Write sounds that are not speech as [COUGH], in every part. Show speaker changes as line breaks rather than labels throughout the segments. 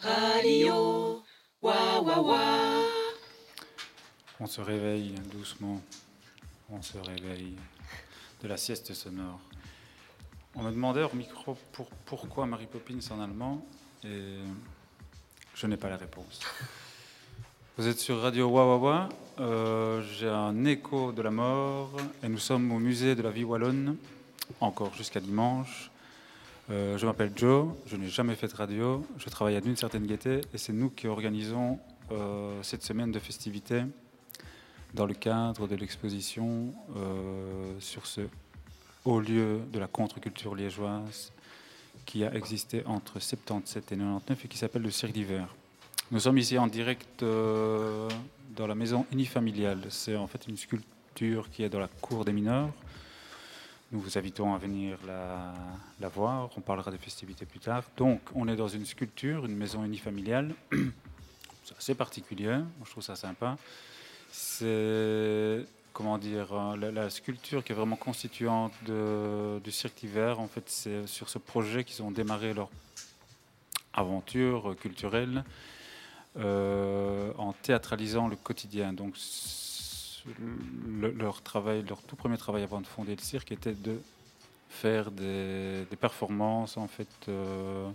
Radio.
On se réveille doucement. On se réveille de la sieste sonore. On me demandait hors micro pour, pourquoi Mary Poppins en allemand et je n'ai pas la réponse. Vous êtes sur Radio Wawawa. Euh, J'ai un écho de la mort et nous sommes au musée de la vie wallonne, encore jusqu'à dimanche. Euh, je m'appelle Joe, je n'ai jamais fait de radio, je travaille à d'une certaine gaieté et c'est nous qui organisons euh, cette semaine de festivités dans le cadre de l'exposition euh, sur ce haut lieu de la contre-culture liégeoise qui a existé entre 77 et 99 et qui s'appelle le Cirque d'hiver. Nous sommes ici en direct dans la maison unifamiliale. C'est en fait une sculpture qui est dans la cour des mineurs. Nous vous invitons à venir la, voir. On parlera des festivités plus tard. Donc, on est dans une sculpture, une maison unifamiliale. C'est assez particulier. Je trouve ça sympa. C'est comment dire euh, la, sculpture qui est vraiment constituante de- du cirque d'hiver. En fait, c'est sur ce projet qu'ils ont démarré leur aventure culturelle euh, en théâtralisant le quotidien. Donc, le- leur travail, leur tout premier travail avant de fonder le cirque était de faire des, des performances en fait euh,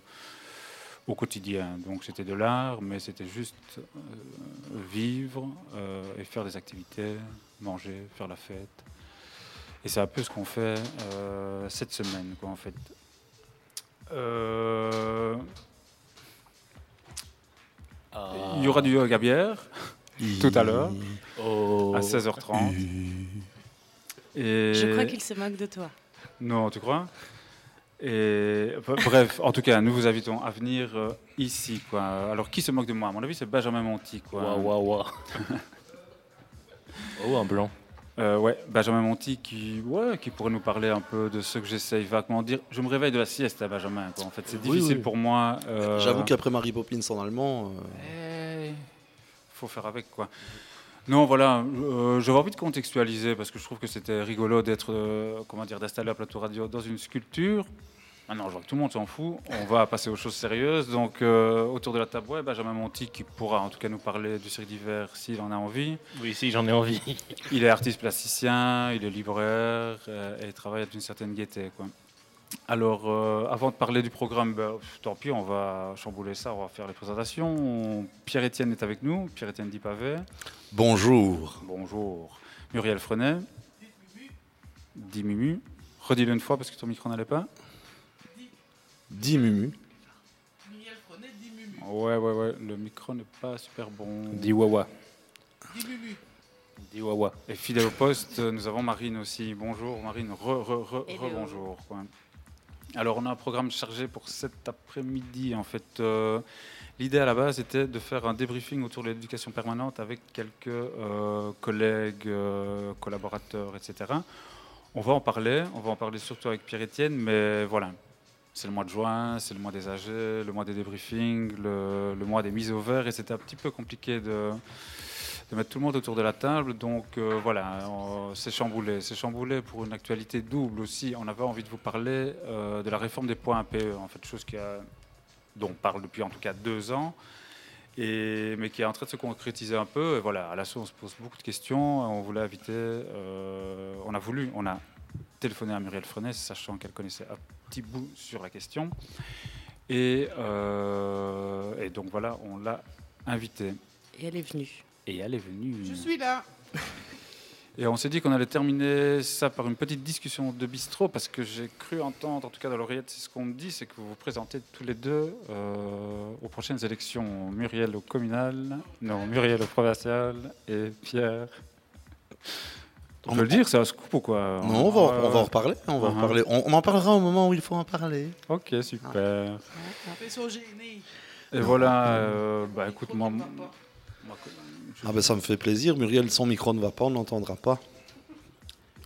au quotidien. Donc c'était de l'art, mais c'était juste euh, vivre euh, et faire des activités, manger, faire la fête. Et c'est un peu ce qu'on fait cette semaine, quoi, en fait. Euh, Il y aura du yoga bière tout à l'heure
Oh.
à 16h30. Et...
Je crois qu'il se moque de toi.
Non, tu crois? Et bref, en tout cas, nous vous invitons à venir euh, ici, quoi. Alors, qui se moque de moi? À mon avis, c'est Benjamin Monti.
Waouh, waouh, waouh. [LAUGHS] oh, un blanc.
Euh, ouais, Benjamin Monti qui, ouais, qui pourrait nous parler un peu de ce que j'essaye vaguement de dire. Je me réveille de la sieste, à Benjamin. Quoi. En fait, c'est difficile
oui.
pour moi. euh,
J'avoue qu'après Mary Poppins en allemand, euh,
eh, faut faire avec quoi. Non, voilà, euh, j'avais envie de contextualiser parce que je trouve que c'était rigolo d'être, euh, comment dire, d'installer un plateau radio dans une sculpture. Maintenant, je vois que tout le monde s'en fout. On va passer aux choses sérieuses. Donc, euh, autour de la table, ouais, Benjamin Monti qui pourra en tout cas nous parler du cirque d'hiver s'il en a envie.
Oui, si, j'en ai envie.
Il est artiste plasticien, il est libraire euh, et il travaille d'une certaine gaieté. Quoi. Alors, euh, avant de parler du programme, ben, pff, tant pis, on va chambouler ça, on va faire les présentations. Pierre-Étienne est avec nous, Pierre-Étienne Dipavé.
bonjour.
Bonjour. Muriel Frenet. Dis Mumu. Redis-le une fois parce que ton micro n'allait pas.
Dis Mumu.
Ouais, ouais, ouais, le micro n'est pas super bon.
Dis wawa. Dis wawa.
Et fidèle au poste, nous avons Marine aussi. Bonjour Marine, re, re, re, bonjour. Alors on a un programme chargé pour cet après-midi. En fait, euh, l'idée à la base était de faire un débriefing autour de l'éducation permanente avec quelques euh, collègues, euh, collaborateurs, etc. On va en parler, on va en parler surtout avec Pierre-Étienne, mais voilà. C'est le mois de juin, c'est le mois des âgés, le mois des débriefings, le, le mois des mises au vert, et c'était un petit peu compliqué de, de mettre tout le monde autour de la table. Donc euh, voilà, on- c'est chamboulé. C'est chamboulé pour une actualité double aussi. On avait envie de vous parler euh, de la réforme des points APE, en fait, chose qui dont on parle depuis en tout cas deux ans, et, mais qui est en train de se concrétiser un peu. Et voilà, à l'assaut, on se pose beaucoup de questions. On voulait inviter, euh, on a voulu, on a téléphoné à Muriel Frenet, sachant qu'elle connaissait un petit bout sur la question. Euh, et donc voilà, on l'a invitée.
Et elle est venue.
Et elle est venue.
Je suis là.
Et on s'est dit qu'on allait terminer ça par une petite discussion de bistrot, parce que j'ai cru entendre, en tout cas dans l'oreillette, c'est ce qu'on me dit, c'est que vous vous présentez tous les deux euh, aux prochaines élections. Muriel au communal, non, Muriel au provincial et Pierre. On peut le dire, c'est un scoop ou quoi?
Non, on va, on va en reparler. On, va en
Uh-huh.
On, on en parlera au moment où il faut en parler.
Ok, super.
Gêné.
Et voilà, euh, bah écoute, moi.
Ah ben ça me fait plaisir. Muriel, son micro ne va pas, on n'entendra pas.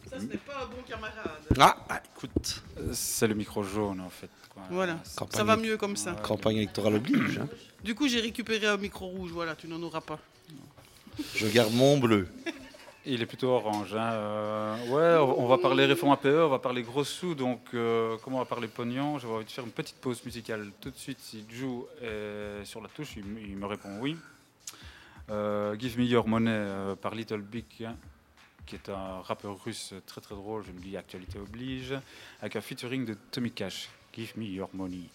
Ça, ce n'est pas un bon camarade.
Ah, ah, écoute,
C'est le micro jaune en fait. quoi.
Voilà.
Campagne-
Ça va mieux comme ça.
campagne électorale oblige. hein.
Du coup, j'ai récupéré un micro rouge. Voilà, tu n'en auras pas.
Je garde mon bleu.
Il est plutôt orange. hein, euh, ouais, on va parler réforme APE, on va parler gros sous. Donc, euh, comment on va parler pognon J'avais envie de faire une petite pause musicale tout de suite si Jou est
sur la touche, il me répond oui. Euh, Give Me Your Money euh, par Little Big, qui est un rappeur russe très très drôle, je me dis actualité oblige, avec un featuring de Tommy Cash. Give Me Your Money.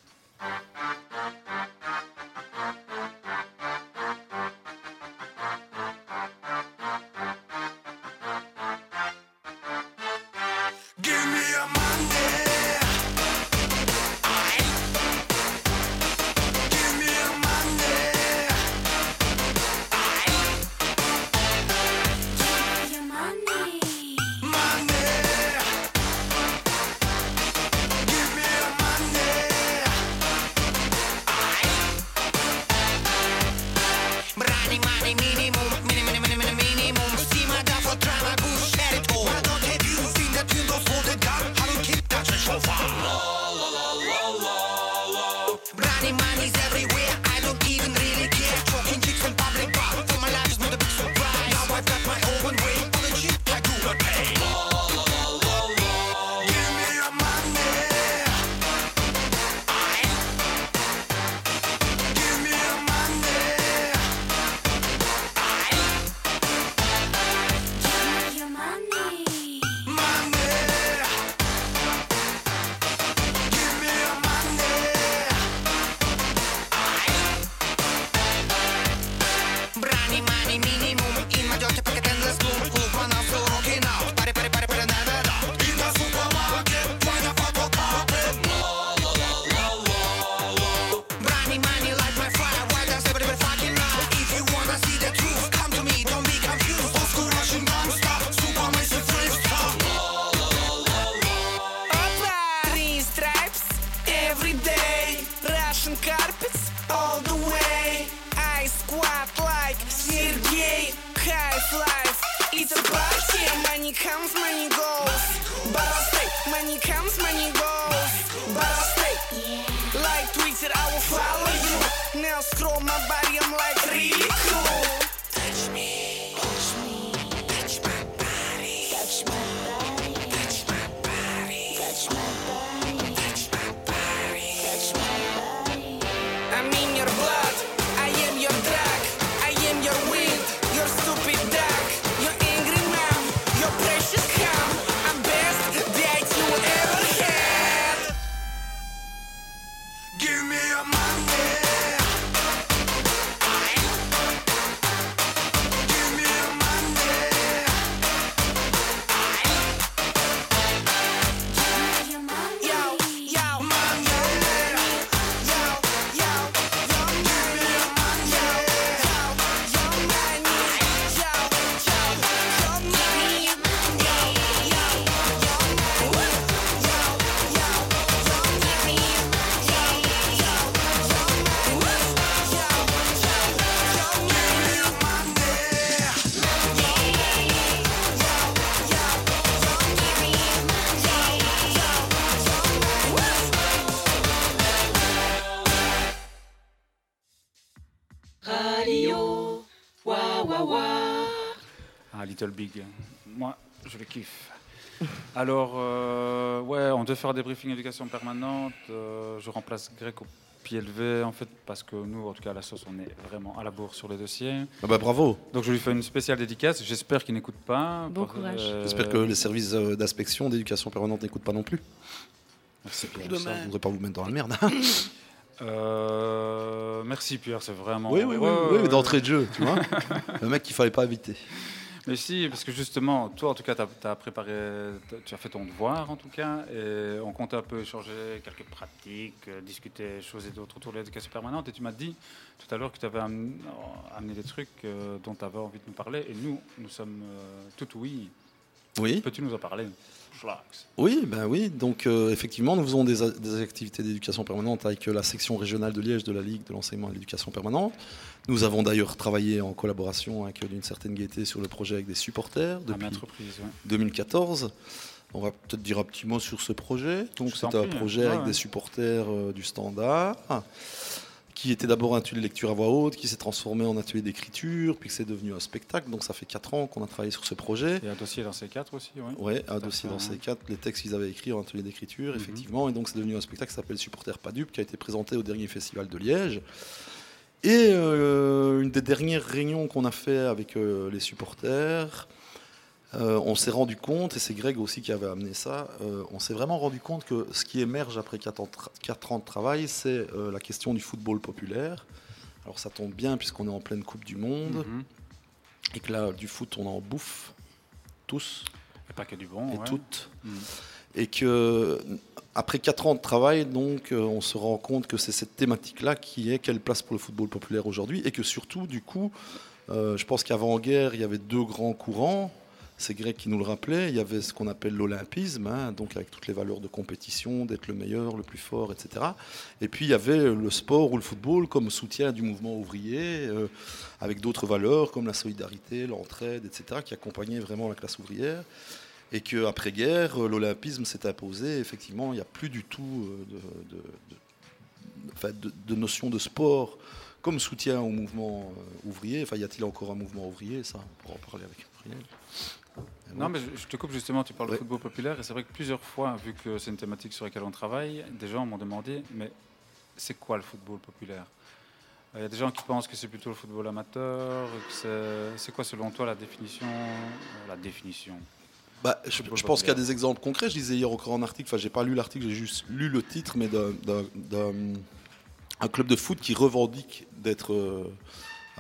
Faire des briefings éducation permanente. euh, je remplace Grec au pied levé, en fait, parce que nous, en tout cas, à la sauce, on est vraiment à la bourre sur les dossiers.
Ah bah bravo.
Donc, je lui fais une spéciale dédicace. J'espère qu'il n'écoute pas.
Bon courage.
euh,
J'espère que les services euh, d'inspection, d'éducation permanente n'écoutent pas non plus.
Merci, Pierre.
Ça, je ne voudrais pas vous mettre dans la merde.
Euh, merci, Pierre, c'est vraiment.
oui, oui, d'entrée de jeu, tu vois. [LAUGHS] Le mec qu'il fallait pas éviter.
Mais si, parce que justement, toi, en tout cas, tu as, préparé, tu as fait ton devoir, en tout cas, et on comptait un peu échanger quelques pratiques, euh, discuter choses et d'autres autour de l'éducation permanente. Et tu m'as dit tout à l'heure que tu avais amené, amené des trucs euh, dont tu avais envie de nous parler, et nous, nous sommes euh, tout oui.
Oui.
Peux-tu nous en parler?
Oui, ben oui. Donc euh, effectivement, nous faisons des, des activités d'éducation permanente avec la section régionale de Liège de la Ligue de l'enseignement et de l'éducation permanente. Nous avons d'ailleurs travaillé en collaboration avec euh, d'une certaine gaieté sur le projet avec des supporters
À
depuis
ouais.
2014. On va peut-être dire un petit mot sur ce projet. Donc c'est un
hein.
projet avec
ouais.
des supporters euh, du Standard qui était d'abord un atelier de lecture à voix haute, qui s'est transformé en atelier d'écriture, puis que c'est devenu un spectacle. Donc ça fait quatre ans qu'on a travaillé sur ce projet.
Et un dossier dans ces quatre aussi, oui.
Ouais, un dossier dans ces quatre, les textes qu'ils avaient écrits en atelier d'écriture,
Mhm.
effectivement. Et donc c'est devenu un spectacle qui s'appelle Supporter pas dupe, qui a été présenté au dernier festival de Liège. Et euh, une des dernières réunions qu'on a fait avec euh, les supporters, euh, on s'est rendu compte, et c'est Greg aussi qui avait amené ça, on s'est vraiment rendu compte que ce qui émerge après 4 ans, de tra- quatre ans de travail, c'est la question du football populaire. Alors ça tombe bien puisqu'on est en pleine Coupe du Monde,
Mhm.
et que là, du foot, on en bouffe tous
Et pas que du bon.
et
ouais.
toutes.
Mhm.
Et que après 4 ans de travail, donc, euh, on se rend compte que c'est cette thématique-là qui est quelle place pour le football populaire aujourd'hui, et que surtout, du coup, euh, je pense qu'avant-guerre, il y avait deux grands courants. C'est Greg qui nous le rappelait. Il y avait ce qu'on appelle l'olympisme, hein, donc avec toutes les valeurs de compétition, d'être le meilleur, le plus fort, etc. Et puis il y avait le sport ou le football comme soutien du mouvement ouvrier, euh, avec d'autres valeurs comme la solidarité, l'entraide, etc., qui accompagnaient vraiment la classe ouvrière. Et qu'après-guerre, euh, l'olympisme s'est imposé. Effectivement, il n'y a plus du tout euh, de, de- de- enfin, de- de notion de sport comme soutien au mouvement euh, ouvrier. Enfin, y a-t-il encore un mouvement ouvrier? Ça, on pourra en parler avec Gabriel.
Non, mais je, te coupe justement, tu parles
Ouais.
de football populaire, et c'est vrai que plusieurs fois, vu que c'est une thématique sur laquelle on travaille, des gens m'ont demandé, mais c'est quoi le football populaire? Il y a des gens qui pensent que c'est plutôt le football amateur, c'est- quoi selon toi la définition? La définition
Bah, je, pense qu'il y a des exemples concrets. Je disais hier encore un article, enfin j'ai pas lu l'article, j'ai juste lu le titre, mais d'un- d'un d'un- un club de foot qui revendique d'être euh,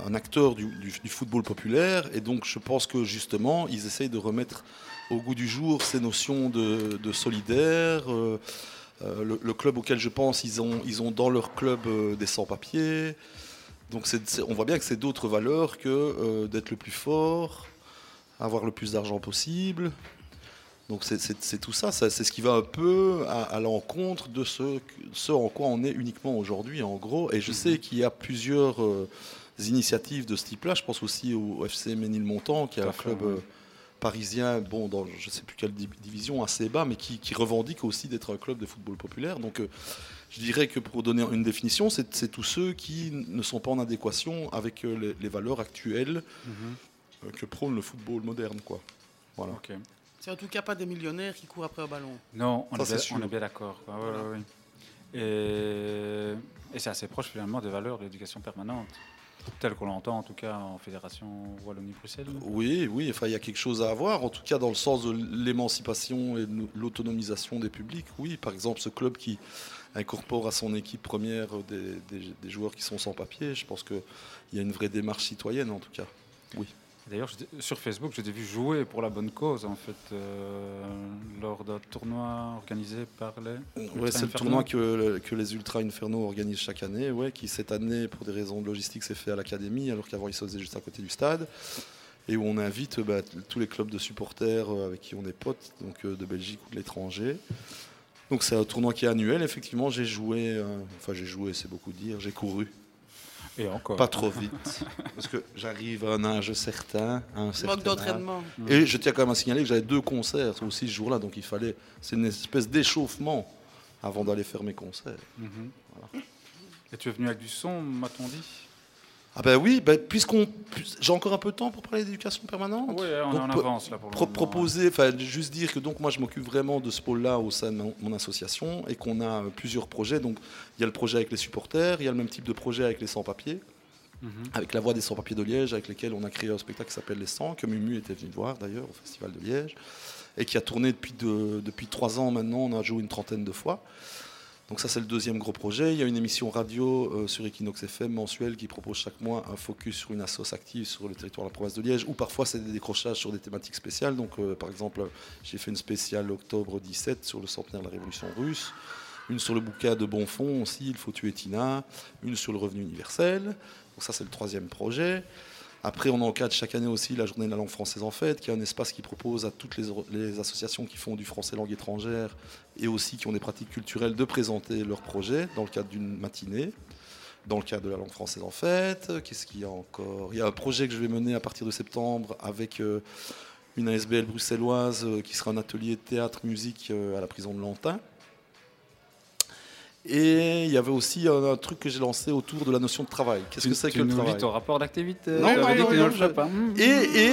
un acteur du, du- du football populaire. Et donc je pense que justement, ils essayent de remettre au goût du jour ces notions de, de solidaire. euh, euh, le, le club auquel je pense, ils ont, ils ont dans leur club des sans-papiers. Donc on voit bien que c'est d'autres valeurs que d'être le plus fort, avoir le plus d'argent possible. Donc c'est- tout ça, ça- c'est ce qui va un peu à, à l'encontre de ce, en quoi on est uniquement aujourd'hui, en gros. Et je sais qu'il y a plusieurs euh, initiatives de ce type-là. Je pense aussi au FC Ménilmontant, qui est un club
ouais.
euh, parisien, bon, dans je ne sais plus quelle di- division, assez bas, mais qui, qui revendique aussi d'être un club de football populaire. Donc euh, je dirais que pour donner une définition, c'est tous ceux qui ne sont pas en adéquation avec les, les valeurs actuelles euh, que prône le football moderne. Quoi. Voilà.
C'est en tout cas pas des millionnaires qui courent après un ballon.
Non, on,
Ça,
est, bien,
sûr.
on est bien d'accord. ouais. Et, et c'est assez proche finalement des valeurs de l'éducation permanente, telles qu'on l'entend en tout cas en Fédération Wallonie-Bruxelles.
Oui, oui, enfin, il y a quelque chose à avoir, en tout cas dans le sens de l'émancipation et de l'autonomisation des publics. Oui, par exemple, ce club qui incorpore à son équipe première des, des- des joueurs qui sont sans papier, je pense qu'il y a une vraie démarche citoyenne, en tout cas.
D'ailleurs, sur Facebook, je t'ai vu jouer pour la bonne cause, en fait, euh, lors d'un tournoi organisé par les.
Ouais, c'est le tournoi que, que les Ultra Inferno organisent chaque année, ouais, qui cette année, pour des raisons de logistique, s'est fait à l'académie, alors qu'avant il se faisait juste à côté du stade. Et où on invite bah, tous les clubs de supporters euh, avec qui on est potes, donc euh, de Belgique ou de l'étranger. Donc c'est un tournoi qui est annuel. Effectivement, j'ai joué, euh, enfin j'ai joué, c'est beaucoup dire, j'ai couru,
Et encore.
pas trop vite, parce que j'arrive à un âge certain, à un certain
Manque
âge.
d'entraînement.
Et je tiens quand même à signaler que j'avais deux concerts aussi ce jour-là, donc il fallait, c'est une espèce d'échauffement avant d'aller faire mes concerts.
Mhm. Et tu es venu avec du son, m'a-t-on dit?
Ah ben oui, ben puisqu'on, puis- j'ai encore un peu de temps pour parler d'éducation permanente.
Oui, on est en avance là pour le
Pro-
moment.
proposer, enfin juste dire que donc moi je m'occupe vraiment de ce pôle-là au sein de mon, mon association et qu'on a euh, plusieurs projets. Donc il y a le projet avec les supporters, il y a le même type de projet avec les sans-papiers,
Mhm.
avec la voix des sans-papiers de Liège, avec lesquels on a créé un spectacle qui s'appelle Les 100, que Mumu était venu voir d'ailleurs au Festival de Liège, et qui a tourné depuis, de- depuis trois ans maintenant, on a joué une trentaine de fois. Donc ça c'est le deuxième gros projet. Il y a une émission radio euh, sur Equinox FM mensuelle qui propose chaque mois un focus sur une assoce active sur le territoire de la province de Liège, ou parfois c'est des décrochages sur des thématiques spéciales. Donc euh, par exemple, j'ai fait une spéciale octobre 17 sur le centenaire de la Révolution russe, une sur le bouquin de Bonfond aussi, Il faut tuer Tina, une sur le revenu universel. Donc ça c'est le troisième projet. Après, on encadre chaque année aussi la journée de la langue française en fête, qui est un espace qui propose à toutes les, associations qui font du français langue étrangère et aussi qui ont des pratiques culturelles de présenter leurs projets dans le cadre d'une matinée. Dans le cadre de la langue française en fête, qu'est-ce qu'il y a encore? Il y a un projet que je vais mener à partir de septembre avec euh, une ASBL bruxelloise euh, qui sera un atelier théâtre-musique euh, à la prison de Lantin. Et il y avait aussi un, un truc que j'ai lancé autour de la notion de travail. Qu'est-ce
Tu-
que c'est
tu
que le travail
lis ton rapport d'activité
Non,
Tu
non, non,
tu
non, je-
pas. Mhm.
Et,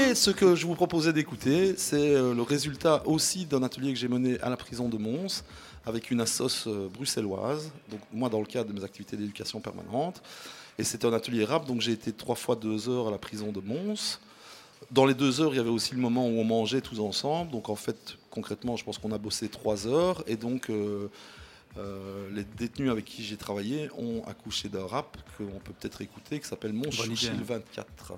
et ce que je vous proposais d'écouter, c'est euh, le résultat aussi d'un atelier que j'ai mené à la prison de Mons avec une assoce euh, bruxelloise, donc moi dans le cadre de mes activités d'éducation permanente. Et c'était un atelier rap, donc j'ai été trois fois deux heures à la prison de Mons. Dans les deux heures, il y avait aussi le moment où on mangeait tous ensemble. Donc en fait, concrètement, je pense qu'on a bossé trois heures. Et donc, euh, euh, les détenus avec qui j'ai travaillé ont accouché d'un rap qu'on peut peut-être écouter, qui s'appelle Mon Churchill
hein.
24.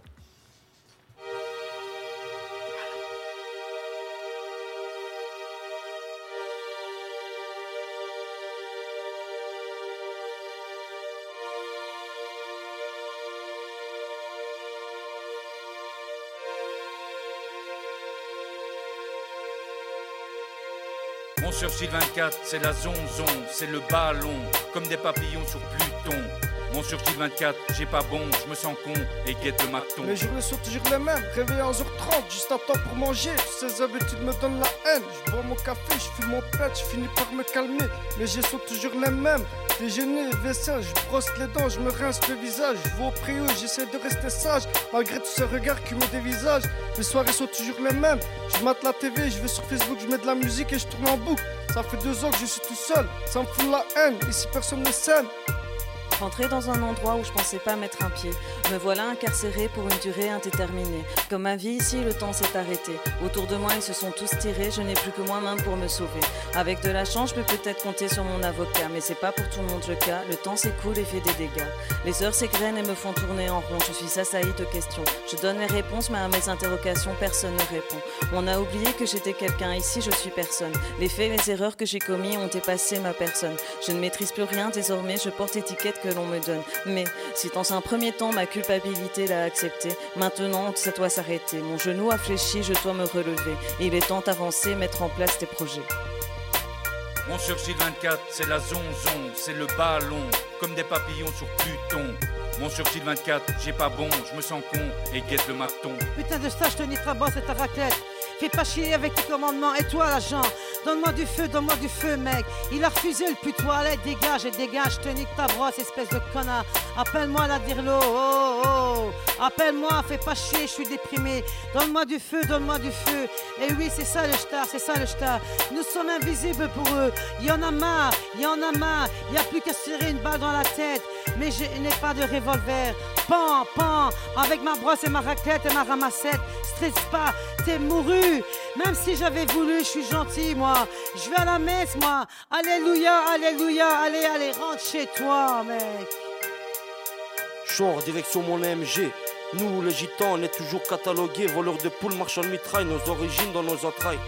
Mon surgit 24, c'est la zonzon, c'est le ballon, comme des papillons sur Pluton. Mon surgit 24, j'ai pas bon, je me sens con et guette le maton.
Mes journées sont toujours les mêmes, réveillé à 11h30, juste à temps pour manger. Ces habitudes me donnent la haine. Je bois mon café, je fume mon pet, je finis par me calmer. Mes gestes sont toujours les mêmes. Déjeuner, vaisselle, je brosse les dents, je me rince le visage. Je vais au préau, j'essaie de rester sage, malgré tous ces regards qui me dévisagent. Les soirées sont toujours les mêmes. Je mate la TV, je vais sur Facebook, je mets de la musique et je tourne en boucle. Ça fait deux ans que je suis tout seul, ça me fout la haine. Ici personne ne s'aime.
Rentrer dans un endroit où je pensais pas mettre un pied. Me voilà incarcéré pour une durée indéterminée. Comme ma vie ici, le temps s'est arrêté. Autour de moi, ils se sont tous tirés. Je n'ai plus que moi-même pour me sauver. Avec de la chance, je peux peut-être compter sur mon avocat. Mais c'est pas pour tout le monde le cas. Le temps s'écoule et fait des dégâts. Les heures s'égrènent et me font tourner en rond. Je suis assailli de questions. Je donne les réponses, mais à mes interrogations, personne ne répond. On a oublié que j'étais quelqu'un. Ici, je suis personne. Les faits, les erreurs que j'ai commis ont dépassé ma personne. Je ne maîtrise plus rien désormais. Je porte l'étiquette que l'on me donne. Mais si dans un premier temps ma culpabilité l'a accepté, maintenant ça doit s'arrêter. Mon genou a fléchi, je dois me relever. Il est temps d'avancer, mettre en place des projets.
Mon surgit 24, c'est la zonzon, c'est le ballon, comme des papillons sur Pluton. Mon surgit 24, j'ai pas bon, je me sens con et guette le maton.
Putain de ça, je te nique ta bosse et ta raclette. Fais pas chier avec tes commandements. Et toi, l'agent, donne-moi du feu, donne-moi du feu, mec. Il a refusé le pute toilette, dégage et dégage. Te nique ta brosse, espèce de connard. Appelle-moi la dirlo, oh, oh. Appelle-moi, fais pas chier, je suis déprimé. Donne-moi du feu, donne-moi du feu. Et oui, c'est ça le star, c'est ça le star. Nous sommes invisibles pour eux. Y en a marre, y en a marre. Y a plus qu'à tirer une balle dans la tête. Mais je n'ai pas de revolver. Pan, pan, avec ma brosse et ma raclette et ma ramassette. Stresse pas, t'es mouru. Même si j'avais voulu, je suis gentil, moi. Je vais à la messe, moi. Alléluia, alléluia. Allez, allez, rentre chez toi, mec.
Genre, direction mon AMG. Nous, les gitans, on est toujours catalogués. Voleurs de poules, marchands de mitraille. Nos origines dans nos entrailles.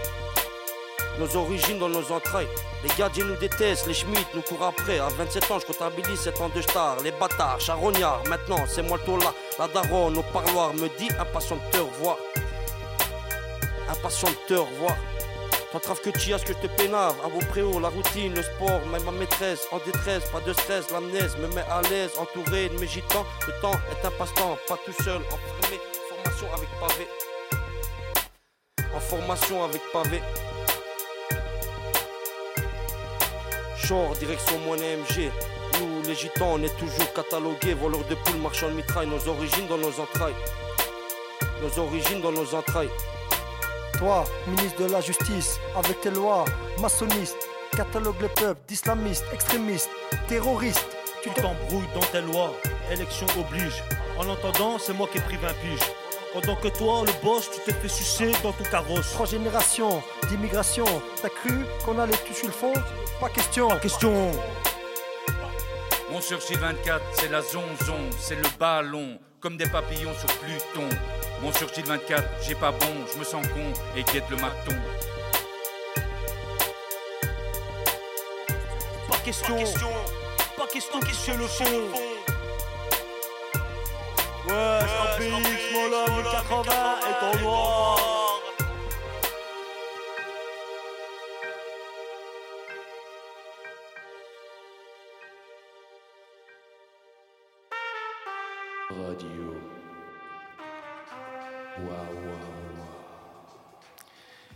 Nos origines dans nos entrailles. Les gardiens nous détestent, les schmitts nous courent après. À 27 ans, je comptabilise 7 ans de star. Les bâtards, charognards, maintenant, c'est moi le tour là. La daronne au parloir me dit impatient de te revoir. Impatient de te revoir. T'entraves que tu as ce que je te pénave. À vos préaux, la routine, le sport, même ma maîtresse en détresse, pas de stress, l'amnèse me met à l'aise, entouré de mes gitans. Le temps est un passe-temps, pas tout seul, enfermé, formation avec pavé. En formation avec pavé. Genre, direction mon AMG. Nous, les gitans, on est toujours catalogués. Voleurs de poules, marchands de mitraille. Nos origines dans nos entrailles. Nos origines dans nos entrailles.
Toi, ministre de la Justice, avec tes lois, maçonniste, catalogue le peuple d'islamistes, extrémistes, terroristes.
Tu t'embrouilles dans tes lois, élection oblige. En entendant, c'est moi qui ai pris 20 piges. Pendant que toi, le boss, tu t'es fait sucer dans ton carrosse.
Trois générations d'immigration. T'as cru qu'on allait toucher le fond? Pas question.
Pas question.
Mon surgit 24, c'est la zonzon, c'est le ballon, comme des papillons sur Pluton. Mon surgit 24, j'ai pas bon, je me sens con et guette le maton.
Pas question. Pas question, question le fond. Ouais, Strampix, Mola, 1080 est en noir.
Radio.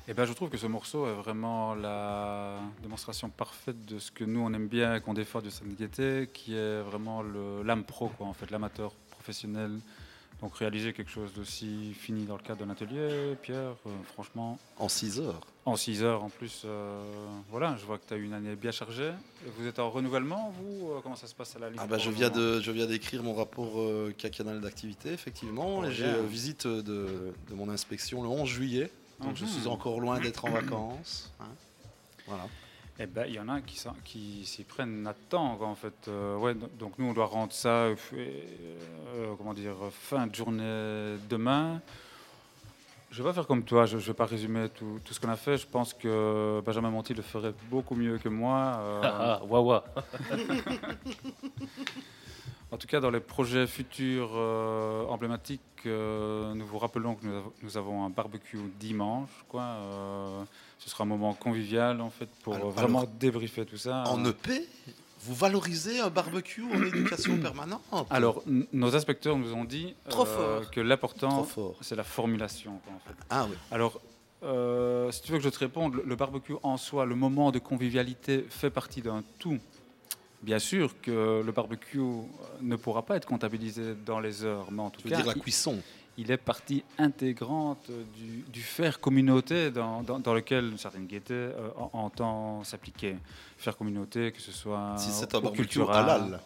Eh ben, je trouve que ce morceau est vraiment la démonstration parfaite de ce que nous on aime bien et qu'on défend de cette gaieté, qui est vraiment l'âme pro, quoi, en fait, l'amateur professionnel. Donc réaliser quelque chose d'aussi fini dans le cadre d'un atelier, Pierre, euh, franchement...
En 6 heures
En 6 heures en plus. euh, voilà, je vois que tu as eu une année bien chargée. Vous êtes en renouvellement, vous Euh, Comment ça se passe à la Ligue
Ah bah, je, viens de, je viens d'écrire mon rapport euh, quinquennal d'activité, effectivement.
Oh,
et j'ai visite de, de mon inspection le 11 juillet. Donc je
Mhm.
suis encore loin d'être en vacances. hein. Voilà.
Eh ben, il y en a qui, s'y prennent à temps, quoi, en fait. Euh, ouais, do- donc nous, on doit rendre ça, euh, euh, comment dire, fin de journée demain. Je vais pas faire comme toi, je ne vais pas résumer tout, tout ce qu'on a fait. Je pense que Benjamin Monti le ferait beaucoup mieux que moi. euh. [LAUGHS] [LAUGHS] En tout cas, dans les projets futurs euh, emblématiques, euh, nous vous rappelons que nous, avons- nous avons un barbecue dimanche. Quoi, euh, ce sera un moment convivial, en fait, pour
Alors-
vraiment
alors,
débriefer tout ça.
En EP, vous valorisez un barbecue en éducation permanente?
Alors, nos inspecteurs nous ont dit
Trop fort.
que l'important, c'est la formulation. quoi, en fait.
Ah oui.
Alors, si tu veux que je te réponde, le, le barbecue en soi, le moment de convivialité fait partie d'un tout. Bien sûr que le barbecue euh, ne pourra pas être comptabilisé dans les heures, mais en tout
veux
cas,
dire la
il-
cuisson
il est partie intégrante du, du faire communauté dans, dans- dans lequel une certaine gaieté euh, en- entend s'appliquer. Faire communauté, que ce soit
Si c'est un
au
barbecue
cultural.
halal.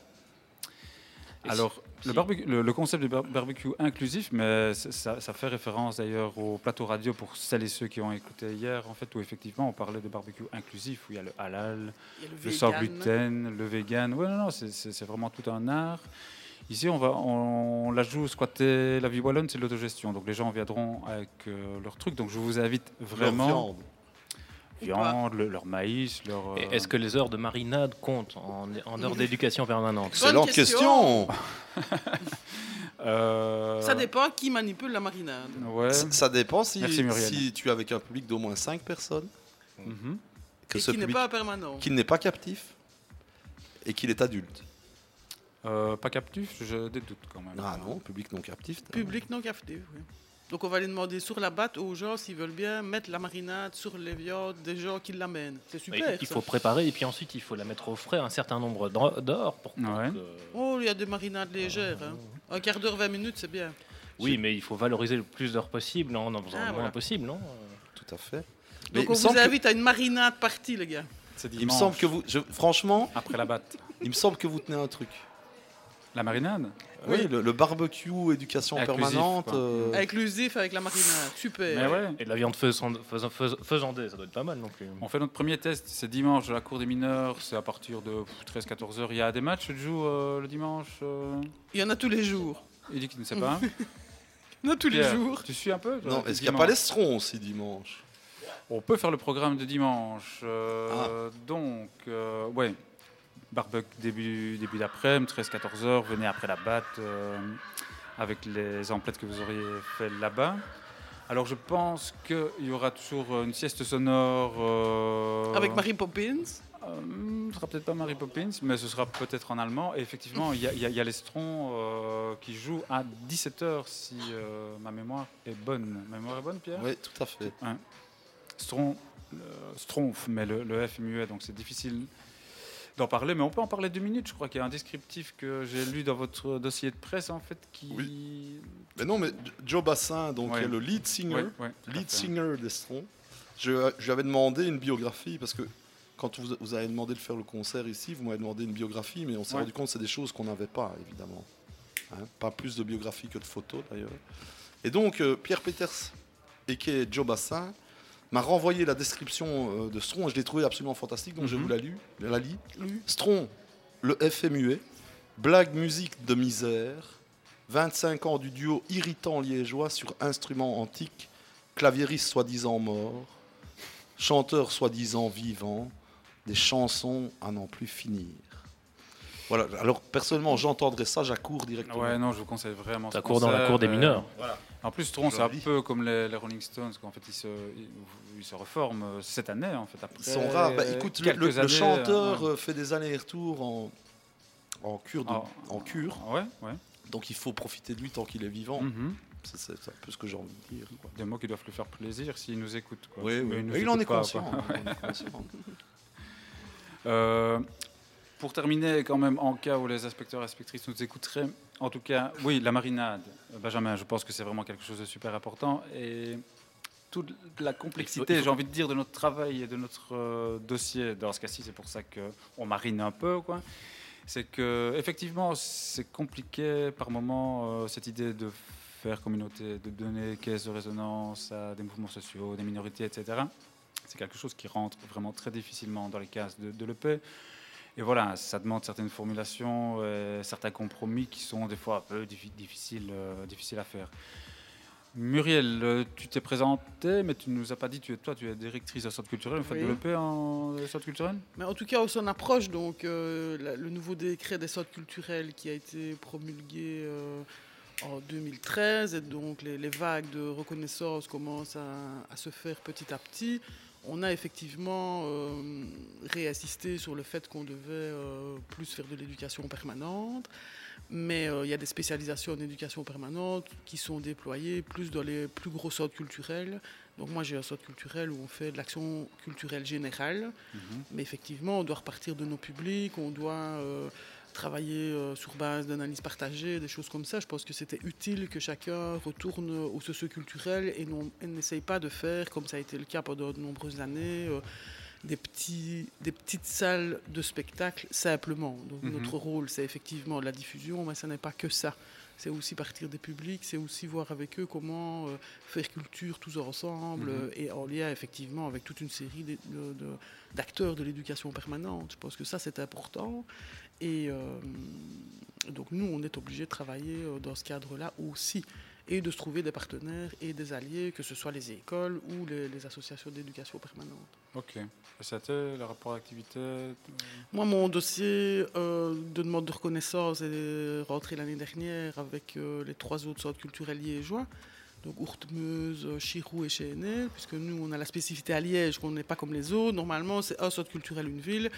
Alors, le, barbecue- le, le concept du bar- barbecue inclusif, mais ça, ça fait référence d'ailleurs au plateau radio pour celles et ceux qui ont écouté hier, en fait, où effectivement on parlait de barbecue inclusif, où il y a le halal,
a le
le sans
vegan.
gluten, le vegan. Oui, non, non, c'est- vraiment tout un art. Ici, on, va, on, la joue squatter la vie wallonne, c'est l'autogestion. Donc les gens viendront avec euh, leur truc. Donc je vous invite vraiment.
viande.
Viande, le- leur maïs, leur. Euh,
Est-ce que les heures de marinade comptent en, en heures d'éducation permanente
Excellente question. [LAUGHS]
Euh,
Ça dépend qui manipule la marinade.
Ouais.
Ça dépend si, tu es avec un public d'au moins 5 personnes.
Mhm.
Que
Et
ce
qui n'est pas permanent.
Qu'il n'est pas captif et qu'il est adulte.
Euh, pas captif, je des doutes quand même.
Ah non, public non captif.
Public non captif, oui. Donc on va les demander sur la batte aux gens s'ils veulent bien mettre la marinade sur les viandes des gens qui l'amènent. C'est
Oui,
super.
Il
ça.
faut préparer et puis ensuite il faut la mettre au frais un certain nombre d'heures pour
Ouais.
que-
Oh, il y a des marinades légères. hein. Un quart d'heure, 20 minutes, c'est bien.
Oui, mais il faut valoriser le plus d'heures possible en en faisant
Ah,
le moins
voilà.
possible, non
Tout à fait.
Donc
Mais il
on vous
que-
invite à une marinade partie, les gars.
C'est
Il me semble que vous, je- franchement,
Après la batte.
il me semble que vous tenez un truc.
La marinade
Oui, le, le barbecue, éducation
Inclusif,
permanente. euh,
Inclusif avec la marinade. Super.
Mais ouais.
Et de la viande faisand- faisan- fais- faisandée, ça doit être pas mal non plus.
On fait notre premier test, c'est dimanche de la cour des mineurs, c'est à partir de 13-14 heures. Il y a des matchs, tu joues euh, le dimanche euh
Il y en a tous les jours.
Il dit qu'il ne sait pas.
Il y en a tous les
Pierre,
jours.
Tu suis un peu toi,
Non, est-ce qu'il n'y a
dimanche
pas l'estron aussi dimanche?
On peut faire le programme de dimanche.
Ah.
euh, Donc, euh, ouais, barbecue début, début d'après-midi, 13-14 heures, venez après la batte euh, avec les emplettes que vous auriez fait là-bas. Alors, je pense qu'il y aura toujours une sieste sonore. euh,
Avec Mary Poppins.
euh, ce sera peut-être pas Mary Poppins, mais ce sera peut-être en allemand. Et effectivement, il y a, il y y a l'Estron euh, qui joue à 17h, si euh, ma mémoire est bonne. Ma mémoire est bonne, Pierre?
Oui, tout à fait.
Hein. Stron, Stronf, mais le, le F est muet, donc c'est difficile d'en parler. Mais on peut en parler deux minutes. Je crois qu'il y a un descriptif que j'ai lu dans votre dossier de presse, en fait, qui...
Mais non, mais Joe Bassin, donc
Ouais.
qui est le lead singer,
Ouais,
lead singer d'Estron. Je, je lui avais demandé une biographie parce que quand vous, vous avez demandé de faire le concert ici, vous m'avez demandé une biographie, mais on s'est rendu compte que c'est des choses qu'on n'avait pas, évidemment. Hein, pas plus de biographie que de photos, d'ailleurs. Et donc, euh, Pierre Peters, et qui est Joe Bassin, m'a renvoyé la description euh, de Stron, et je l'ai trouvé absolument fantastique, donc je
Mhm.
vous la lu, la lis. Stron, le F est muet, blague musique de misère, 25 ans du duo irritant liégeois sur instrument antique, claviériste soi-disant mort, chanteur soi-disant vivant, des chansons à n'en plus finir. Voilà, alors personnellement j'entendrais ça, j'accours directement.
Ouais, non, je vous conseille vraiment.
Court dans la cour des
euh,
mineurs.
Voilà.
En plus, Stron, c'est un peu comme les, les Rolling Stones, qu'en fait, ils se, ils, ils se reforment euh, cette année, en fait. Après
Ils sont rares. Bah, écoute, le,
années,
chanteur
euh,
euh, fait des allers-retours en, en cure. de-
En-
en cure.
ouais, ouais.
Donc il faut profiter de lui tant qu'il est vivant.
Mhm.
C'est un peu ce que j'ai envie de dire. quoi.
Des mots qui doivent lui faire plaisir s'il nous écoute. Quoi.
Oui,
Mais
oui.
nous
Mais il en
écoute
est
pas,
conscient. [LAUGHS]
quoi.
il en est conscient.
Euh, pour terminer, quand même, en cas où les inspecteurs et inspectrices nous écouteraient, en tout cas, oui, la marinade. Benjamin, je pense que c'est vraiment quelque chose de super important. Et toute la complexité, j'ai envie de dire, de notre travail et de notre euh, dossier, dans ce cas-ci, c'est pour ça qu'on marine un peu, quoi. C'est que, effectivement, c'est compliqué par moment, euh, cette idée de faire communauté, de donner caisse de résonance à des mouvements sociaux, des minorités, etc. C'est quelque chose qui rentre vraiment très difficilement dans les cases de, de l'EP. Et voilà, ça demande certaines formulations, euh, certains compromis qui sont des fois un peu diffi- difficiles, euh, difficiles à faire. Muriel, euh, tu t'es présentée, mais tu ne nous as pas dit, tu es, toi, tu es directrice de centre culturel, vous faites de l'EP en euh, centre culturel?
Mais en tout cas, on s'en approche. Donc, euh, la- le nouveau décret des centres culturels qui a été promulgué euh, en 2013, et donc les, les vagues de reconnaissance commencent à, à se faire petit à petit. On a effectivement euh, réassisté sur le fait qu'on devait euh, plus faire de l'éducation permanente. Mais euh, il y a des spécialisations en éducation permanente qui sont déployées plus dans les plus gros centres culturels. Donc moi j'ai un centre culturel où on fait de l'action culturelle générale. Mais effectivement, on doit repartir de nos publics, on doit travailler euh, sur base d'analyses partagées, des choses comme ça. Je pense que c'était utile que chacun retourne au socio-culturel et n'essaye pas de faire, comme ça a été le cas pendant de nombreuses années, euh, des, petits, des petites salles de spectacle simplement. Donc
Mhm.
notre rôle, c'est effectivement la diffusion, mais ce n'est pas que ça. C'est aussi partir des publics, c'est aussi voir avec eux comment euh, faire culture tous ensemble
Mhm.
et en lien effectivement avec toute une série de- de- de- d'acteurs de l'éducation permanente. Je pense que ça c'est important. Et euh, donc nous, on est obligé de travailler euh, dans ce cadre-là aussi et de se trouver des partenaires et des alliés, que ce soit les écoles ou les, les associations d'éducation permanente.
Ok. Et c'était le rapport d'activité euh,
Moi, mon dossier euh, de demande de reconnaissance est rentré l'année dernière avec euh, les trois autres centres culturels liégeois, donc Ourtmeuse, euh, Chirou et Chéhenel, puisque nous, on a la spécificité à Liège qu'on n'est pas comme les autres. Normalement, c'est un centre culturel, une ville,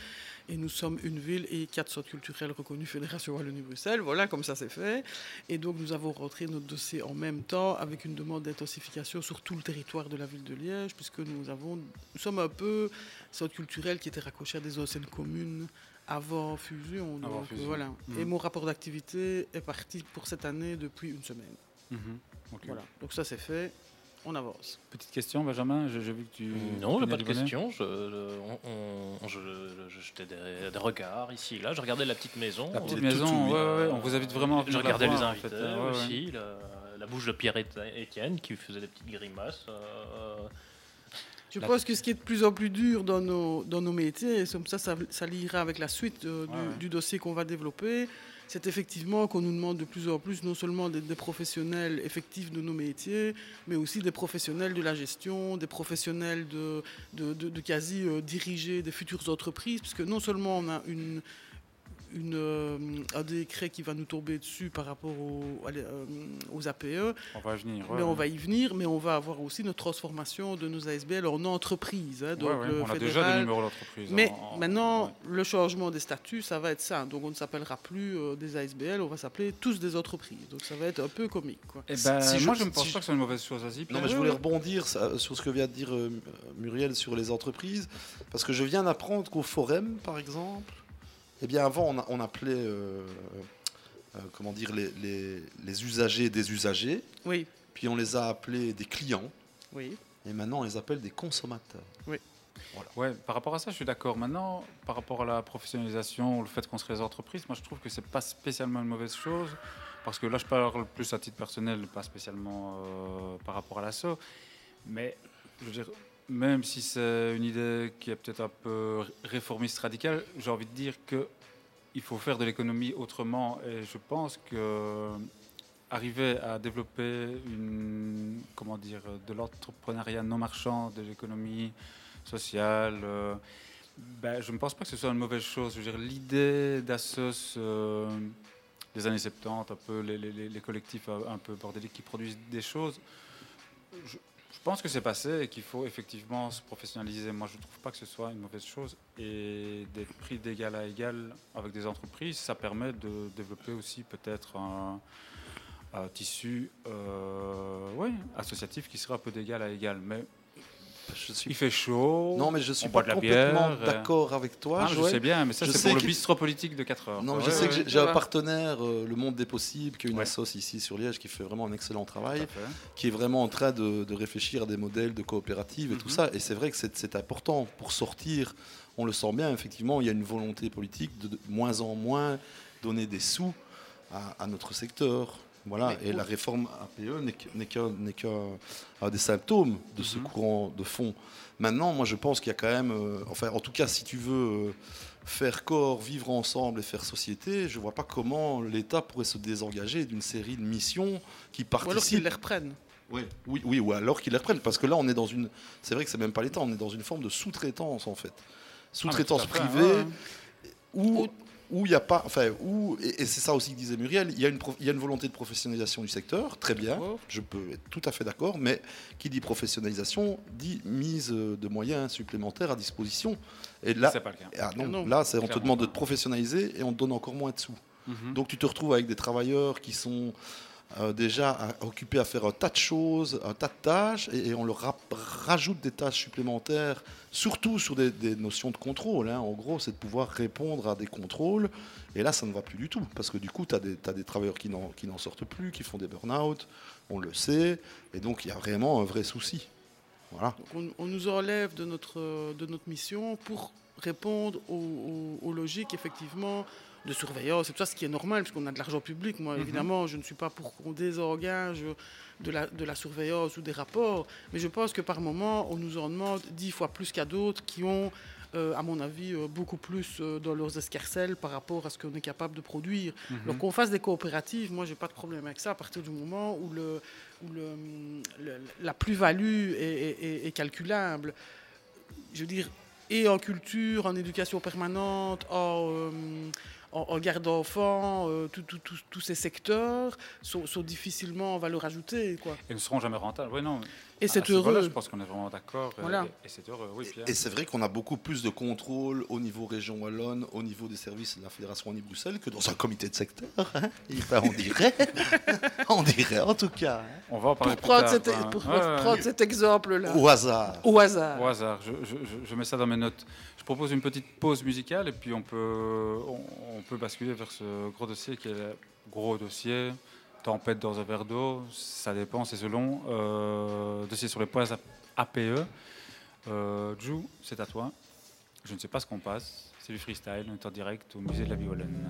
et nous sommes une ville et quatre centres culturels reconnus Fédération Wallonie-Bruxelles. Voilà, comme ça c'est fait. Et donc, nous avons rentré notre dossier en même temps avec une demande d'intensification sur tout le territoire de la ville de Liège, puisque nous, avons, nous sommes un peu centre culturel qui était raccroché à des anciennes communes avant fusion.
Avant
donc,
fusion.
voilà.
Mhm.
Et mon rapport d'activité est parti pour cette année depuis une semaine.
Ok.
Voilà. Donc ça c'est fait. On avance.
Petite question, Benjamin, j'ai vu que tu.
Non,
tu
j'ai pas de questions. Je, je- on- on- je- je- je jetais des, des regards ici et là. Je regardais la petite maison.
La petite
Euh,
maison, ouais, ouais, ouais, on vous invite vraiment à
Je regardais les
en
invités
fait, ouais, ouais.
aussi. La, la bouche de Pierre Étienne qui faisait des petites grimaces. euh,
Je
la-
pense que ce qui est de plus en plus dur dans nos, dans nos métiers, et comme ça, ça, ça liera avec la suite euh, du,
Ouais, ouais.
du dossier qu'on va développer, c'est effectivement qu'on nous demande de plus en plus non seulement des professionnels effectifs de nos métiers, mais aussi des professionnels de la gestion, des professionnels de quasi euh, diriger des futures entreprises, puisque non seulement on a une, une, euh, un décret qui va nous tomber dessus par rapport aux, euh, aux APE,
On va y venir. ouais,
mais on va y venir, mais on va avoir aussi notre transformation de nos ASBL en entreprise. hein, donc
Ouais, ouais,
le
on a déjà
fédéral-
des numéros d'entreprise
Mais
en- en-
maintenant, le changement des statuts, ça va être ça. Donc on ne s'appellera plus euh, des ASBL, on va s'appeler tous des entreprises. Donc ça va être un peu comique. Quoi.
Eh ben,
Si je-
moi, je ne pense
si
pas que c'est une mauvaise chose.
Non, mais je voulais rebondir ça- sur ce que vient de dire euh, Muriel sur les entreprises, parce que je viens d'apprendre qu'au Forum, par exemple, eh bien avant on, a- on appelait, euh, euh, comment dire, les, les- les usagers des usagers,
Oui.
puis on les a appelés des clients,
Oui.
et maintenant on les appelle des consommateurs.
Oui.
Ouais, par rapport à ça, je suis d'accord. Maintenant, par rapport à la professionnalisation, le fait qu'on serait des entreprises, moi je trouve que c'est pas spécialement une mauvaise chose. Parce que là, je parle plus à titre personnel, pas spécialement euh, par rapport à l'assaut. Mais je veux dire, même si c'est une idée qui est peut-être un peu réformiste radicale, j'ai envie de dire que il faut faire de l'économie autrement. Et je pense que arriver à développer une, comment dire, de l'entrepreneuriat non marchand, de l'économie sociale, euh, ben, je ne pense pas que ce soit une mauvaise chose. L'idée d'Assos euh, des années 70, un peu les, les- collectifs un peu bordéliques qui produisent des choses, je, je pense que c'est passé et qu'il faut effectivement se professionnaliser. Moi, je ne trouve pas que ce soit une mauvaise chose. Et d'être pris d'égal à égal avec des entreprises, ça permet de développer aussi peut-être un, tissu euh, associatif qui sera un peu d'égal à égal. Mais
je suis.
Il fait chaud.
Non, mais je suis pas complètement
euh.
d'accord avec toi.
Ah, je sais bien, mais ça,
Je
c'est
sais
pour le bistrot politique de 4 heures.
Non,
Ouais,
je sais
ouais,
que
ouais.
j'ai- un partenaire, euh, le Monde des Possibles, qui est une
Ouais.
assoce ici sur Liège, qui fait vraiment un excellent travail, qui est vraiment en train de, de réfléchir à des modèles de coopérative et tout
Mhm.
ça. Et c'est vrai que c'est c'est important pour sortir. On le sent bien, effectivement, il y a une volonté politique de, de moins en moins donner des sous à, à notre secteur. Voilà,
Mais
et la réforme APE n'est qu'un un des symptômes de ce
Mhm.
courant de fond. Maintenant, moi, je pense qu'il y a quand même, euh, enfin, en tout cas, si tu veux euh, faire corps, vivre ensemble et faire société, je vois pas comment l'État pourrait se désengager d'une série de missions qui
Ou alors qu'ils
participent.
les reprennent.
Oui, oui, oui, ou alors qu'ils les reprennent, parce que là, on est dans une. C'est vrai que c'est même pas l'État, on est dans une forme de sous-traitance en fait, sous-traitance
Ah, fait,
privée,
ouais, ouais.
Où il n'y a pas, enfin, où et, et c'est ça aussi que disait Muriel, il y a une pro- il y a une volonté de professionnalisation du secteur, très bien, je peux être tout à fait d'accord, mais qui dit professionnalisation dit mise de moyens supplémentaires à disposition. Et là,
C'est pas le cas.
ah non,
Ah non,
là, c'est on te demande de te professionnaliser et on te donne encore moins de sous.
Mhm.
Donc tu te retrouves avec des travailleurs qui sont euh, déjà occupés à faire un tas de choses, un tas de tâches, et, on leur rajoute des tâches supplémentaires, surtout sur des, notions de contrôle. hein. En gros, c'est de pouvoir répondre à des contrôles. Et là, ça ne va plus du tout, parce que du coup, tu as, des travailleurs qui n'en sortent plus, qui font des burn-out, on le sait, et donc il y a vraiment un vrai souci. Voilà.
On, nous enlève de notre, de notre mission pour répondre aux logiques, effectivement, de surveillance et tout ça, ce qui est normal, puisqu'on a de l'argent public. Moi,
Mhm.
évidemment, je ne suis pas pour qu'on désengage de la, de la surveillance ou des rapports, mais je pense que par moment, on nous en demande dix fois plus qu'à d'autres qui ont, euh, à mon avis, euh, beaucoup plus euh, dans leurs escarcelles par rapport à ce qu'on est capable de produire.
Mhm.
Donc qu'on fasse des coopératives, moi, j'ai pas de problème avec ça, à partir du moment où, le, où le, le- la plus-value est, est- est- est calculable. Je veux dire, et en culture, en éducation permanente, en, euh, en, en garde d'enfants, euh, tous ces secteurs sont, sont difficilement en valeur ajoutée. Quoi.
Et ne seront jamais rentables. Oui, non.
Et c'est
ce
heureux.
Je pense qu'on est vraiment d'accord. euh,
Voilà.
Et, et c'est heureux, oui, Pierre.
Et c'est vrai qu'on a beaucoup plus de contrôle au niveau région wallonne, au niveau des services de la Fédération Wallonie-Bruxelles que dans un comité de secteur. hein. Ben, on dirait, [LAUGHS] on dirait en tout cas, hein.
On va en parler
Pour
plus
prendre,
tard,
cet,
hein.
pour
Ouais, ouais.
prendre cet exemple-là.
au hasard.
Au hasard.
Au hasard, je, je- je- je mets ça dans mes notes. Propose une petite pause musicale et puis on peut, basculer vers ce gros dossier qui est gros dossier. Tempête dans un verre d'eau, ça dépend, c'est selon. Euh, dossier sur les points APE. Euh, Jou, c'est à toi. Je ne sais pas ce qu'on passe. C'est du freestyle, on est en direct au musée de la Violaine.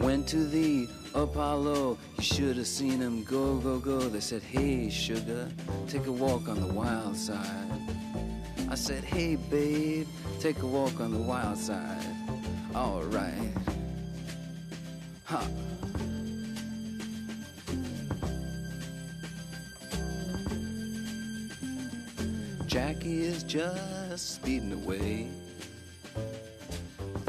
Went to the Apollo, you should have seen him go, go, go. They said, Hey, sugar, take a walk on the wild side. I said, Hey, babe, take a walk on the wild side. Alright. Ha. Jackie is just speeding away.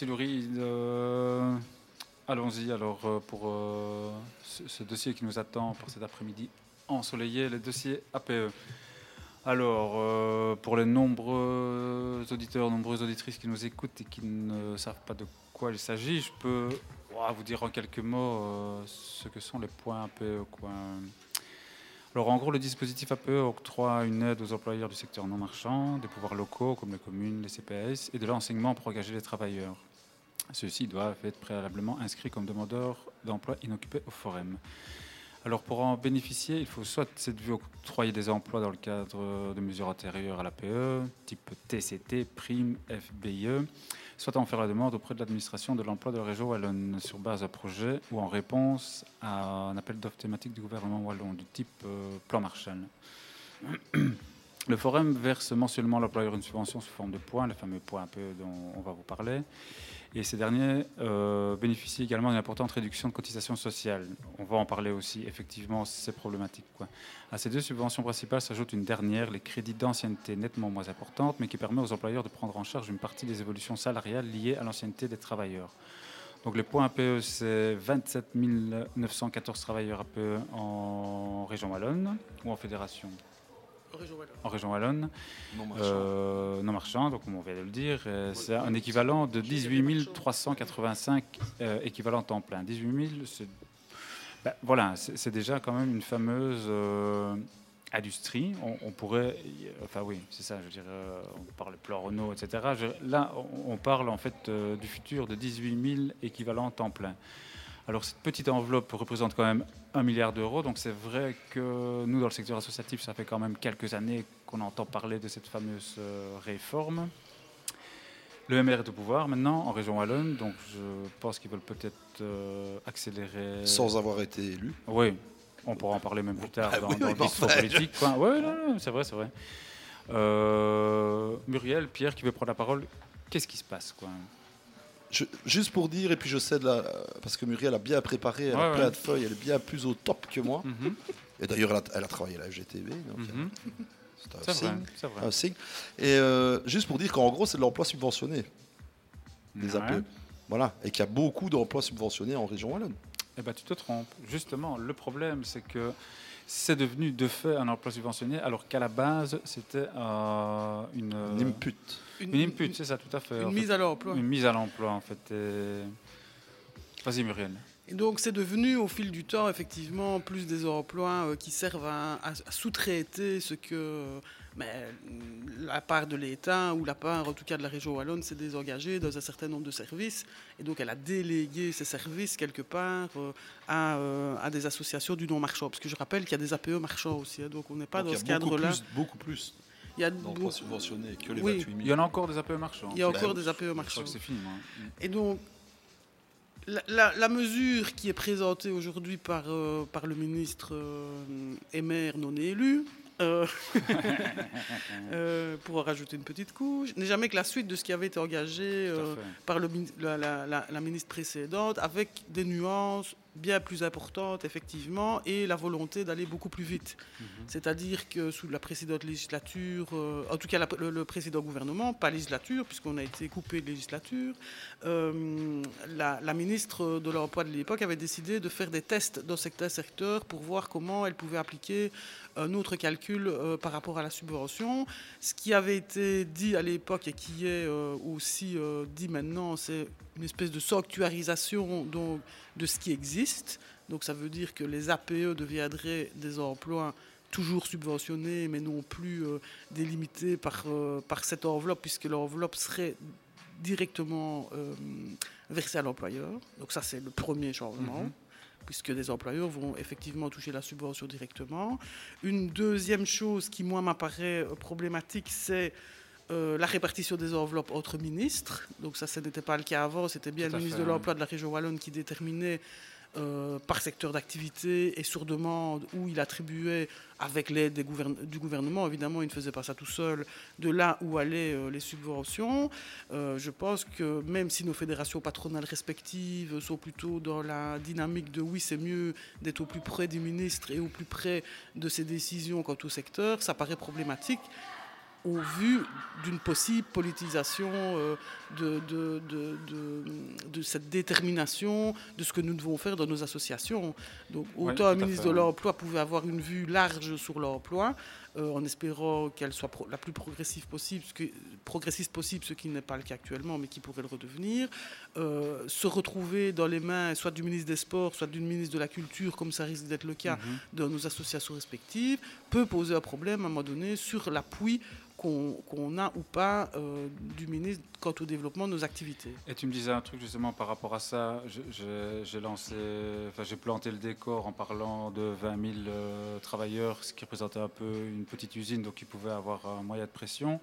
Merci Laurie. Euh, Allons-y alors euh, pour euh, ce, dossier qui nous attend pour cet après-midi ensoleillé, le dossier APE. Alors, euh, pour les nombreux auditeurs, nombreuses auditrices qui nous écoutent et qui ne savent pas de quoi il s'agit, je peux vous dire en quelques mots ce que sont les points APE. Alors, en gros, le dispositif APE octroie une aide aux employeurs du secteur non marchand, des pouvoirs locaux comme les communes, les CPS, et de l'enseignement pour engager les travailleurs. Ceux-ci doivent être préalablement inscrits comme demandeurs d'emploi inoccupés au Forum. Alors pour en bénéficier, il faut soit cette vue octroyer des emplois dans le cadre de mesures antérieures à l'APE, type TCT, prime, FBIE, soit en faire la demande auprès de l'administration de l'emploi de la région wallonne sur base d'un projet ou en réponse à un appel d'offres thématique du gouvernement wallon du type euh, plan Marshall. Le Forum verse mensuellement à l'employeur une subvention sous forme de points, les fameux points APE dont on va vous parler. Et ces derniers euh, bénéficient également d'une importante réduction de cotisations sociales. On va en parler aussi, effectivement, c'est problématique. Quoi. À ces deux subventions principales s'ajoute une dernière, les crédits d'ancienneté nettement moins importante, mais qui permet aux employeurs de prendre en charge une partie des évolutions salariales liées à l'ancienneté des travailleurs. Donc les points APE, c'est 27 914 travailleurs APE en région Wallonne ou en fédération
Région Wallonne.
en région Wallonne.
Non marchand.
Euh, non marchand, donc comme on vient de le dire, euh, c'est un équivalent de 18 385 euh, équivalents temps plein. 18 000, c'est ben, voilà, c'est c'est déjà quand même une fameuse euh, industrie. On, on pourrait, enfin oui, c'est ça, je veux dire, euh, on parle de plan Renault, etc. Je- là, on, on parle en fait euh, du futur de 18 000 équivalents temps plein. Alors cette petite enveloppe représente quand même un milliard d'euros, donc c'est vrai que nous, dans le secteur associatif, ça fait quand même quelques années qu'on entend parler de cette fameuse euh, réforme. Le MR est au pouvoir maintenant en région Wallonne, donc je pense qu'ils veulent peut-être euh, accélérer.
Sans avoir été élu.
Oui, on pourra en parler même plus tard
Ah
dans,
oui,
dans
oui,
le discours
enfin,
politique. quoi. Ouais, c'est vrai, c'est vrai. Euh, Muriel, Pierre qui veut prendre la parole, qu'est-ce qui se passe quoi?
Je- juste pour dire, et puis je cède là, parce que Muriel a bien préparé, elle a plein
ouais.
de feuilles, elle est bien plus au top que moi.
Mhm.
Et d'ailleurs, elle a, elle a travaillé à la donc,
Mhm.
euh, c'est un signe.
c'est vrai.
un signe. Et euh, juste pour dire qu'en gros, c'est de l'emploi subventionné, les
Ouais.
APE. Voilà. Et qu'il y a beaucoup d'emplois subventionnés en région Wallonne.
Eh ben, tu te trompes. Justement, le problème, c'est que c'est devenu de fait un emploi subventionné, alors qu'à la base, c'était euh, une...
Une input.
Une,
Une-
input, c'est ça, tout à fait.
une mise
fait.
à l'emploi.
Une mise à l'emploi, en fait. et- Vas-y, Muriel.
Et donc c'est devenu au fil du temps effectivement plus des emplois euh, qui servent à, à- à sous-traiter ce que euh, mais, la part de l'État ou la part en tout cas de la région wallonne s'est désengagée dans un certain nombre de services et donc elle a délégué ces services quelque part euh, à, euh, à des associations du non marchand parce que je rappelle qu'il y a des APE marchands aussi hein, donc on n'est pas
Donc,
dans ce cadre-là.
beaucoup plus
Il y a
d'emplois
beaucoup-
subventionnés que les
Oui.
28 000.
Il y en a encore des APE marchands.
Il y a
Ben,
encore des APE
Je crois
marchands.
que c'est fini, moi.
Et donc, la, la- la mesure qui est présentée aujourd'hui par, euh, par le ministre euh, et maire non élu, euh, [LAUGHS] euh, pour rajouter une petite couche, n'est jamais que la suite de ce qui avait été engagé euh, par le, la, la- la- la ministre précédente, avec des nuances bien plus importantes, effectivement, et la volonté d'aller beaucoup plus vite. C'est-à-dire que sous la précédente législature, euh, en tout cas le, le précédent gouvernement, pas législature, puisqu'on a été coupé de législature, la, la ministre de l'Emploi de l'époque avait décidé de faire des tests dans certains secteurs pour voir comment elle pouvait appliquer un autre calcul euh, par rapport à la subvention. Ce qui avait été dit à l'époque et qui est euh, aussi euh, dit maintenant, c'est une espèce de sanctuarisation donc, de ce qui existe. Donc ça veut dire que les APE deviendraient des emplois toujours subventionnés, mais non plus délimités par, par cette enveloppe, puisque l'enveloppe serait directement versée à l'employeur. Donc ça, c'est le premier changement.
Mhm.
Puisque les employeurs vont effectivement toucher la subvention directement. Une deuxième chose qui, moi, m'apparaît euh, problématique, c'est euh, la répartition des enveloppes entre ministres. Donc ça, ce n'était pas le cas avant, c'était bien le ministre
fait,
de
oui.
l'Emploi de la région Wallonne qui déterminait euh, par secteur d'activité et sur demande où il attribuait, avec l'aide du gouvernement, évidemment, il ne faisait pas ça tout seul, de là où allaient euh, les subventions. Euh, je pense que même si nos fédérations patronales respectives sont plutôt dans la dynamique de oui, c'est mieux d'être au plus près des ministres et au plus près de ces décisions quant au secteur, ça paraît problématique au vu d'une possible politisation euh, de, de, de, de- de cette détermination de ce que nous devons faire dans nos associations. Donc
Oui,
autant un ministre
fait,
de l'Emploi pouvait avoir une vue large sur l'emploi, euh, en espérant qu'elle soit pro- la plus progressive possible, ce que, progressiste possible, ce qui n'est pas le cas actuellement, mais qui pourrait le redevenir, euh, se retrouver dans les mains soit du ministre des Sports, soit d'une ministre de la Culture, comme ça risque d'être le cas
Mhm.
dans nos associations respectives, peut poser un problème à un moment donné sur l'appui qu'on a ou pas euh, du ministre quant au développement de nos activités.
Et tu me disais un truc justement par rapport à ça. J'ai lancé, enfin j'ai planté le décor en parlant de 20 000 euh, travailleurs, ce qui représentait un peu une petite usine, donc ils pouvaient avoir un moyen de pression.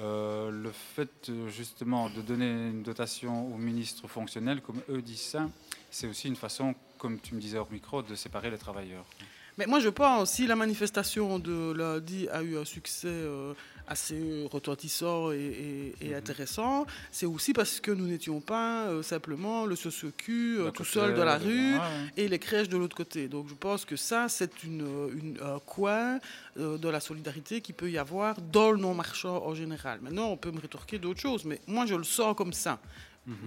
Euh, le fait justement de donner une dotation aux ministres fonctionnels, comme eux disent ça, c'est aussi une façon, comme tu me disais hors micro, de séparer les travailleurs.
Mais moi, je pense, si la manifestation de lundi a eu un succès euh, assez retentissant et, et- et intéressant, c'est aussi parce que nous n'étions pas euh, simplement le socio-cul euh, tout seul dans la rue
ouais,
et les crèches de l'autre côté. Donc je pense que ça, c'est une, une- un coin de la solidarité qui peut y avoir dans le non-marchand en général. Maintenant, on peut me rétorquer d'autres choses, mais moi, je le sens comme ça.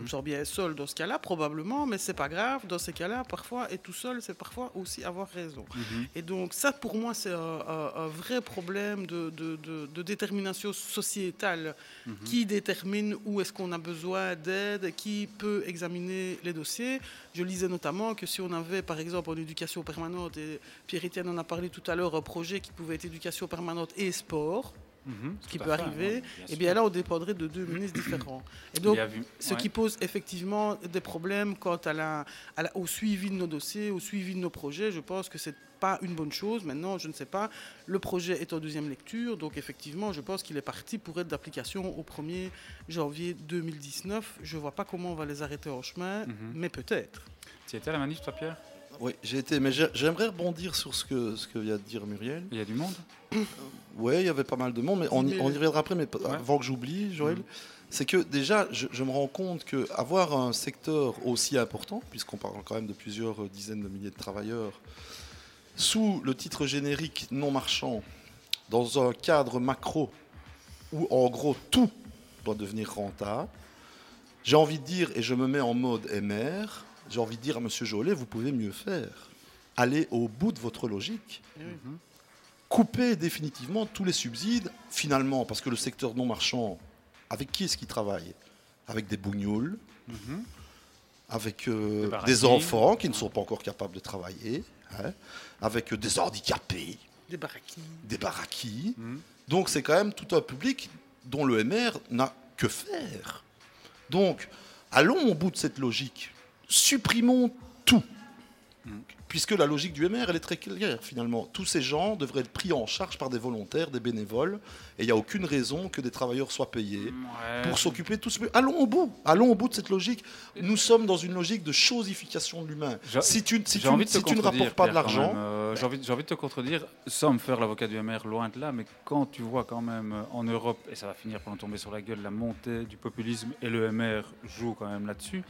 Me sens bien seul dans ce cas-là, probablement, mais c'est pas grave. Dans ces cas-là, parfois, être tout seul, c'est parfois aussi avoir raison.
Mhm.
Et donc, ça, pour moi, c'est un, un- un vrai problème de, de- de- de détermination sociétale
Mhm.
qui détermine où est-ce qu'on a besoin d'aide, qui peut examiner les dossiers. Je lisais notamment que si on avait, par exemple, en éducation permanente, et Pierre-Étienne en a parlé tout à l'heure, un projet qui pouvait être éducation permanente et sport,
Mhm,
ce qui peut
fait,
arriver,
ouais, bien
et
sûr.
bien là, on dépendrait de deux ministres différents. Et donc,
vu-
ce
ouais.
qui pose effectivement des problèmes quant à la, à la- au suivi de nos dossiers, au suivi de nos projets. Je pense que c'est pas une bonne chose. Maintenant, je ne sais pas. Le projet est en deuxième lecture, donc effectivement, je pense qu'il est parti pour être d'application au 1er janvier 2019. Je vois pas comment on va les arrêter en chemin,
Mhm.
mais peut-être.
Tu étais à la manif, toi, Pierre?
Oui, j'ai été, mais j'ai- j'aimerais rebondir sur ce que, ce que vient de dire Muriel.
Il y a du monde? [COUGHS]
Oui, il y avait pas mal de monde, mais on y, on y reviendra après, mais
Ouais.
avant que j'oublie, Joël,
Mhm.
c'est que déjà, je, je me rends compte qu'avoir un secteur aussi important, puisqu'on parle quand même de plusieurs dizaines de milliers de travailleurs, sous le titre générique non marchand, dans un cadre macro où en gros tout doit devenir rentable, j'ai envie de dire, et je me mets en mode MR, j'ai envie de dire à M. Jolet, vous pouvez mieux faire. Allez au bout de votre logique. Couper définitivement tous les subsides, finalement, parce que le secteur non marchand, avec qui est-ce qu'il travaille? Avec des bougnoules, avec euh,
des
enfants qui ne sont pas encore capables de travailler, hein, avec euh, des handicapés,
Des baraquis.
des baraquis.
Mhm.
Donc c'est quand même tout un public dont le MR n'a que faire. Donc allons au bout de cette logique. Supprimons tout. Puisque la logique du MR, elle est très claire finalement. Tous ces gens devraient être pris en charge par des volontaires, des bénévoles, et il n'y a aucune raison que des travailleurs soient payés pour s'occuper de tout ce... Allons au bout, allons au bout de cette logique. Nous sommes dans une logique de chosification de l'humain. Si tu, si
j'ai
tu-
envie de te
si tu ne rapportes pas de
Pierre,
l'argent.
Euh, j'ai envie, j'ai envie de te contredire, sans me faire l'avocat du MR, loin de là, mais quand tu vois quand même euh, en Europe, et ça va finir par nous tomber sur la gueule, la montée du populisme, et le MR joue quand même là-dessus,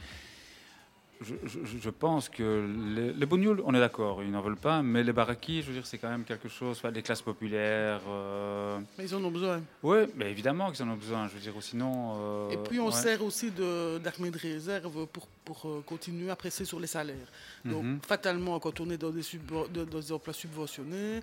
je, je- je pense que les, les bougnoules, on est d'accord, ils n'en veulent pas, mais les baraquis, je veux dire, c'est quand même quelque chose, enfin, les classes populaires... euh,
Mais ils en ont besoin.
Oui, mais évidemment qu'ils en ont besoin, je veux dire, sinon... euh,
Et puis on
ouais.
sert aussi d'armée de, réserve pour, pour euh, continuer à presser sur les salaires. Donc
Mhm.
fatalement, quand on est dans des, dans des emplois subventionnés,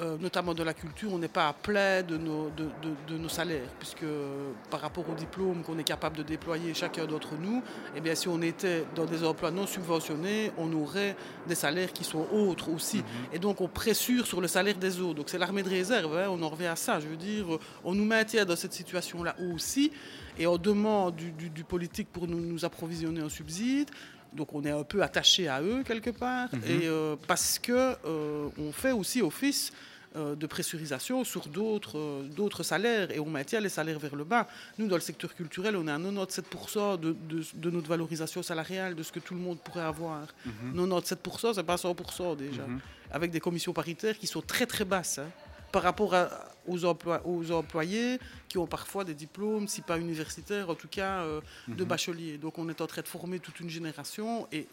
euh, notamment de la culture, on n'est pas à plein de nos, de, de- de nos salaires, puisque euh, par rapport au diplôme qu'on est capable de déployer chacun d'entre nous, eh bien, si on était dans des emplois non subventionnés, on aurait des salaires qui sont autres aussi. Et donc on pressure sur le salaire des autres. Donc c'est l'armée de réserve, hein, on en revient à ça. Je veux dire, euh, on nous maintient dans cette situation-là aussi, et on demande du, du- du politique pour nous, nous approvisionner en subsides. Donc on est un peu attaché à eux quelque part,
Mhm.
et euh, parce que euh, on fait aussi office de pressurisation sur d'autres euh, d'autres salaires et on maintient les salaires vers le bas. Nous, dans le secteur culturel, on est à 97% de, de- de notre valorisation salariale, de ce que tout le monde pourrait avoir.
Mhm.
97%, c'est pas 100% déjà.
Mhm.
Avec des commissions paritaires qui sont très très basses hein, par rapport à- aux, emplois- aux employés qui ont parfois des diplômes, si pas universitaires, en tout cas euh, de
Mhm.
bacheliers. Donc on est en train de former toute une génération et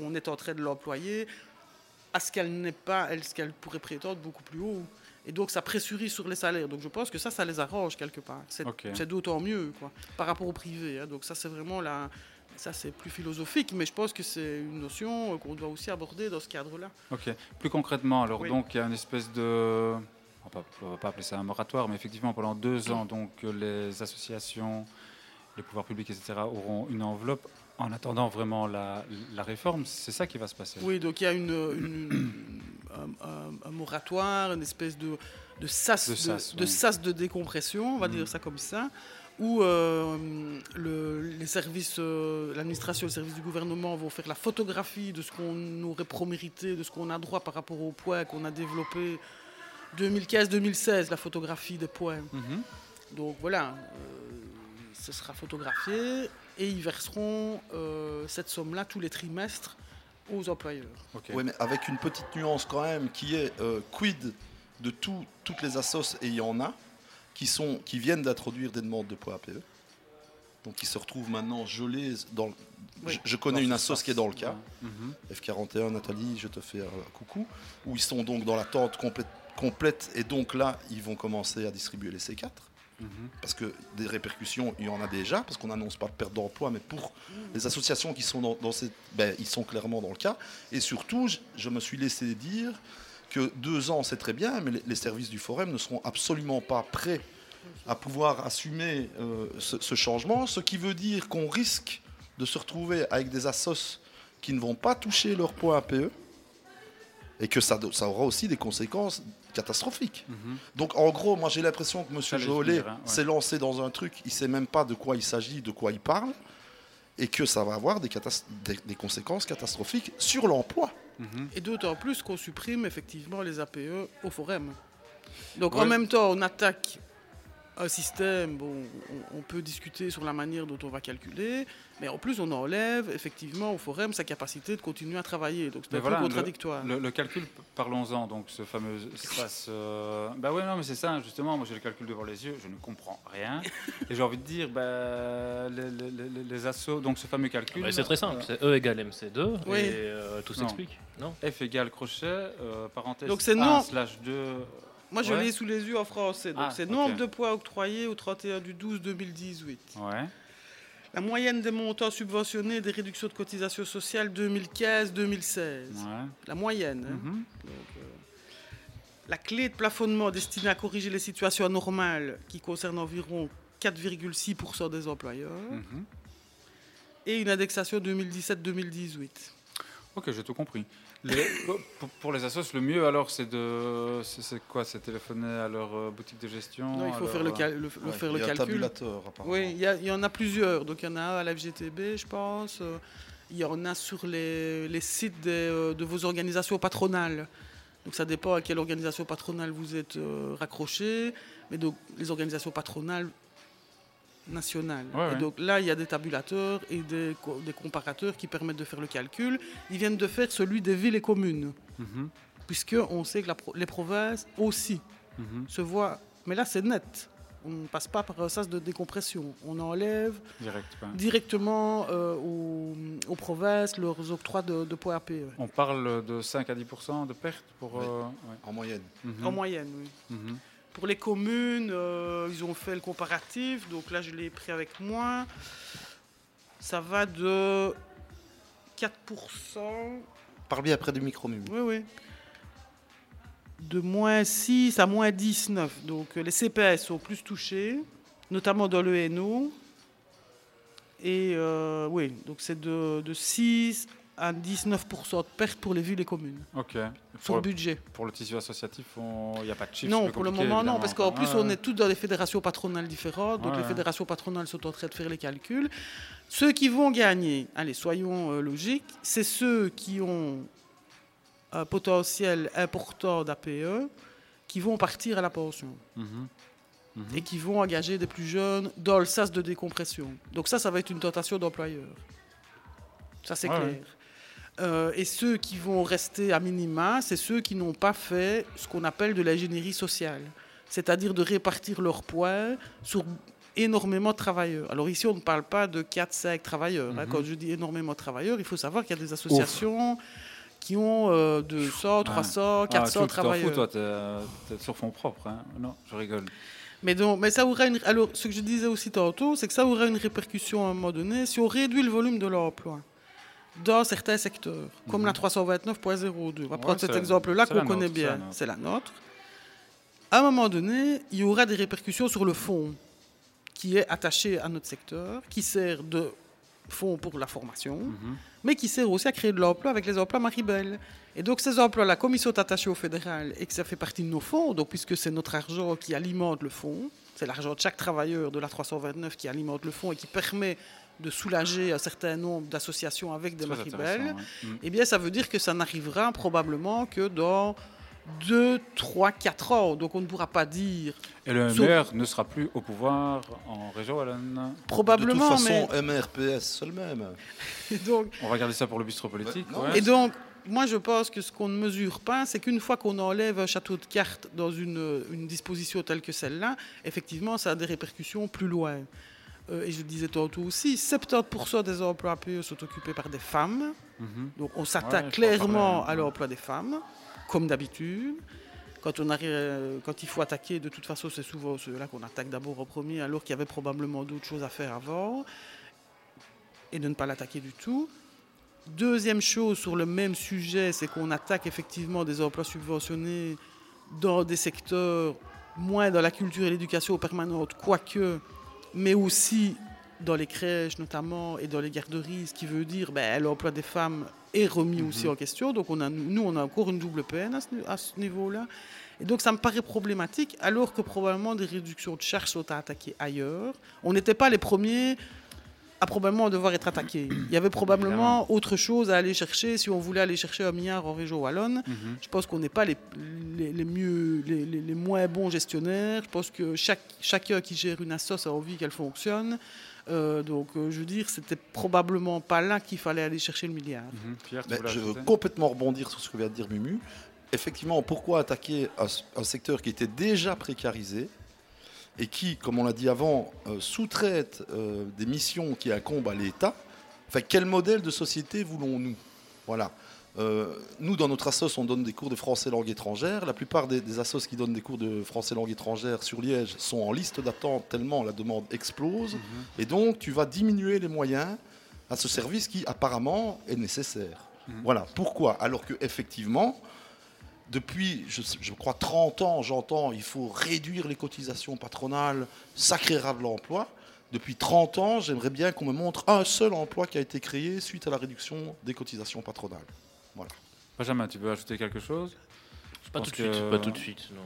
on est en train de l'employer à ce qu'elle n'est pas, elle, ce qu'elle pourrait prétendre beaucoup plus haut. Et donc ça pressurise sur les salaires. Donc je pense que ça, ça les arrange quelque part. C'est d'autant mieux quoi, par rapport au privé. hein. Donc ça, c'est vraiment la... Ça, c'est plus philosophique, mais je pense que c'est une notion euh, qu'on doit aussi aborder dans ce cadre-là.
Ok. Plus concrètement, alors,
Oui.
donc, il y a une espèce de. On on va pas appeler ça un moratoire, mais effectivement, pendant deux ans, donc, les associations, les pouvoirs publics, etc., auront une enveloppe en attendant vraiment la, la réforme. C'est ça qui va se passer.
Oui, donc il y a une, un, moratoire, une espèce de, de, sas,
De sas,
de
oui.
sas de décompression, on va dire ça comme ça, où euh, le- les services, euh, l'administration et le service du gouvernement vont faire la photographie de ce qu'on aurait promérité, de ce qu'on a droit par rapport aux points qu'on a développés 2015-2016, la photographie des points.
Mhm.
Donc voilà, euh, ce sera photographié et ils verseront euh, cette somme-là tous les trimestres aux employeurs.
Oui, mais avec une petite nuance quand même, qui est euh, quid de tout- toutes les assos, et il y en a, qui, sont, qui viennent d'introduire des demandes de poids APE. Donc qui se retrouvent maintenant gelées dans... le-
Oui.
Je, je connais
Dans
une assos qui est dans le cas,
ouais. Mhm.
F41, Nathalie, je te fais un coucou, où ils sont donc dans l'attente complète, complète, et donc là, ils vont commencer à distribuer les C4.
Mhm.
Parce que des répercussions, il y en a déjà, parce qu'on n'annonce pas de perte d'emploi, mais pour les associations qui sont dans, dans ces... Ben, ils sont clairement dans le cas. Et surtout, je, me suis laissé dire que deux ans, c'est très bien, mais les, services du Forum ne seront absolument pas prêts à pouvoir assumer euh, ce, changement, ce qui veut dire qu'on risque de se retrouver avec des assos qui ne vont pas toucher leur poids APE, et que ça, aura aussi des conséquences catastrophiques.
Mhm.
Donc en gros, moi j'ai l'impression que M. Jolet
hein, ouais.
s'est lancé dans un truc, il sait même pas de quoi il s'agit, de quoi il parle, et que ça va avoir des, catas- des- des conséquences catastrophiques sur l'emploi.
Mhm.
Et d'autant plus qu'on supprime effectivement les APE au forum. Donc en même temps, on attaque un système, bon, on, on peut discuter sur la manière dont on va calculer, mais en plus on enlève effectivement au forum sa capacité de continuer à travailler. Donc c'est un
voilà,
peu contradictoire.
Le, le calcul, parlons-en, donc ce fameux SAS. euh, bah ouais, non, mais c'est ça, justement, moi j'ai le calcul devant les yeux, je ne comprends rien. [LAUGHS] et j'ai envie de dire, bah, les, les- les- les assos, donc ce fameux calcul.
Bah, c'est très simple,
euh,
c'est E égale MC2
Oui.
et euh, tout
Non.
s'explique. Non?
F égale crochet, euh, parenthèse
Donc c'est
1
non.
slash 2.
Moi je l'ai sous les yeux en français. Donc
Ah,
c'est nombre de points octroyés au 31 du 12 2018.
Ouais.
La moyenne des montants subventionnés des réductions de cotisations sociales 2015-2016.
Ouais.
La moyenne. hein.
Mhm.
Donc, euh, la clé de plafonnement destinée à corriger les situations anormales qui concernent environ 4,6% des employeurs.
Mhm.
et une indexation 2017-2018.
Ok, j'ai tout compris. Les- pour, pour les assos, le mieux alors, c'est de, c'est c'est quoi C'est téléphoner à leur euh, boutique de gestion.
Non, il faut
leur,
faire le,
euh,
cal- le- le
Ouais,
faire
il
le
y a un
calcul.
tabulateur, apparemment.
Oui, il y, en a plusieurs. Donc il y en a un à la FGTB, je pense. Euh, Il y en a sur les, les sites des, euh, de vos organisations patronales. Donc ça dépend à quelle organisation patronale vous êtes euh, raccroché. Mais donc les organisations patronales nationales.
Ouais,
et
ouais.
donc là, il y a des tabulateurs et des, co- des comparateurs qui permettent de faire le calcul. Ils viennent de faire celui des villes et communes.
Mhm,
Puisqu'on sait que la pro- les provinces aussi
mhm.
se voient. Mais là, c'est net. On ne passe pas par un sas de décompression. On enlève
Direct.
directement euh, aux, aux provinces leurs octrois de, de poids APE.
On parle de 5 à 10% de pertes pour.
Ouais.
euh, ouais.
En moyenne.
Mhm,
En moyenne, oui. Pour les communes, euh, ils ont fait le comparatif. Donc là, je l'ai pris avec moi. Ça va de 4%.
Parle bien après du micro, Mimi.
Oui, oui. De moins 6 à moins 19. Donc euh, les CPS sont plus touchés, notamment dans le NO. Et euh, oui, donc c'est de, de 6 à 19% de pertes pour les villes et communes.
Ok.
Sur
Pour
le budget.
Pour le tissu associatif, on- il n'y a pas de chiffre.
Non, pour le moment, non, parce qu'en plus, on est tous dans des fédérations patronales différentes. Donc, les fédérations patronales sont en train de faire les calculs. Ceux qui vont gagner, allez, soyons euh, logiques, c'est ceux qui ont un potentiel important d'APE qui vont partir à la pension
Mhm, mhm.
et qui vont engager des plus jeunes dans le sas de décompression. Donc ça, ça va être une tentation d'employeur. Ça, c'est
Ouais,
clair.
ouais.
Euh, et ceux qui vont rester à minima, c'est ceux qui n'ont pas fait ce qu'on appelle de l'ingénierie sociale, c'est-à-dire de répartir leur poids sur énormément de travailleurs. Alors ici, on ne parle pas de 4-5 travailleurs. hein.
Mhm.
Quand je dis énormément de travailleurs, il faut savoir qu'il y a des associations qui ont euh, 200, 300,
Ah,
400
tu- tu t'en
travailleurs.
fous, toi, t'es euh, t'es sur fond propre. hein. Non, je rigole.
Mais, donc, mais ça aura une, alors, ce que je disais aussi tantôt, c'est que ça aura une répercussion à un moment donné si on réduit le volume de l'emploi dans certains secteurs, comme la 329.02. On va
Ouais,
prendre cet exemple-là qu'on connaît
nôtre,
bien, c'est la nôtre. À un moment donné, il y aura des répercussions sur le fonds qui est attaché à notre secteur, qui sert de fonds pour la formation,
Mhm.
mais qui sert aussi à créer de l'emploi avec les emplois Maribel. Et donc ces emplois-là, comme ils sont attachés au fédéral et que ça fait partie de nos fonds, donc puisque c'est notre argent qui alimente le fonds, c'est l'argent de chaque travailleur de la 329 qui alimente le fonds et qui permet de soulager un certain nombre d'associations avec des
ouais. Mm.
eh bien ça veut dire que ça n'arrivera probablement que dans 2, 3, 4 ans. Donc on ne pourra pas dire...
Et le
Sauf-
MR ne sera plus au pouvoir en région Wallonne.
Probablement,
De toute façon,
mais...
MRPS seul même. [LAUGHS]
donc,
On va garder ça pour le bistrot politique. ouais.
Et donc, moi, je pense que ce qu'on ne mesure pas, c'est qu'une fois qu'on enlève un château de cartes dans une, une disposition telle que celle-là, effectivement, ça a des répercussions plus loin. Euh, et je le disais tantôt aussi, 70% des emplois APE sont occupés par des femmes.
Mhm.
Donc, on s'attaque clairement à l'emploi des femmes, comme d'habitude. Quand, on arrive, euh, quand il faut attaquer, de toute façon, c'est souvent ceux-là qu'on attaque d'abord en premier, alors qu'il y avait probablement d'autres choses à faire avant, et de ne pas l'attaquer du tout. Deuxième chose sur le même sujet, c'est qu'on attaque effectivement des emplois subventionnés dans des secteurs moins dans la culture et l'éducation permanente, quoique, mais aussi dans les crèches notamment et dans les garderies, ce qui veut dire ben, l'emploi des femmes est remis aussi en question. Donc on a, nous, on a encore une double peine à ce, à ce niveau-là. Et donc ça me paraît problématique, alors que probablement des réductions de charges sont à attaquer ailleurs. On n'était pas les premiers à probablement devoir être attaqués. Il y avait probablement autre chose à aller chercher si on voulait aller chercher un milliard en région wallonne. Je pense qu'on n'est pas les, les, les mieux, les, les- les moins bons gestionnaires. Je pense que chaque, chacun qui gère une assoce a envie qu'elle fonctionne. Euh, donc, euh, je veux dire, c'était probablement pas là qu'il fallait aller chercher le milliard.
Mhm. Pierre,
je veux complètement rebondir sur ce que vient de dire Mumu. Effectivement, pourquoi attaquer un, un secteur qui était déjà précarisé et qui, comme on l'a dit avant, euh, sous-traite euh, des missions qui incombent à l'État Enfin, quel modèle de société voulons-nous? Voilà. Euh, nous, dans notre assos, on donne des cours de français langue étrangère. La plupart des, des assos qui donnent des cours de français langue étrangère sur Liège sont en liste d'attente tellement la demande explose. Et donc, tu vas diminuer les moyens à ce service qui, apparemment, est nécessaire. Voilà. Pourquoi? Alors que effectivement, depuis, je, je crois, 30 ans, j'entends il faut réduire les cotisations patronales, ça créera de l'emploi. depuis 30 ans, j'aimerais bien qu'on me montre un seul emploi qui a été créé suite à la réduction des cotisations patronales. Voilà.
Benjamin, tu veux ajouter quelque chose? Je
Pas tout de suite,
que-
pas tout de suite, non.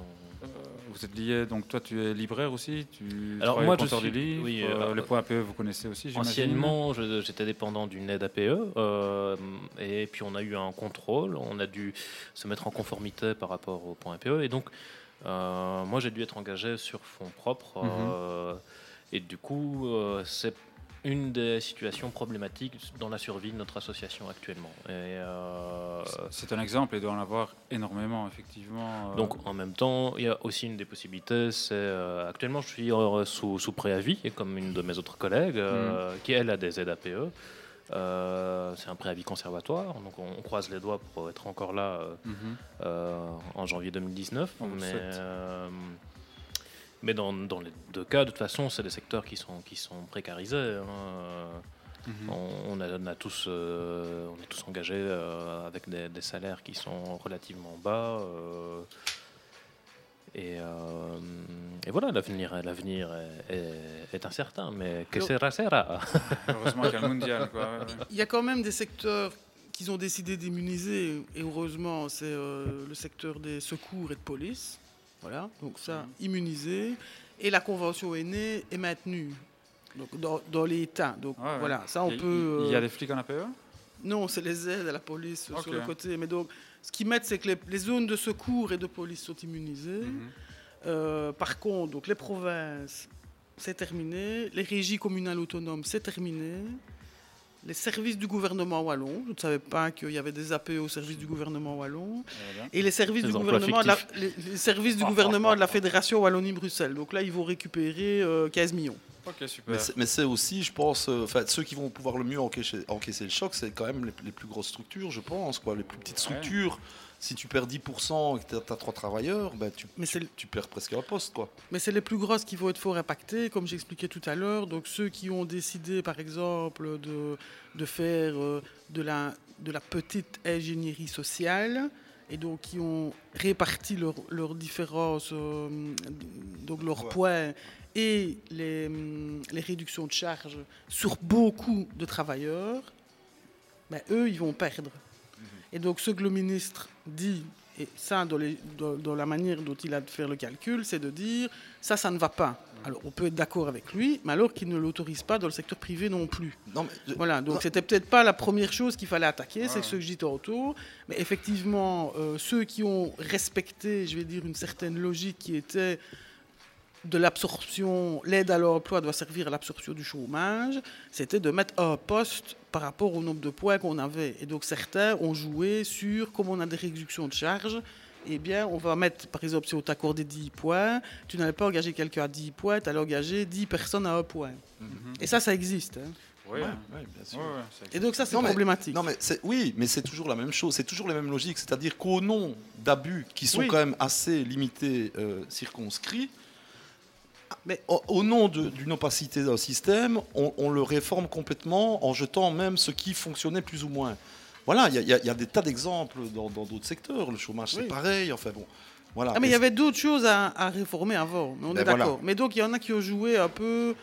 Euh, vous êtes liés, donc toi tu es libraire aussi tu
Alors moi je suis
du livre,
oui,
euh,
euh,
les points APE vous connaissez aussi
Anciennement, j'étais dépendant d'une aide APE, euh, et puis on a eu un contrôle, on a dû se mettre en conformité par rapport au point APE, et donc euh, moi j'ai dû être engagé sur fonds propres,
Mhm.
euh, et du coup euh, c'est une des situations problématiques dans la survie de notre association actuellement. Et, euh,
C'est un exemple, il doit en avoir énormément, effectivement. euh,
donc en même temps, il y a aussi une des possibilités, c'est euh, actuellement je suis sous, sous préavis, et comme une de mes autres collègues, euh, qui elle a des aides APE. Euh, c'est un préavis conservatoire, donc on, on croise les doigts pour être encore là euh, euh, en janvier 2019.
On vous le
mais mais dans, dans les deux cas, de toute façon, c'est des secteurs qui sont, qui sont précarisés. hein.
Mhm.
On, on a, on a tous, euh, on est tous engagés euh, avec des, des salaires qui sont relativement bas. euh, et, euh, et voilà, l'avenir, l'avenir est, est- est incertain, mais que sera, sera. [LAUGHS]
Heureusement qu'il y a le mondial, quoi.
Il y a quand même des secteurs qu'ils ont décidé d'immuniser, et heureusement, c'est euh, le secteur des secours et de police. Voilà, donc ça, immunisé. Et la convention est née et maintenue. Donc dans, dans l'État. Donc
Ouais, ouais.
voilà, ça on
Il y a-
peut.
Il y a
euh,
des flics en APE
Non, c'est les aides à la police sur le côté. Mais donc, ce qu'ils mettent, c'est que les, les zones de secours et de police sont immunisées.
Mhm.
Euh, par contre, donc les provinces, c'est terminé. Les régies communales autonomes, c'est terminé. Les services du gouvernement wallon, je ne savais pas qu'il y avait des APE au service du gouvernement wallon. Et les services du gouvernement, de la,
fictifs.
les, les services du gouvernement de la Fédération Wallonie-Bruxelles. Donc là, ils vont récupérer euh, 15 millions.
Ok, super.
Mais c'est- aussi, je pense, euh, enfin, ceux qui vont pouvoir le mieux encaisser, encaisser le choc, c'est quand même les, les plus grosses structures, je pense. Quoi. Les plus petites structures, si tu perds 10% et que tu as trois travailleurs, ben, tu, tu, tu perds presque un poste. Quoi.
Mais c'est les plus grosses qui vont être fort impactées, comme j'expliquais tout à l'heure. Donc ceux qui ont décidé, par exemple, de, de faire euh, de, la, de la petite ingénierie sociale, et donc qui ont réparti leurs leurs différences, euh, donc leurs points et les, hum, les réductions de charges sur beaucoup de travailleurs, ben, eux, ils vont perdre. Et donc ce que le ministre dit, et ça dans, les- dans- dans la manière dont il a de faire le calcul, c'est de dire ça, ça ne va pas. Alors on peut être d'accord avec lui, mais alors qu'il ne l'autorise pas dans le secteur privé non plus. voilà, donc c'était peut-être pas la première chose qu'il fallait attaquer, c'est ce que je dis tantôt. Mais effectivement, euh, ceux qui ont respecté, je vais dire, une certaine logique qui était de l'absorption, l'aide à l'emploi doit servir à l'absorption du chômage, c'était de mettre un poste par rapport au nombre de points qu'on avait. Et donc certains ont joué sur, comme on a des réductions de charges, eh bien, on va mettre, par exemple, si on t'accordait 10 points, tu n'allais pas engager quelqu'un à 10 points, tu allais engager 10 personnes à 1 point. Et ça, ça existe. hein.
Oui,
Ouais, ouais, bien sûr.
Ouais,
Et donc ça, c'est
Non, mais-
problématique.
Non, mais c'est- oui, mais c'est toujours la même chose, c'est toujours les mêmes logiques. C'est-à-dire qu'au nom d'abus qui sont
Oui.
quand même assez limités, euh, circonscrits, mais au, au nom d'une opacité d'un système, on, on le réforme complètement en jetant même ce qui fonctionnait plus ou moins. Voilà, il y, a- y y des tas d'exemples dans d'autres secteurs. Le chômage, c'est
Oui.
pareil. Enfin bon, voilà.
Ah, mais il y avait d'autres choses à, à réformer avant, mais on
Ben
est d'accord.
voilà.
Mais donc, il y en a qui ont joué un peu.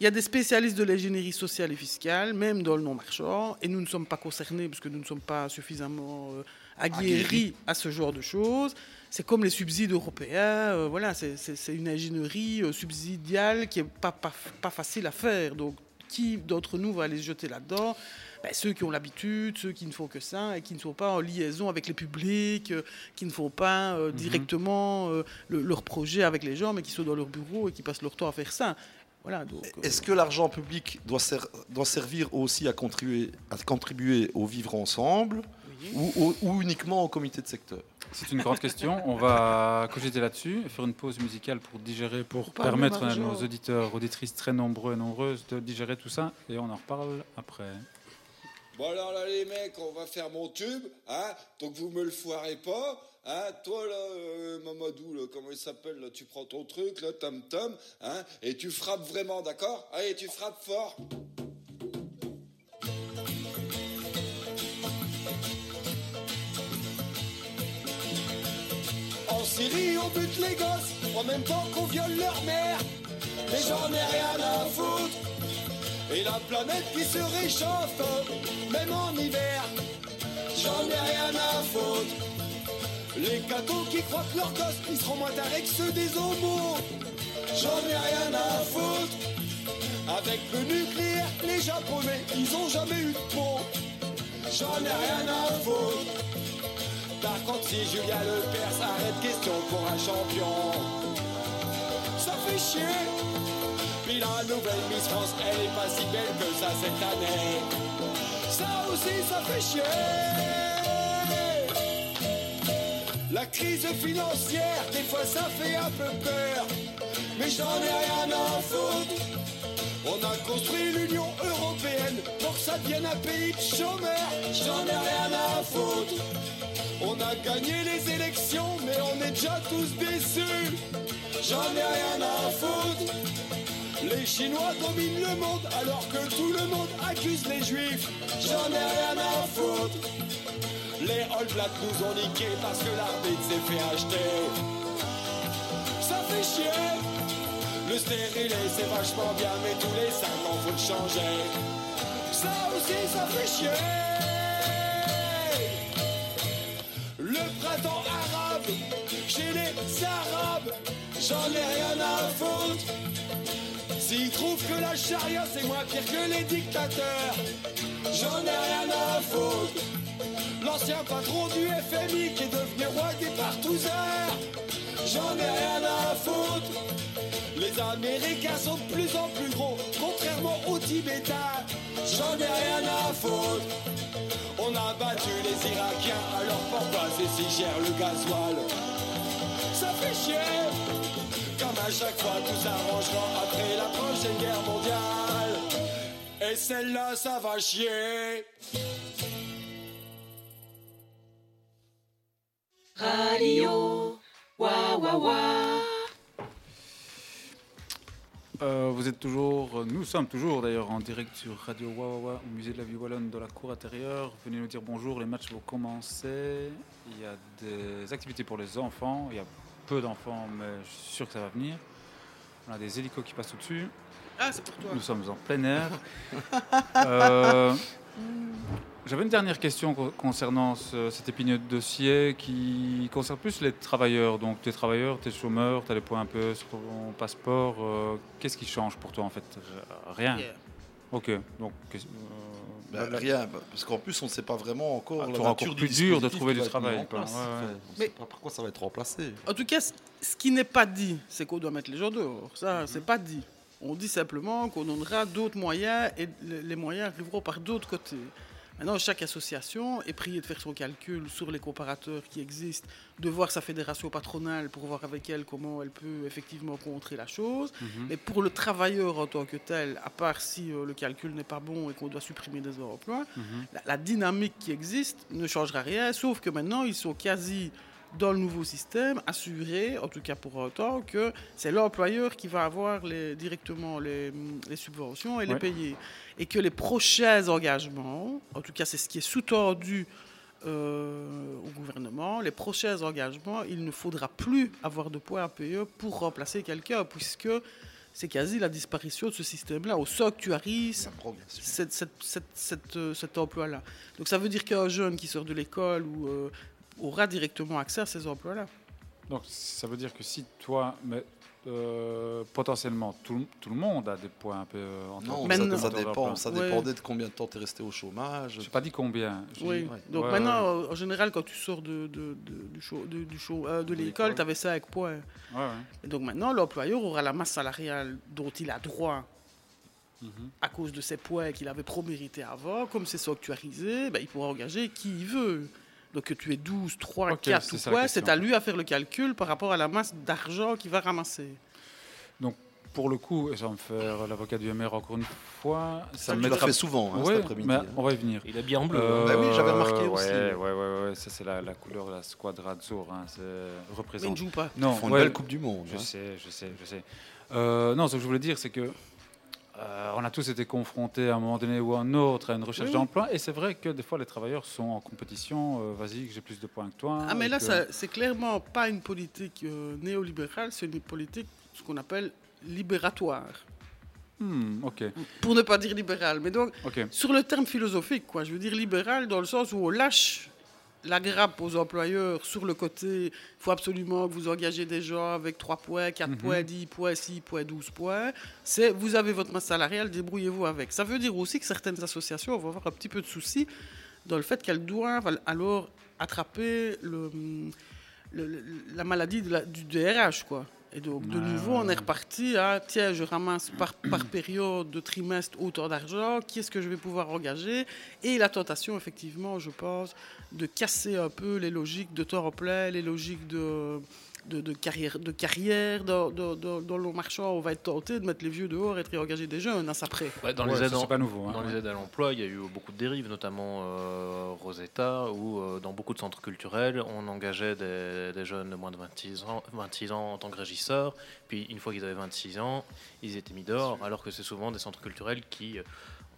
Il y a des spécialistes de l'ingénierie sociale et fiscale, même dans le non-marchand, et nous ne sommes pas concernés parce que nous ne sommes pas suffisamment euh, aguerris
Aguerris.
à ce genre de choses. C'est comme les subsides européens, euh, voilà, c'est- une ingénierie euh, subsidiale qui n'est pas, pas, pas facile à faire. Donc, qui d'entre nous va aller se jeter là-dedans? Ben, Ceux qui ont l'habitude, ceux qui ne font que ça et qui ne sont pas en liaison avec les publics, euh, qui ne font pas euh, directement euh, le- leur projet avec les gens, mais qui sont dans leur bureau et qui passent leur temps à faire ça. Voilà, euh,
Est-ce que l'argent public doit, ser- doit servir aussi à contribuer, à contribuer au vivre ensemble? Ou, ou- ou uniquement au comité de secteur
C'est une grande question. On va cogiter là-dessus, faire une pause musicale pour digérer, pour permettre à nos auditeurs, auditrices très nombreux et nombreuses de digérer tout ça. Et on en reparle après.
Bon alors là les mecs, on va faire mon tube, hein Donc vous me le foirez pas, hein Toi là, euh, Mamadou, là, comment il s'appelle là Tu prends ton truc là, Tom Tom, hein Et tu frappes vraiment, d'accord? Allez, tu frappes fort.
On bute les gosses, en même temps qu'on viole leur mère.
mais j'en ai rien à foutre. Et la planète qui se réchauffe, même en hiver, j'en ai rien à foutre. Les cathos qui croient leurs gosses ils seront moins tarés que ceux des homos, j'en ai rien à foutre. Avec le nucléaire, les japonais, ils ont jamais eu de pont, j'en ai rien à foutre. Par contre, si Julien Lepers arrête question pour un champion, ça fait chier. Puis la nouvelle Miss France, elle est pas si belle que ça cette année. Ça aussi, ça fait chier. La crise financière, des fois ça fait un peu peur. Mais j'en ai rien à foutre. On a construit l'Union Européenne pour que ça devienne un pays de chômeurs. J'en ai rien à foutre. On a gagné les élections, mais on est déjà tous déçus. J'en ai rien à foutre. Les Chinois dominent le monde alors que tout le monde accuse les Juifs. J'en ai rien à foutre. Les All Blacks nous ont niqué parce que l'arbitre s'est fait acheter. Ça fait chier. Le stérilet c'est vachement bien, mais tous les 5 ans faut le changer. Ça aussi, ça fait chier. Le printemps arabe, chez les arabes, j'en ai rien à foutre. S'ils trouvent que la charia c'est moins pire que les dictateurs, j'en ai rien à foutre. L'ancien patron du FMI qui est devenu roi des partouzeurs, j'en ai rien à foutre. Les Américains sont de plus en plus gros, contrairement aux Tibétains, j'en ai rien à foutre. On a battu les Irakiens, alors pourquoi c'est si cher le gasoil? Ça fait chier Comme à chaque fois tout s'arrangera après la prochaine guerre mondiale Et celle-là ça va chier
Radio. Wa wa wa.
Euh, vous êtes toujours, nous sommes toujours d'ailleurs en direct sur Radio Wawawa au musée de la vie wallonne de la cour intérieure. Venez nous dire bonjour, les matchs vont commencer. Il y a des activités pour les enfants. Il y a peu d'enfants, mais je suis sûr que ça va venir. On a des hélicos qui passent au-dessus.
Ah, c'est pour toi.
Nous sommes en plein air. [LAUGHS] Euh, J'avais une dernière question co- concernant ce- cet épineux dossier qui concerne plus les travailleurs. Donc, tes travailleurs, tes chômeurs, tu as les points un peu sur ton passeport. euh, Qu'est-ce qui change pour toi en fait? R- Rien. Ok. Donc, qu'est-ce-
Ben,
euh,
rien, bah, parce qu'en plus on ne sait pas vraiment encore
Ah,
la
encore
du
plus dur de trouver du travail,
en
quoi.
place.
Ouais, ouais.
Enfin, on ne sait pas par quoi ça va être remplacé.
En tout cas, ce- qui n'est pas dit, c'est qu'on doit mettre les gens dehors. Ça, c'est pas dit. On dit simplement qu'on donnera d'autres moyens et le- les moyens arriveront par d'autres côtés. Maintenant, chaque association est priée de faire son calcul sur les comparateurs qui existent, de voir sa fédération patronale pour voir avec elle comment elle peut effectivement contrer la chose.
Mhm.
Mais pour le travailleur en tant que tel, à part si euh, le calcul n'est pas bon et qu'on doit supprimer des emplois,
Mhm.
la, la dynamique qui existe ne changera rien, sauf que maintenant, ils sont quasi dans le nouveau système assurés, en tout cas pour autant, que c'est l'employeur qui va avoir les, directement les, les subventions et les payer. Et que les prochains engagements, en tout cas c'est ce qui est sous-tendu euh, au gouvernement, les prochains engagements, il ne faudra plus avoir de points PE pour remplacer quelqu'un, puisque c'est quasi la disparition de ce système-là. Au cette- cette- cette, euh, cet emploi-là. Donc ça veut dire qu'un jeune qui sort de l'école ou, euh, aura directement accès à ces emplois-là.
Donc, ça veut dire que si toi, mais euh, potentiellement tout, le- tout le monde a des points un peu euh, en
Non, ça, ça dépend, ça dépendait de combien de temps tu es resté au chômage.
Je n'ai pas dit combien.
Oui. Donc
Ouais,
maintenant,
ouais.
en général, quand tu sors de, de, de- du show, de, du show- euh, de
De
l'école, tu avais 5 points.
Ouais, ouais.
Et donc maintenant, l'employeur aura la masse salariale dont il a droit
Mhm.
à cause de ses points qu'il avait pro-mérités avant. Comme c'est sanctuarisé, ben, il pourra engager qui il veut. Donc que tu aies 12, 3,
Ok,
4
c'est
ou
ça
quoi, c'est à lui à faire le calcul par rapport à la masse d'argent qu'il va ramasser.
Donc, pour le coup, et ça va me faire l'avocat du MR encore une fois. Ça
Tu
me mettra-
fait souvent, hein,
Ouais,
cet après-midi, hein.
on va y venir.
Il est bien en bleu,
Euh,
hein.
Bah oui, j'avais remarqué aussi.
Ouais, ouais, ouais, ouais, ça c'est la, la couleur de la squadra Azzurra, hein, représente.
Mais ils ne jouent pas.
Non,
Ils font une
ouais,
belle Coupe du Monde,
Je
hein.
sais, je sais, je sais. Euh, non, ce que je voulais dire, c'est que euh, on a tous été confrontés à un moment donné ou à un autre à une recherche
Oui.
d'emploi, et c'est vrai que des fois les travailleurs sont en compétition. euh, Vas-y, que j'ai plus de points que toi.
Ah, mais là,
que-
c'est clairement pas une politique euh, néolibérale, c'est une politique, ce qu'on appelle libératoire.
Hmm, ok.
Pour ne pas dire libéral. Mais donc,
Ok.
sur le terme philosophique, quoi, je veux dire libéral dans le sens où on lâche la grappe aux employeurs sur le côté, il faut absolument que vous engagez des gens avec 3 points, 4
Mhm.
points, 10 points, 6 points, 12 points. C'est vous avez votre masse salariale, débrouillez-vous avec. Ça veut dire aussi que certaines associations vont avoir un petit peu de soucis dans le fait qu'elles doivent alors attraper le, le- le- la maladie de la- du DRH. Quoi. Et donc, de nouveau, on est reparti à tiens, je ramasse par, par période de trimestre autant d'argent, qui est-ce que je vais pouvoir engager? Et la tentation, effectivement, je pense, de casser un peu les logiques de temps plein, les logiques de, de, de carrière, de carrière dans, dans, dans- dans le marchand. On va être tenté de mettre les vieux dehors et de réengager des jeunes ça près.
Ouais, dans
Ouais,
les aides, en-
pas nouveau, hein,
dans les aides à l'emploi, il y a eu beaucoup de dérives, notamment euh, Rosetta, où euh, dans beaucoup de centres culturels, on engageait des, des jeunes de moins de 26 ans, 26 ans en tant que régisseurs. Puis une fois qu'ils avaient 26 ans, ils étaient mis dehors, alors que c'est souvent des centres culturels qui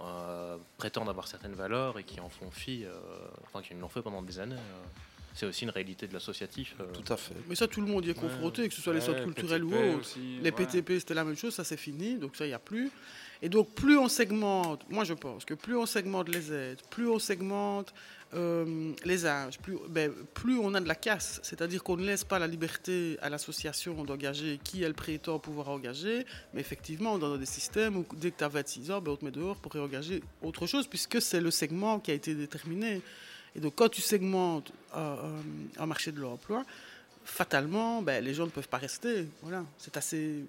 euh, prétendent avoir certaines valeurs et qui en font fi, euh, enfin qui l'ont fait pendant des années. C'est aussi une réalité de l'associatif. euh.
Tout à fait.
Mais ça, tout le monde y est
Ouais.
confronté, que ce soit les centres culturels ou
PTP
autres.
aussi,
les
ouais.
PTP, c'était la même chose, ça c'est fini, donc ça, il n'y a plus. Et donc, plus on segmente, moi je pense que plus on segmente les aides, plus on segmente euh, les âges, plus, ben, plus on a de la casse. C'est-à-dire qu'on ne laisse pas la liberté à l'association d'engager qui elle prétend pouvoir engager, mais effectivement, dans des systèmes où dès que tu as 26 ans, ben, on te met dehors pour réengager autre chose, puisque c'est le segment qui a été déterminé. Et donc, quand tu segmentes un marché de l'emploi, fatalement, ben, les gens ne peuvent pas rester. Voilà. C'est assez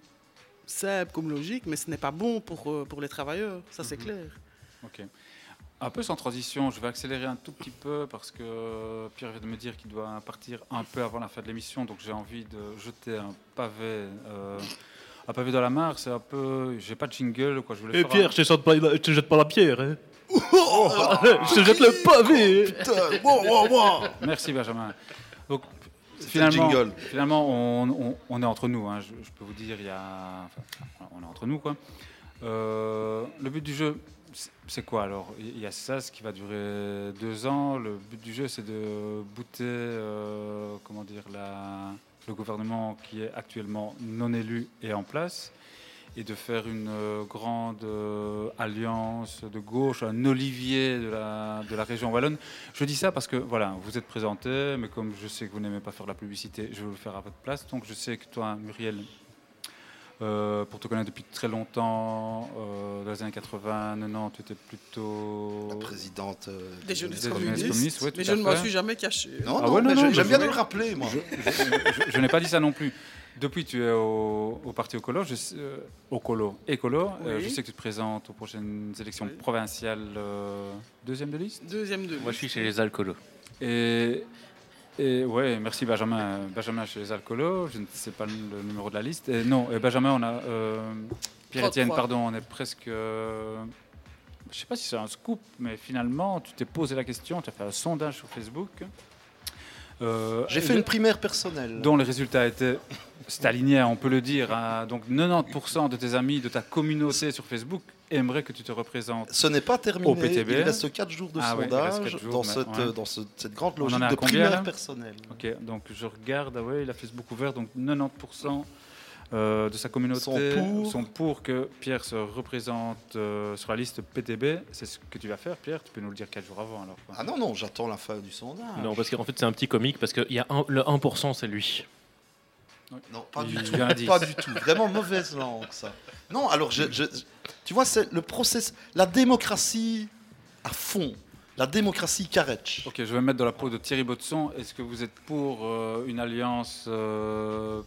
simple comme logique, mais ce n'est pas bon pour, euh, pour les travailleurs, ça c'est
Mhm.
clair.
Ok. Un peu sans transition, je vais accélérer un tout petit peu parce que Pierre vient de me dire qu'il doit partir un peu avant la fin de l'émission, donc j'ai envie de jeter un pavé, euh, un pavé dans la mare. C'est un peu, j'ai pas de jingle quoi. Je voulais
Et
faire
Pierre,
un-
je te jette pas la pierre. Hein. Je te jette le pavé.
Putain, bon, bon, bon.
Merci Benjamin. Donc finalement, finalement on, on- on est entre nous. hein. Je, je peux vous dire, il y a, enfin, on est entre nous quoi. Euh, le but du jeu, c'est- quoi alors? Il y a ça, ce qui va durer deux ans. Le but du jeu, c'est de booter, euh, comment dire, la, le gouvernement qui est actuellement non élu et en place et de faire une euh, grande euh, alliance de gauche, un olivier de la, de la région wallonne. Je dis ça parce que, voilà, vous êtes présenté, mais comme je sais que vous n'aimez pas faire de la publicité, je vais le faire à votre place. Donc je sais que toi, Muriel, euh, pour te connaître depuis très longtemps, euh, dans les années 80, 90, tu étais plutôt...
La présidente euh,
Des jeunesses communistes,
communistes, ouais,
mais je ne m'en suis jamais caché.
Non,
Ah
non,
ouais, non,
j'aime bien de le rappeler, moi.
Je, je- je- je n'ai pas dit ça non plus. Depuis, tu es au, au parti Ocolo, je, sais- euh, Ocolo, Écolo. Euh, je sais que tu te présentes aux prochaines élections provinciales, euh, deuxième de liste.
Deuxième de
Moi, je suis chez les alcoolos.
Et, et ouais, merci Benjamin. Benjamin chez les alcoolos, je ne sais pas le numéro de la liste. Et non, et Benjamin, on a. euh, Pierre-Étienne,
33.
pardon, on est presque. euh, je ne sais pas si c'est un scoop, mais finalement, tu t'es posé la question, tu as fait un sondage sur Facebook. Euh,
J'ai fait une primaire personnelle.
dont les résultats étaient, c'est aligné, on peut le dire, à- donc 90% de tes amis, de ta communauté sur Facebook aimeraient que tu te représentes
Ce n'est pas
au
terminé.
PTB.
Il reste 4 jours de
Ah
sondage
quatre jours,
dans, cette,
ouais.
dans ce- cette grande
On en
logique de
combien,
primaire personnelle.
Ok, donc je regarde, ah ouais, il a Facebook ouvert, donc 90% euh, de sa communauté
Sont pour.
pour que Pierre se représente euh, sur la liste PTB. C'est ce que tu vas faire, Pierre Tu peux nous le dire 4 jours avant alors quoi.
Ah non, non, j'attends la fin du sondage.
Non, parce qu'en fait, c'est un petit comique, parce que il y a un- le 1%, c'est lui.
Non, pas du tout.
10.
Pas du tout. Vraiment mauvaise langue, ça. Non, alors, je, je- tu vois, c'est le process, la démocratie à fond. La démocratie Karetch.
Ok, je vais me mettre dans la peau de Thierry Botson. Est-ce que vous êtes pour euh, une alliance euh,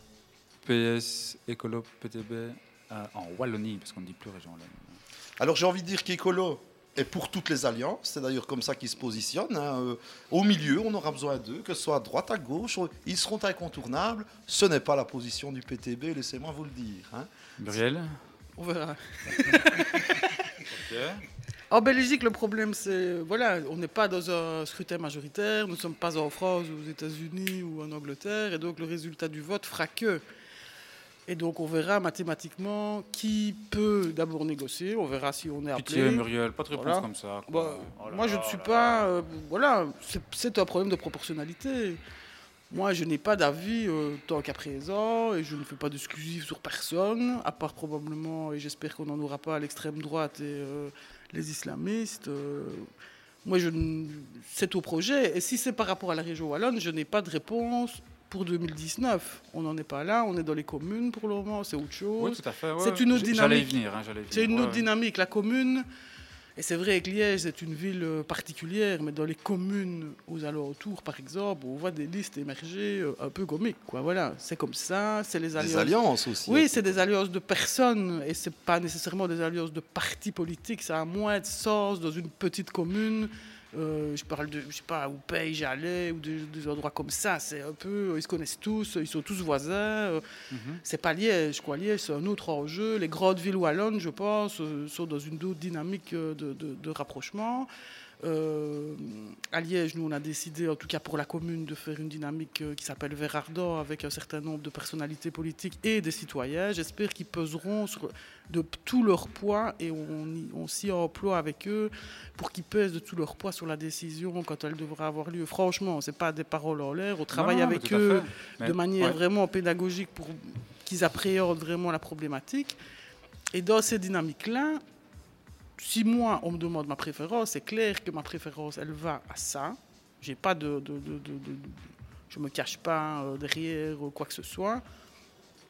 PS, Écolo, PTB euh, en Wallonie? Parce qu'on ne dit plus région Wallonne.
Alors, j'ai envie de dire qu'Écolo est pour toutes les alliances. C'est d'ailleurs comme ça qu'ils se positionnent. hein. Euh, Au milieu, on aura besoin d'eux, que ce soit à droite, à gauche. Ils seront incontournables. Ce n'est pas la position du PTB, laissez-moi vous le dire. hein.
Muriel
On verra. En Belgique, le problème, c'est voilà, on n'est pas dans un scrutin majoritaire, nous ne sommes pas en France, ou aux États-Unis ou en Angleterre, et donc le résultat du vote fera que. Et donc on verra mathématiquement qui peut d'abord négocier, on verra si on est appelé.
Pitié, Muriel, pas de réponse
Voilà.
comme ça.
Bah,
Oh là
moi, je ne suis
là
pas. euh, voilà, c'est- un problème de proportionnalité. Moi, je n'ai pas d'avis euh, tant qu'à présent et je ne fais pas d'exclusif sur personne, à part probablement, et j'espère qu'on n'en aura pas à l'extrême droite et euh, les islamistes. moi, je, c'est au projet. Et si c'est par rapport à la région Wallonne, je n'ai pas de réponse pour 2019. On n'en est pas là, on est dans les communes pour le moment, c'est autre chose.
Oui, tout à fait, ouais.
c'est une autre
J- j'allais y
dynamique.
venir, hein,
c'est une
ouais,
autre
ouais.
dynamique. La commune, et c'est vrai que Liège, c'est une ville euh, particulière, mais dans les communes aux alentours, par exemple, on voit des listes émerger euh, un peu comiques. Quoi. Voilà, c'est comme ça, c'est les alliances.
alliances aussi,
Oui,
hein.
c'est des alliances de personnes, et c'est pas nécessairement des alliances de partis politiques. Ça a moins de sens dans une petite commune. Euh, je parle de, je sais pas, où Pays, j'allais, ou des, des endroits comme ça. C'est un peu, ils se connaissent tous, ils sont tous voisins. euh, C'est pas Liège, quoi. Liège, c'est un autre enjeu. Les grandes villes wallonnes, je pense, euh, sont dans une autre dynamique euh, de, de- de rapprochement. Euh, à Liège, nous, on a décidé, en tout cas pour la commune, de faire une dynamique euh, qui s'appelle Vert Ardent avec un certain nombre de personnalités politiques et des citoyens. J'espère qu'ils peseront sur, de tout leur poids et on, s'y emploie avec eux pour qu'ils pèsent de tout leur poids sur la décision quand elle devra avoir lieu. Franchement, c'est pas des paroles en l'air. On travaille
non,
avec eux de manière
ouais.
vraiment pédagogique pour qu'ils appréhendent vraiment la problématique. Et dans ces dynamiques-là, si moi, on me demande ma préférence, c'est clair que ma préférence, elle va à ça. J'ai pas de, je me cache pas euh, derrière quoi que ce soit.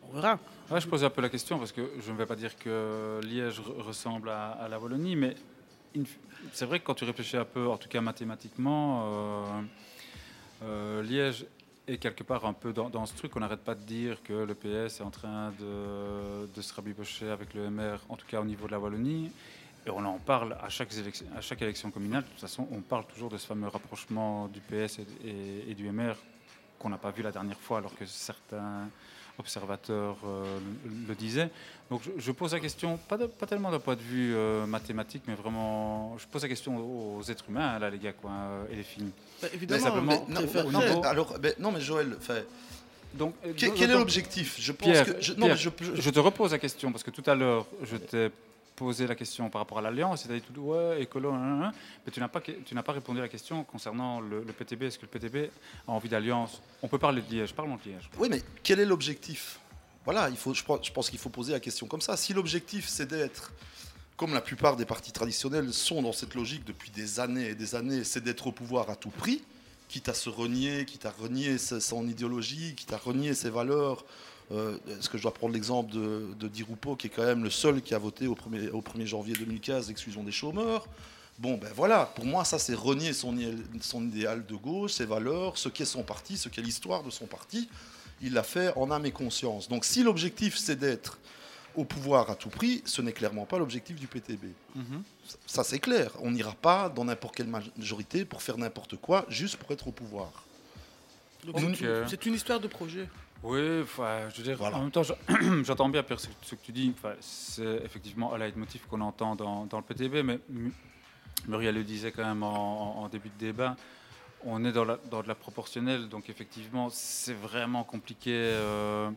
On verra.
Je pose un peu la question parce que je ne vais pas dire que Liège re- ressemble à, la Wallonie, mais c'est vrai que quand tu réfléchis un peu, en tout cas mathématiquement, euh, euh, Liège est quelque part un peu dans, dans ce truc. On n'arrête pas de dire que le PS est en train de, de se rabibocher avec le MR, en tout cas au niveau de la Wallonie. Et on en parle à chaque, élection, à chaque élection communale. De toute façon, on parle toujours de ce fameux rapprochement du PS et, et- et du MR qu'on n'a pas vu la dernière fois, alors que certains observateurs euh, le, le disaient. Donc je, je pose la question, pas, de- pas tellement d'un point de vue euh, mathématique, mais vraiment, je pose la question aux, aux êtres humains, là, les gars, quoi, euh, et les filles.
Bah,
Mais simplement, non, mais alors, non, mais Joël,
donc,
quel,
donc-
est l'objectif? Je pense
Pierre,
que je, non,
Pierre,
mais je- je-
je te repose la question parce que tout à l'heure, je t'ai posé la question par rapport à l'alliance, tu as dit tout ouais, écolo, hein, hein, hein, mais tu n'as pas, pas répondu à la question concernant le, PTB. Est-ce que le PTB a envie d'alliance? On peut parler de Liège, parlons de Liège.
Oui, mais quel est l'objectif? Voilà, il faut, je pense, qu'il faut poser la question comme ça. Si l'objectif c'est d'être, comme la plupart des partis traditionnels sont dans cette logique depuis des années et des années, c'est d'être au pouvoir à tout prix, quitte à se renier, quitte à renier son idéologie, quitte à renier ses valeurs. Euh, Est-ce que je dois prendre l'exemple de, de Di Rupo, qui est quand même le seul qui a voté au 1er, au 1er janvier 2015 l'exclusion des chômeurs Bon, ben voilà, pour moi, ça, c'est renier son, idéal de gauche, ses valeurs, ce qu'est son parti, ce qu'est l'histoire de son parti. Il l'a fait en âme et conscience. Donc, si l'objectif, c'est d'être au pouvoir à tout prix, ce n'est clairement pas l'objectif du PTB. Ça, ça, c'est clair. On n'ira pas dans n'importe quelle majorité pour faire n'importe quoi, juste pour être au pouvoir.
C'est-
euh,
c'est une histoire de projet.
Oui, enfin, je veux dire, en même temps, je- [CLEARS THROAT] j'entends bien Pierre, ce, ce que tu dis. Enfin, c'est effectivement un leitmotiv qu'on entend dans, dans le PTB, mais Mu- Muriel le disait quand même en, en- en début de débat. On est dans, la, dans de la proportionnelle, donc effectivement, c'est vraiment compliqué. euh.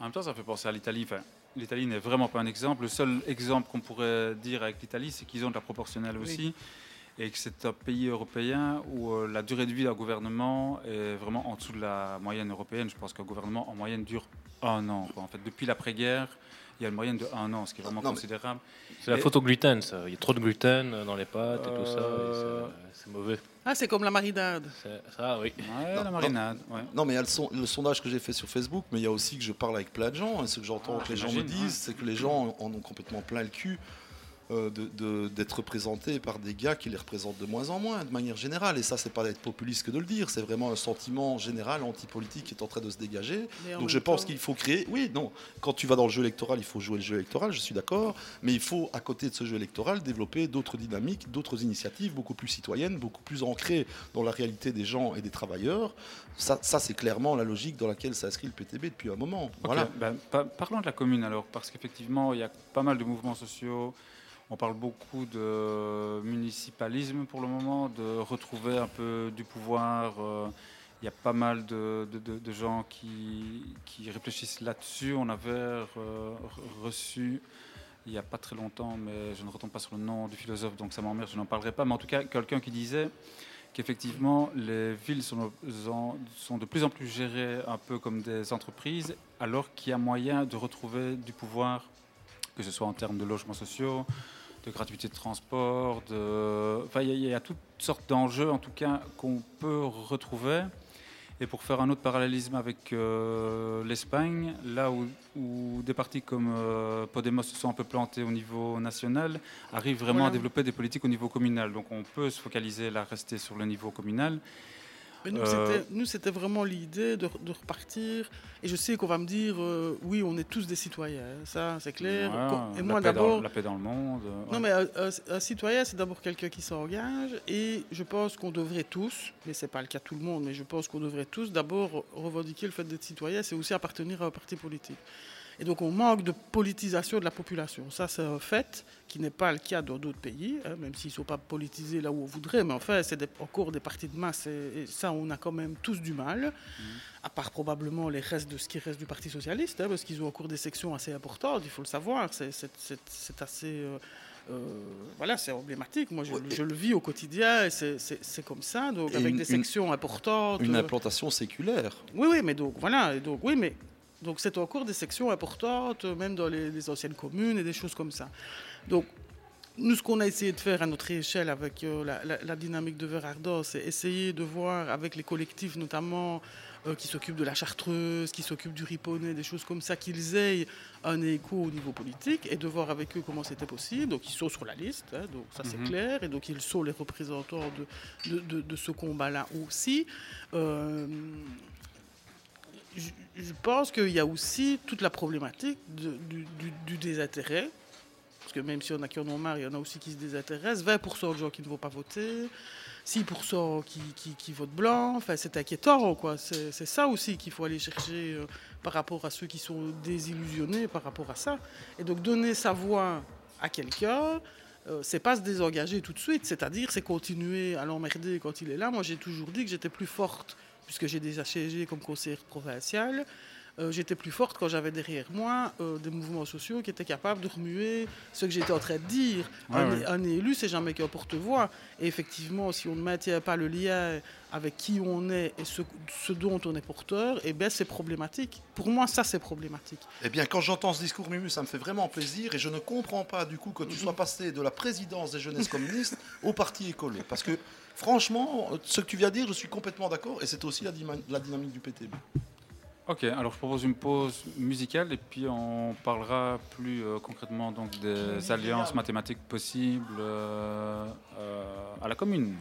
En même temps, ça fait penser à l'Italie. Enfin, L'Italie n'est vraiment pas un exemple. Le seul exemple qu'on pourrait dire avec l'Italie, c'est qu'ils ont de la proportionnelle
Oui.
aussi et que c'est un pays européen où euh, la durée de vie d'un gouvernement est vraiment en dessous de la moyenne européenne. Je pense qu'un gouvernement en moyenne dure un an. quoi. En fait, depuis l'après-guerre, il y a une moyenne de un an, ce qui est vraiment
Non,
considérable.
C'est la faute au gluten, ça. Il y a trop de gluten dans les pâtes et tout ça.
Euh,
c'est- mauvais.
Ah, c'est comme la marinade.
Ça, oui.
Ouais, la marinade. ouais.
Non, mais il y a le, son- le sondage que j'ai fait sur Facebook, mais il y a aussi que je parle avec plein de gens. Et ce que j'entends
Ah,
que les gens me disent,
ouais.
c'est que les gens en ont complètement plein le cul euh, de- de- d'être représentés par des gars qui les représentent de moins en moins, de manière générale. Et ça, c'est pas d'être populiste que de le dire. C'est vraiment un sentiment général anti-politique qui est en train de se dégager. Donc je pense qu'il faut créer. Oui, non. Quand tu vas dans le jeu électoral, il faut jouer le jeu électoral. Je suis d'accord. Mais il faut, à côté de ce jeu électoral, développer d'autres dynamiques, d'autres initiatives beaucoup plus citoyennes, beaucoup plus ancrées dans la réalité des gens et des travailleurs. Ça, ça c'est clairement la logique dans laquelle s'inscrit le PTB depuis un moment. Voilà.
ben, pa- parlons de la commune alors, parce qu'effectivement, il y a pas mal de mouvements sociaux. On parle beaucoup de municipalisme pour le moment, de retrouver un peu du pouvoir. euh, Il y a pas mal de, gens qui, qui réfléchissent là-dessus. On avait euh, re- reçu il n'y a pas très longtemps, mais je ne retombe pas sur le nom du philosophe, donc ça m'emmerde, je n'en parlerai pas. Mais en tout cas, quelqu'un qui disait qu'effectivement, les villes sont de plus en plus gérées un peu comme des entreprises, alors qu'il y a moyen de retrouver du pouvoir, que ce soit en termes de logements sociaux, de gratuité de transport, de... Enfin, il y, a- il y a toutes sortes d'enjeux, en tout cas, qu'on peut retrouver. Et pour faire un autre parallélisme avec euh, l'Espagne, là où, où des partis comme euh, Podemos se sont un peu plantés au niveau national, arrivent vraiment
Voilà.
à développer des politiques au niveau communal. Donc on peut se focaliser là, rester sur le niveau communal.
Mais nous,
Euh,
c'était- nous, c'était vraiment l'idée de, de repartir. Et je sais qu'on va me dire, euh, oui, on est tous des citoyens, ça, c'est clair. et moi, d'abord.
La paix dans le monde. euh,
Non, mais un, un- un citoyen, c'est d'abord quelqu'un qui s'engage. Et je pense qu'on devrait tous, mais ce n'est pas le cas de tout le monde, mais je pense qu'on devrait tous d'abord revendiquer le fait d'être citoyen, c'est aussi appartenir à un parti politique. Et donc on manque de politisation de la population. Ça, c'est un fait qui n'est pas le cas dans d'autres pays, hein, même s'ils ne sont pas politisés là où on voudrait. Mais enfin, c'est encore des partis de masse. Et, et ça, on a quand même tous du mal, à part probablement les restes de ce qui reste du Parti socialiste, hein, parce qu'ils ont encore des sections assez importantes, il faut le savoir. C'est- assez... euh, euh, voilà, c'est emblématique. Moi, je, je le vis au quotidien c'est- comme ça, donc avec
une-
des
une-
sections importantes.
Une
euh,
implantation séculaire.
oui, oui, mais donc voilà, donc oui, mais donc c'est encore des sections importantes, même dans les, les anciennes communes et des choses comme ça. Donc nous, ce qu'on a essayé de faire à notre échelle avec euh, la, la- la dynamique de Verardos, c'est essayer de voir avec les collectifs notamment euh, qui s'occupent de la chartreuse, qui s'occupent du riponnet, des choses comme ça, qu'ils aient un écho au niveau politique et de voir avec eux comment c'était possible. Donc ils sont sur la liste, hein, donc ça c'est
Mhm.
clair, et donc ils sont les représentants de, de, de- de ce combat-là aussi. Euh, je, pense qu'il y a aussi toute la problématique du, désintérêt. Parce que même si on a qui en ont marre, il y en a aussi qui se désintéressent. 20% de gens qui ne vont pas voter, 6% qui, qui, qui votent blanc. Enfin, c'est inquiétant, quoi. C'est c'est ça aussi qu'il faut aller chercher euh, par rapport à ceux qui sont désillusionnés par rapport à ça. Et donc, donner sa voix à quelqu'un, euh, c'est pas se désengager tout de suite, c'est-à-dire c'est continuer à l'emmerder quand il est là. Moi, j'ai toujours dit que j'étais plus forte, puisque j'ai déjà siégé comme conseillère provinciale. euh, j'étais plus forte quand j'avais derrière moi euh, des mouvements sociaux qui étaient capables de remuer ce que j'étais en train de dire.
Ouais,
un,
ouais.
un élu, c'est jamais qu'un porte-voix. Et effectivement, si on ne maintient pas le lien avec qui on est et ce, ce dont on est porteur, eh bien, c'est problématique. Pour moi, ça, c'est problématique.
Eh bien, quand j'entends ce discours, Mumu, ça me fait vraiment plaisir et je ne comprends pas du coup que tu sois passé de la présidence des jeunesses communistes au parti écolo. Parce que franchement, ce que tu viens de dire, je suis complètement d'accord et c'est aussi la, dynamique du PTB.
Ok, alors je propose une pause musicale et puis on parlera plus euh, concrètement donc des alliances mathématiques possibles euh, euh, à la commune.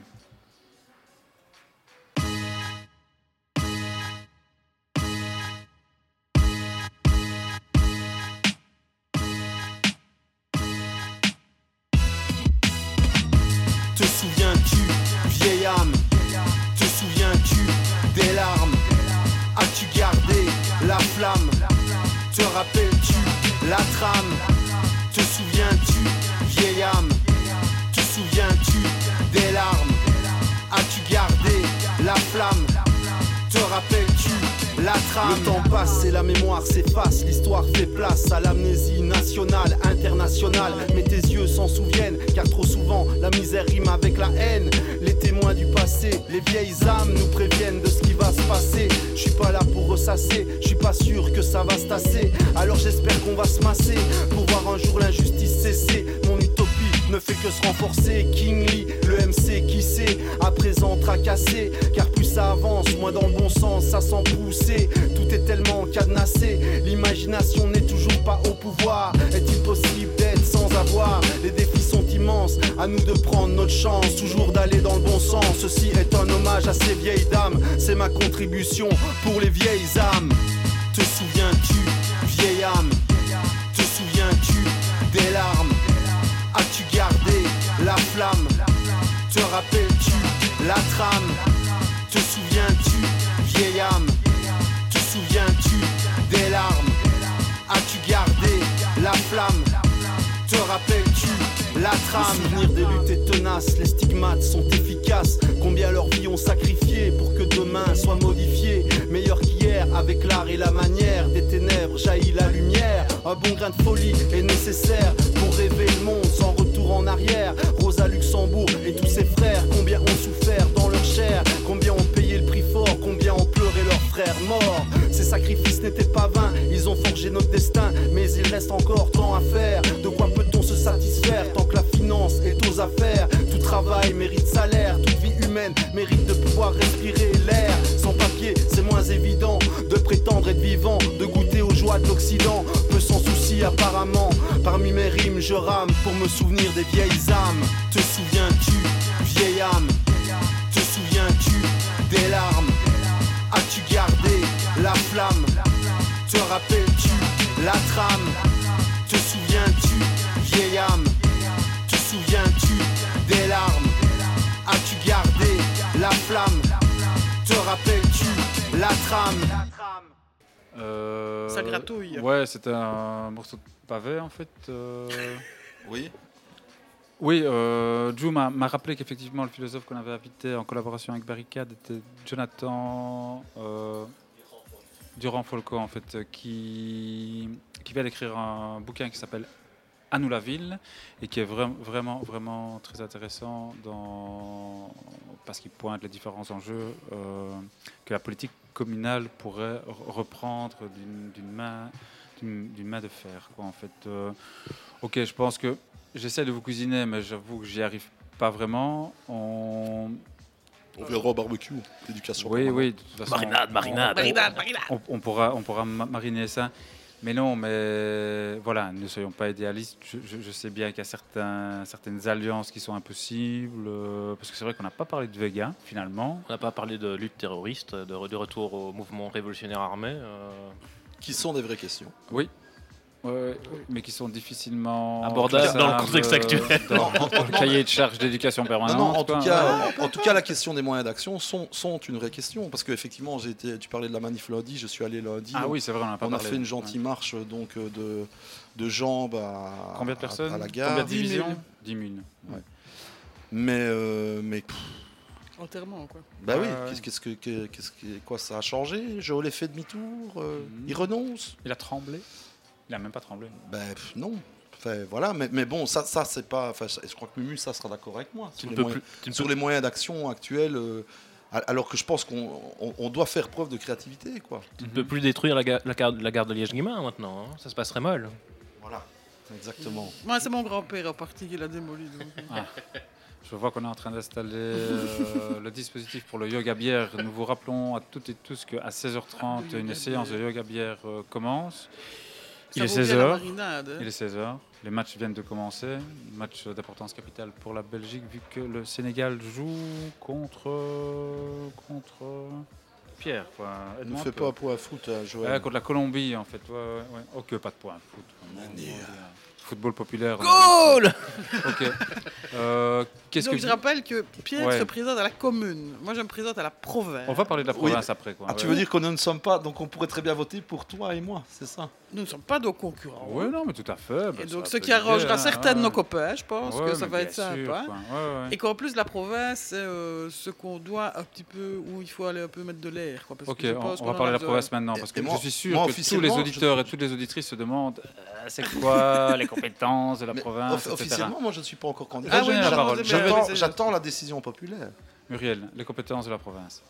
Te rappelles-tu la trame? Te souviens-tu, vieille âme? Te souviens-tu des larmes? As-tu gardé la flamme? Te rappelles-tu la trame? Le temps passe et la mémoire s'efface. L'histoire fait place à l'amnésie nationale, internationale. Mais tes yeux s'en souviennent Car trop souvent la misère rime avec la haine du passé, les vieilles âmes nous préviennent de ce qui va se passer Je suis pas là pour ressasser, je suis pas sûr que ça va se tasser Alors j'espère qu'on va se masser Pour voir un jour l'injustice cesser Mon utopie ne fait que se renforcer. King Lee, le MC qui sait, à présent tracassé. Car plus ça avance, moins dans le bon sens, ça sent pousser. Tout est tellement cadenassé, l'imagination n'est toujours pas au pouvoir. Est-il possible d'être sans avoir Les défis à nous de prendre notre chance, toujours d'aller dans le bon sens. Ceci est un hommage à ces vieilles dames, c'est ma contribution pour les vieilles âmes. Te souviens-tu, vieille âme? Te souviens-tu des larmes? As-tu gardé la flamme? Te rappelles-tu la trame? la trame. Des luttes est tenace, les stigmates sont efficaces. Combien leur vie ont sacrifié pour que demain soit modifié Meilleur qu'hier, avec l'art et la manière, des ténèbres jaillit la lumière. Un bon grain de folie est nécessaire pour rêver le monde sans retour en arrière. Rosa Luxembourg et tous ses frères, combien ont souffert dans leur chair, combien ont payé le prix fort, combien ont pleuré leurs frères morts changer notre destin, mais il reste encore tant à faire. De quoi peut-on se satisfaire tant que la finance est aux affaires? Tout travail mérite salaire, toute vie humaine mérite de pouvoir respirer l'air. Sans papier, c'est moins évident de prétendre être vivant, de goûter aux joies de l'Occident. Peu sans souci apparemment. Parmi mes rimes, je rame pour me souvenir des vieilles âmes. Te souviens-tu, vieille âme? Te souviens-tu des larmes? As-tu gardé flamme Te rappelles-tu la trame? Te souviens-tu, vieille âme? Te souviens-tu des larmes? As-tu gardé la flamme? Te rappelles-tu la trame?
Euh,
Ça gratouille.
Ouais, c'était un morceau de pavé en fait. euh. [LAUGHS]
Oui.
Oui, euh, Drew m'a rappelé qu'effectivement le philosophe qu'on avait invité en collaboration avec Barricade était Jonathan euh, Durand-Folco en fait, euh, qui, qui vient d'écrire un bouquin qui s'appelle À nous la ville et qui est vra- vraiment, vraiment très intéressant parce qu'il pointe les différents enjeux euh, que la politique communale pourrait re- reprendre d'une- main, d'une main de fer. Quoi, en fait. Euh, ok, je pense que j'essaie de vous cuisiner, mais j'avoue que j'y arrive pas vraiment. On
verra au barbecue, l'éducation.
oui, oui. de toute façon,
Marinade,
on-
marinade.
Marinade, marinade.
On, on pourra, on pourra ma- mariner ça. Mais non, mais voilà, ne soyons pas idéalistes. Je, je- je sais bien qu'il y a certains, certaines alliances qui sont impossibles. euh, parce que c'est vrai qu'on n'a pas parlé de Vega, finalement.
On n'a pas parlé de lutte terroriste, de retour au mouvement révolutionnaire armé. euh,
Qui sont des vraies questions.
Oui. Ouais, mais qui sont difficilement
Abordables dans le contexte actuel.
Dans, [LAUGHS] le cahier de charge d'éducation permanente.
non, en, tout cas, en, en tout cas, la question des moyens d'action sont, sont une vraie question. Parce qu'effectivement, j'ai été- tu parlais de la manif lundi, je suis allé lundi.
Ah
on-
oui, c'est vrai, on a pas
On a fait une gentille marche donc, euh, de, de jambes à,
Combien de personnes
à la gare.
Combien de
10 000.
divisions 10 000.
Ouais. Mais, euh, mais pff,
Enterrement, quoi.
bah oui, qu'est-ce qu'est-ce que, qu'est-ce que- quoi, ça a changé? Joel fait demi-tour euh,
Mhm.
Il renonce
Il a tremblé Il a même pas tremblé.
Ben pff, non. Enfin, voilà, mais, mais bon, ça, ça c'est pas. enfin, je crois que Mumu, ça sera d'accord avec moi.
Tu
Sur
ne
les
peux
moyens,
plus-
sur
peux-
les moyens d'action actuels, euh, alors que je pense qu'on on- on doit faire preuve de créativité, quoi.
Tu ne peux plus détruire la, ga- la, gare, la gare de Liège-Guimain maintenant. hein. Ça se passerait mal.
Voilà, exactement.
Moi, c'est mon grand-père en partie qui l'a démoli. donc.
Ah. Je vois qu'on est en train d'installer euh, le dispositif pour le yoga bière. Nous vous rappelons à toutes et tous qu'à 16h30, une séance de yoga bière euh, commence. Il est
vaut bien la
16h.
marinade, hein.
Il est 16h. Les matchs viennent de commencer. Match d'importance capitale pour la Belgique, vu que le Sénégal joue contre. contre. Pierre, quoi.
Ne fais pas un point foot, hein, Joël.
Ouais, contre la Colombie, en fait. Ouais. Ok, pas de point. Foot. Football populaire. on a
Goal. [LAUGHS]
Ok. Euh, Qu'est-ce
Donc
que
je rappelle que Pierre
Ouais.
se présente à la commune. Moi, je me présente à la province.
On va parler de la
Oui.
province après. Quoi.
Ah, tu veux dire nous ne sommes pas, donc on pourrait très bien voter pour toi et moi, c'est ça?
Nous ne sommes pas nos concurrents.
Oui, non, mais tout à fait. bah,
Et donc, ce qui arrangera
hein,
certains de
ouais.
nos copains, je pense
Ouais,
que ça va être
sûr,
sympa.
quoi. Ouais, ouais.
Et qu'en plus, la province, c'est euh, ce qu'on doit un petit peu, où il faut aller un peu mettre de l'air. quoi, parce
Ok,
que je
on,
pense
on
qu'on
va parler
a
de la province maintenant, parce que
moi-
je suis sûr
moi,
que tous les
je-
auditeurs et toutes les auditrices se demandent euh, c'est [LAUGHS] quoi les compétences de la
Mais
province, etc.
officiellement, moi je ne suis pas encore candidat.
Ah oui,
j'attends
la
décision populaire.
Muriel, les compétences de la province.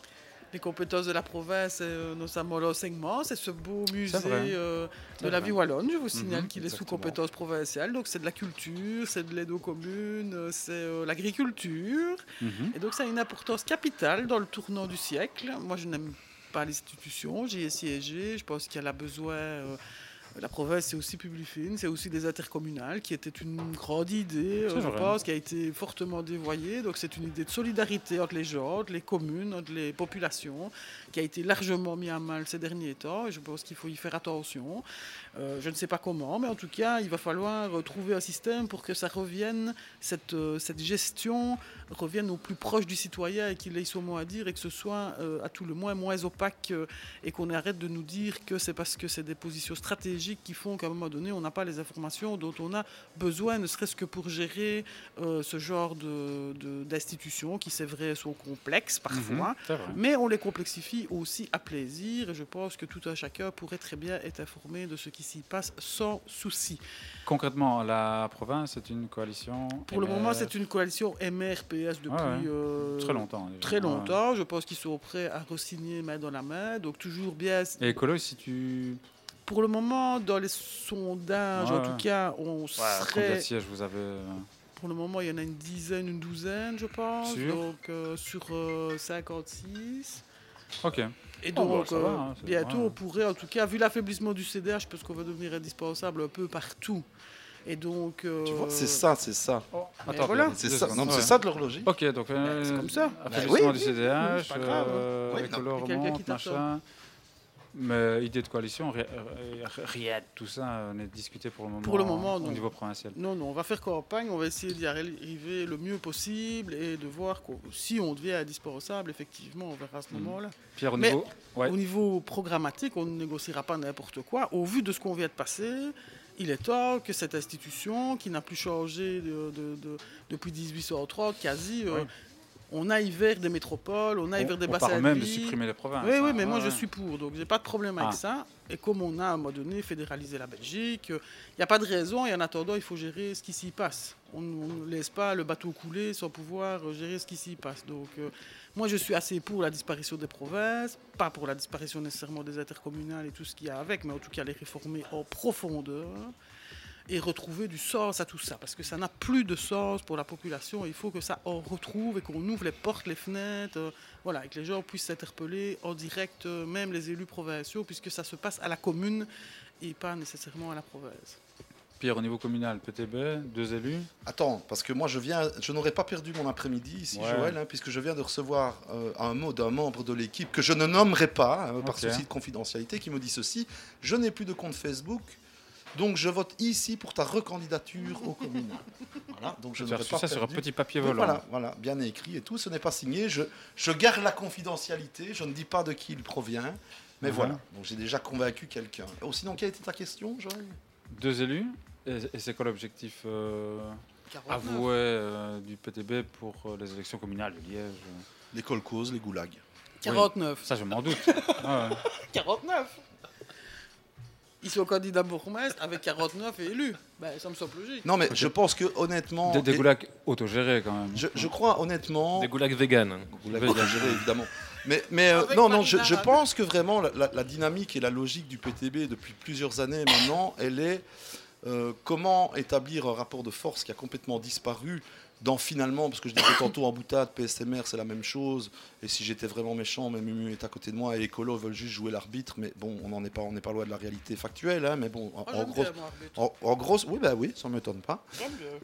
Les compétences de la province, euh, notamment l'enseignement, c'est ce beau musée euh, de la vie wallonne. Je vous signale
Mhm,
qu'il est sous compétence provinciale. Donc c'est de la culture, c'est de l'aide aux communes, euh, c'est euh, l'agriculture.
Mhm.
Et donc ça a une importance capitale dans le tournant du siècle. Moi je n'aime pas l'institution, j'y ai siégé, je pense qu'il y a besoin... euh, la province, c'est aussi Publifine, c'est aussi des intercommunales, qui était une grande idée, euh, je pense, qui a été fortement dévoyée. Donc c'est une idée de solidarité entre les gens, entre les communes, entre les populations, qui a été largement mis à mal ces derniers temps. Et je pense qu'il faut y faire attention. Euh, je ne sais pas comment, mais en tout cas, il va falloir trouver un système pour que ça revienne, cette, euh, cette gestion revienne au plus proche du citoyen et qu'il ait son mot à dire et que ce soit euh, à tout le moins moins opaque et qu'on arrête de nous dire que c'est parce que c'est des positions stratégiques qui font qu'à un moment donné, on n'a pas les informations dont on a besoin, ne serait-ce que pour gérer euh, ce genre de- de- d'institutions qui, c'est vrai, sont complexes parfois.
Mhm, vrai.
Mais on les complexifie aussi à plaisir et je pense que tout un chacun pourrait très bien être informé de ce qui s'y passe sans souci.
Concrètement, la province est une coalition.
Pour le moment, c'est une coalition MR-PS depuis
Ouais, ouais.
euh,
Très longtemps.
Très
Ouais.
longtemps. Je pense qu'ils sont prêts à re-signer main dans la main. Donc toujours bien.
Et Écolo, si tu
Pour le moment, dans les sondages, en tout cas, on
Ouais,
serait.
combien de sièges vous avez euh,
Pour le moment, il y en a une dizaine, une douzaine, je pense.
Sûr
donc, euh, sur euh, 56.
Ok.
Et
Oh, bah,
donc,
va,
euh,
hein, c'est-
bientôt,
ouais.
on pourrait, en tout cas, vu l'affaiblissement du CDH, je pense qu'on va devenir indispensable un peu partout. Et donc.
Tu vois,
euh,
c'est ça, c'est ça.
mais
Attends,
voilà.
C'est ça, non, c'est ça de l'horloger.
Ok, donc euh,
c'est comme ça.
affaiblissement
Bah
du
oui,
CDH,
c'est pas grave, hein.
euh,
Oui,
non. Quelqu'un qui t'attend.
machin. Mais idée de coalition, ri- rien, tout ça n'est discuté pour le moment.
Pour le moment,
au
non.
niveau provincial.
Non, non, on va faire campagne, on va essayer d'y arriver le mieux possible et de voir si on devient indispensable, effectivement, on verra à ce
Mhm.
moment-là.
Pierre, au
Mais
niveau- ouais.
au niveau programmatique, on ne négociera pas n'importe quoi. Au vu de ce qu'on vient de passer, il est temps que cette institution, qui n'a plus changé de- de- de- depuis 1830, quasi, euh. On aille vers des métropoles, on aille
On-
vers des
on
bassins
parle même de supprimer les provinces,
Oui, oui,
hein,
mais moi
ouais,
je suis pour, donc j'ai pas de problème avec
Ah.
ça. Et comme on a à un moment donné fédéralisé la Belgique, il n'y a pas de raison et en attendant, il faut gérer ce qui s'y passe. On on ne laisse pas le bateau couler sans pouvoir euh, gérer ce qui s'y passe. Donc euh, moi je suis assez pour la disparition des provinces, pas pour la disparition nécessairement des intercommunales et tout ce qu'il y a avec, mais en tout cas les réformer en profondeur et retrouver du sens à tout ça, parce que ça n'a plus de sens pour la population. Il faut que ça en retrouve et qu'on ouvre les portes, les fenêtres, euh, voilà, et que les gens puissent s'interpeller en direct, euh, même les élus provinciaux, puisque ça se passe à la commune et pas nécessairement à la province.
Pierre, au niveau communal, PTB, deux élus.
Attends, parce que moi je viens, je n'aurais pas perdu mon après-midi ici,
Ouais.
Joël, hein, puisque je viens de recevoir euh, un mot d'un membre de l'équipe que je ne nommerai pas hein, par souci de confidentialité, qui me dit ceci je n'ai plus de compte Facebook, donc je vote ici pour ta recandidature au communal. Voilà, donc je
reçu
pas
ça sur un petit papier volant.
Voilà, voilà, bien écrit et tout. Ce n'est pas signé. Je, je garde la confidentialité. Je ne dis pas de qui il provient, mais voilà. Donc j'ai déjà convaincu quelqu'un. Oh, sinon, quelle était ta question, Joël
Deux élus. Et, et c'est quoi l'objectif euh,
49.
avoué euh, du PTB pour euh, les élections communales de Liège?
Les colcos, les goulags.
49.
Oui, ça, je m'en doute. [LAUGHS] Ah ouais.
49 Ils sont candidats bourgmestre avec 49 élus. Ben, ça me semble logique.
Non, mais je pense que honnêtement.
Des, des
et-
goulags autogérés quand même.
Je, je crois honnêtement.
Des goulags vegan.
Goulags
Vegan.
autogérés, évidemment. Mais, mais euh, non, non, je, pense que vraiment la, la- la dynamique et la logique du PTB depuis plusieurs années maintenant, elle est euh, comment établir un rapport de force qui a complètement disparu dans finalement, parce que je disais tantôt en boutade, PSMR c'est la même chose, et si j'étais vraiment méchant, même Mumu est à côté de moi et Écolo veulent juste jouer l'arbitre, mais bon, on n'en est pas, on n'est pas loin de la réalité factuelle, hein, mais bon, en, gros, en, en gros, oui, bah oui, ça m'étonne pas.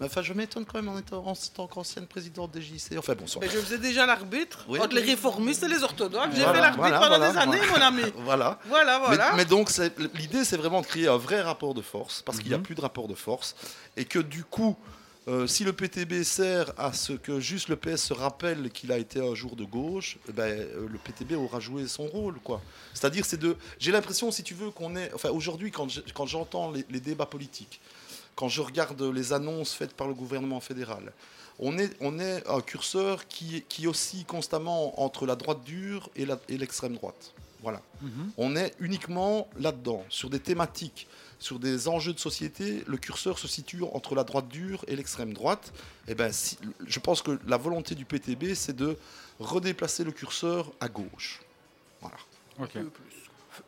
Mais Enfin, je m'étonne quand même en, étant, en tant qu'ancienne présidente des JC. Enfin bon,
Mais je faisais déjà l'arbitre
Oui,
entre les réformistes et les orthodoxes. J'ai
Voilà,
fait l'arbitre
voilà,
pendant
voilà,
des années, mon ami.
Voilà. [LAUGHS]
Voilà, voilà.
Mais, donc, l'idée, c'est vraiment de créer un vrai rapport de force, parce qu'il n'y a
Mhm.
plus de rapport de force, et que du coup, euh, si le PTB sert à ce que juste le PS se rappelle qu'il a été un jour de gauche, eh ben, euh, le PTB aura joué son rôle, quoi. C'est-à-dire, c'est de. J'ai l'impression, si tu veux, qu'on est. Enfin, aujourd'hui, quand je- quand j'entends les, les débats politiques, quand je regarde les annonces faites par le gouvernement fédéral, on est, on est un curseur qui, oscille constamment entre la droite dure et l'extrême droite. Voilà.
Mhm.
On est uniquement là-dedans, sur des thématiques, sur des enjeux de société. Le curseur se situe entre la droite dure et l'extrême droite. Et ben, si- je pense que la volonté du PTB, c'est de redéplacer le curseur à gauche. Voilà.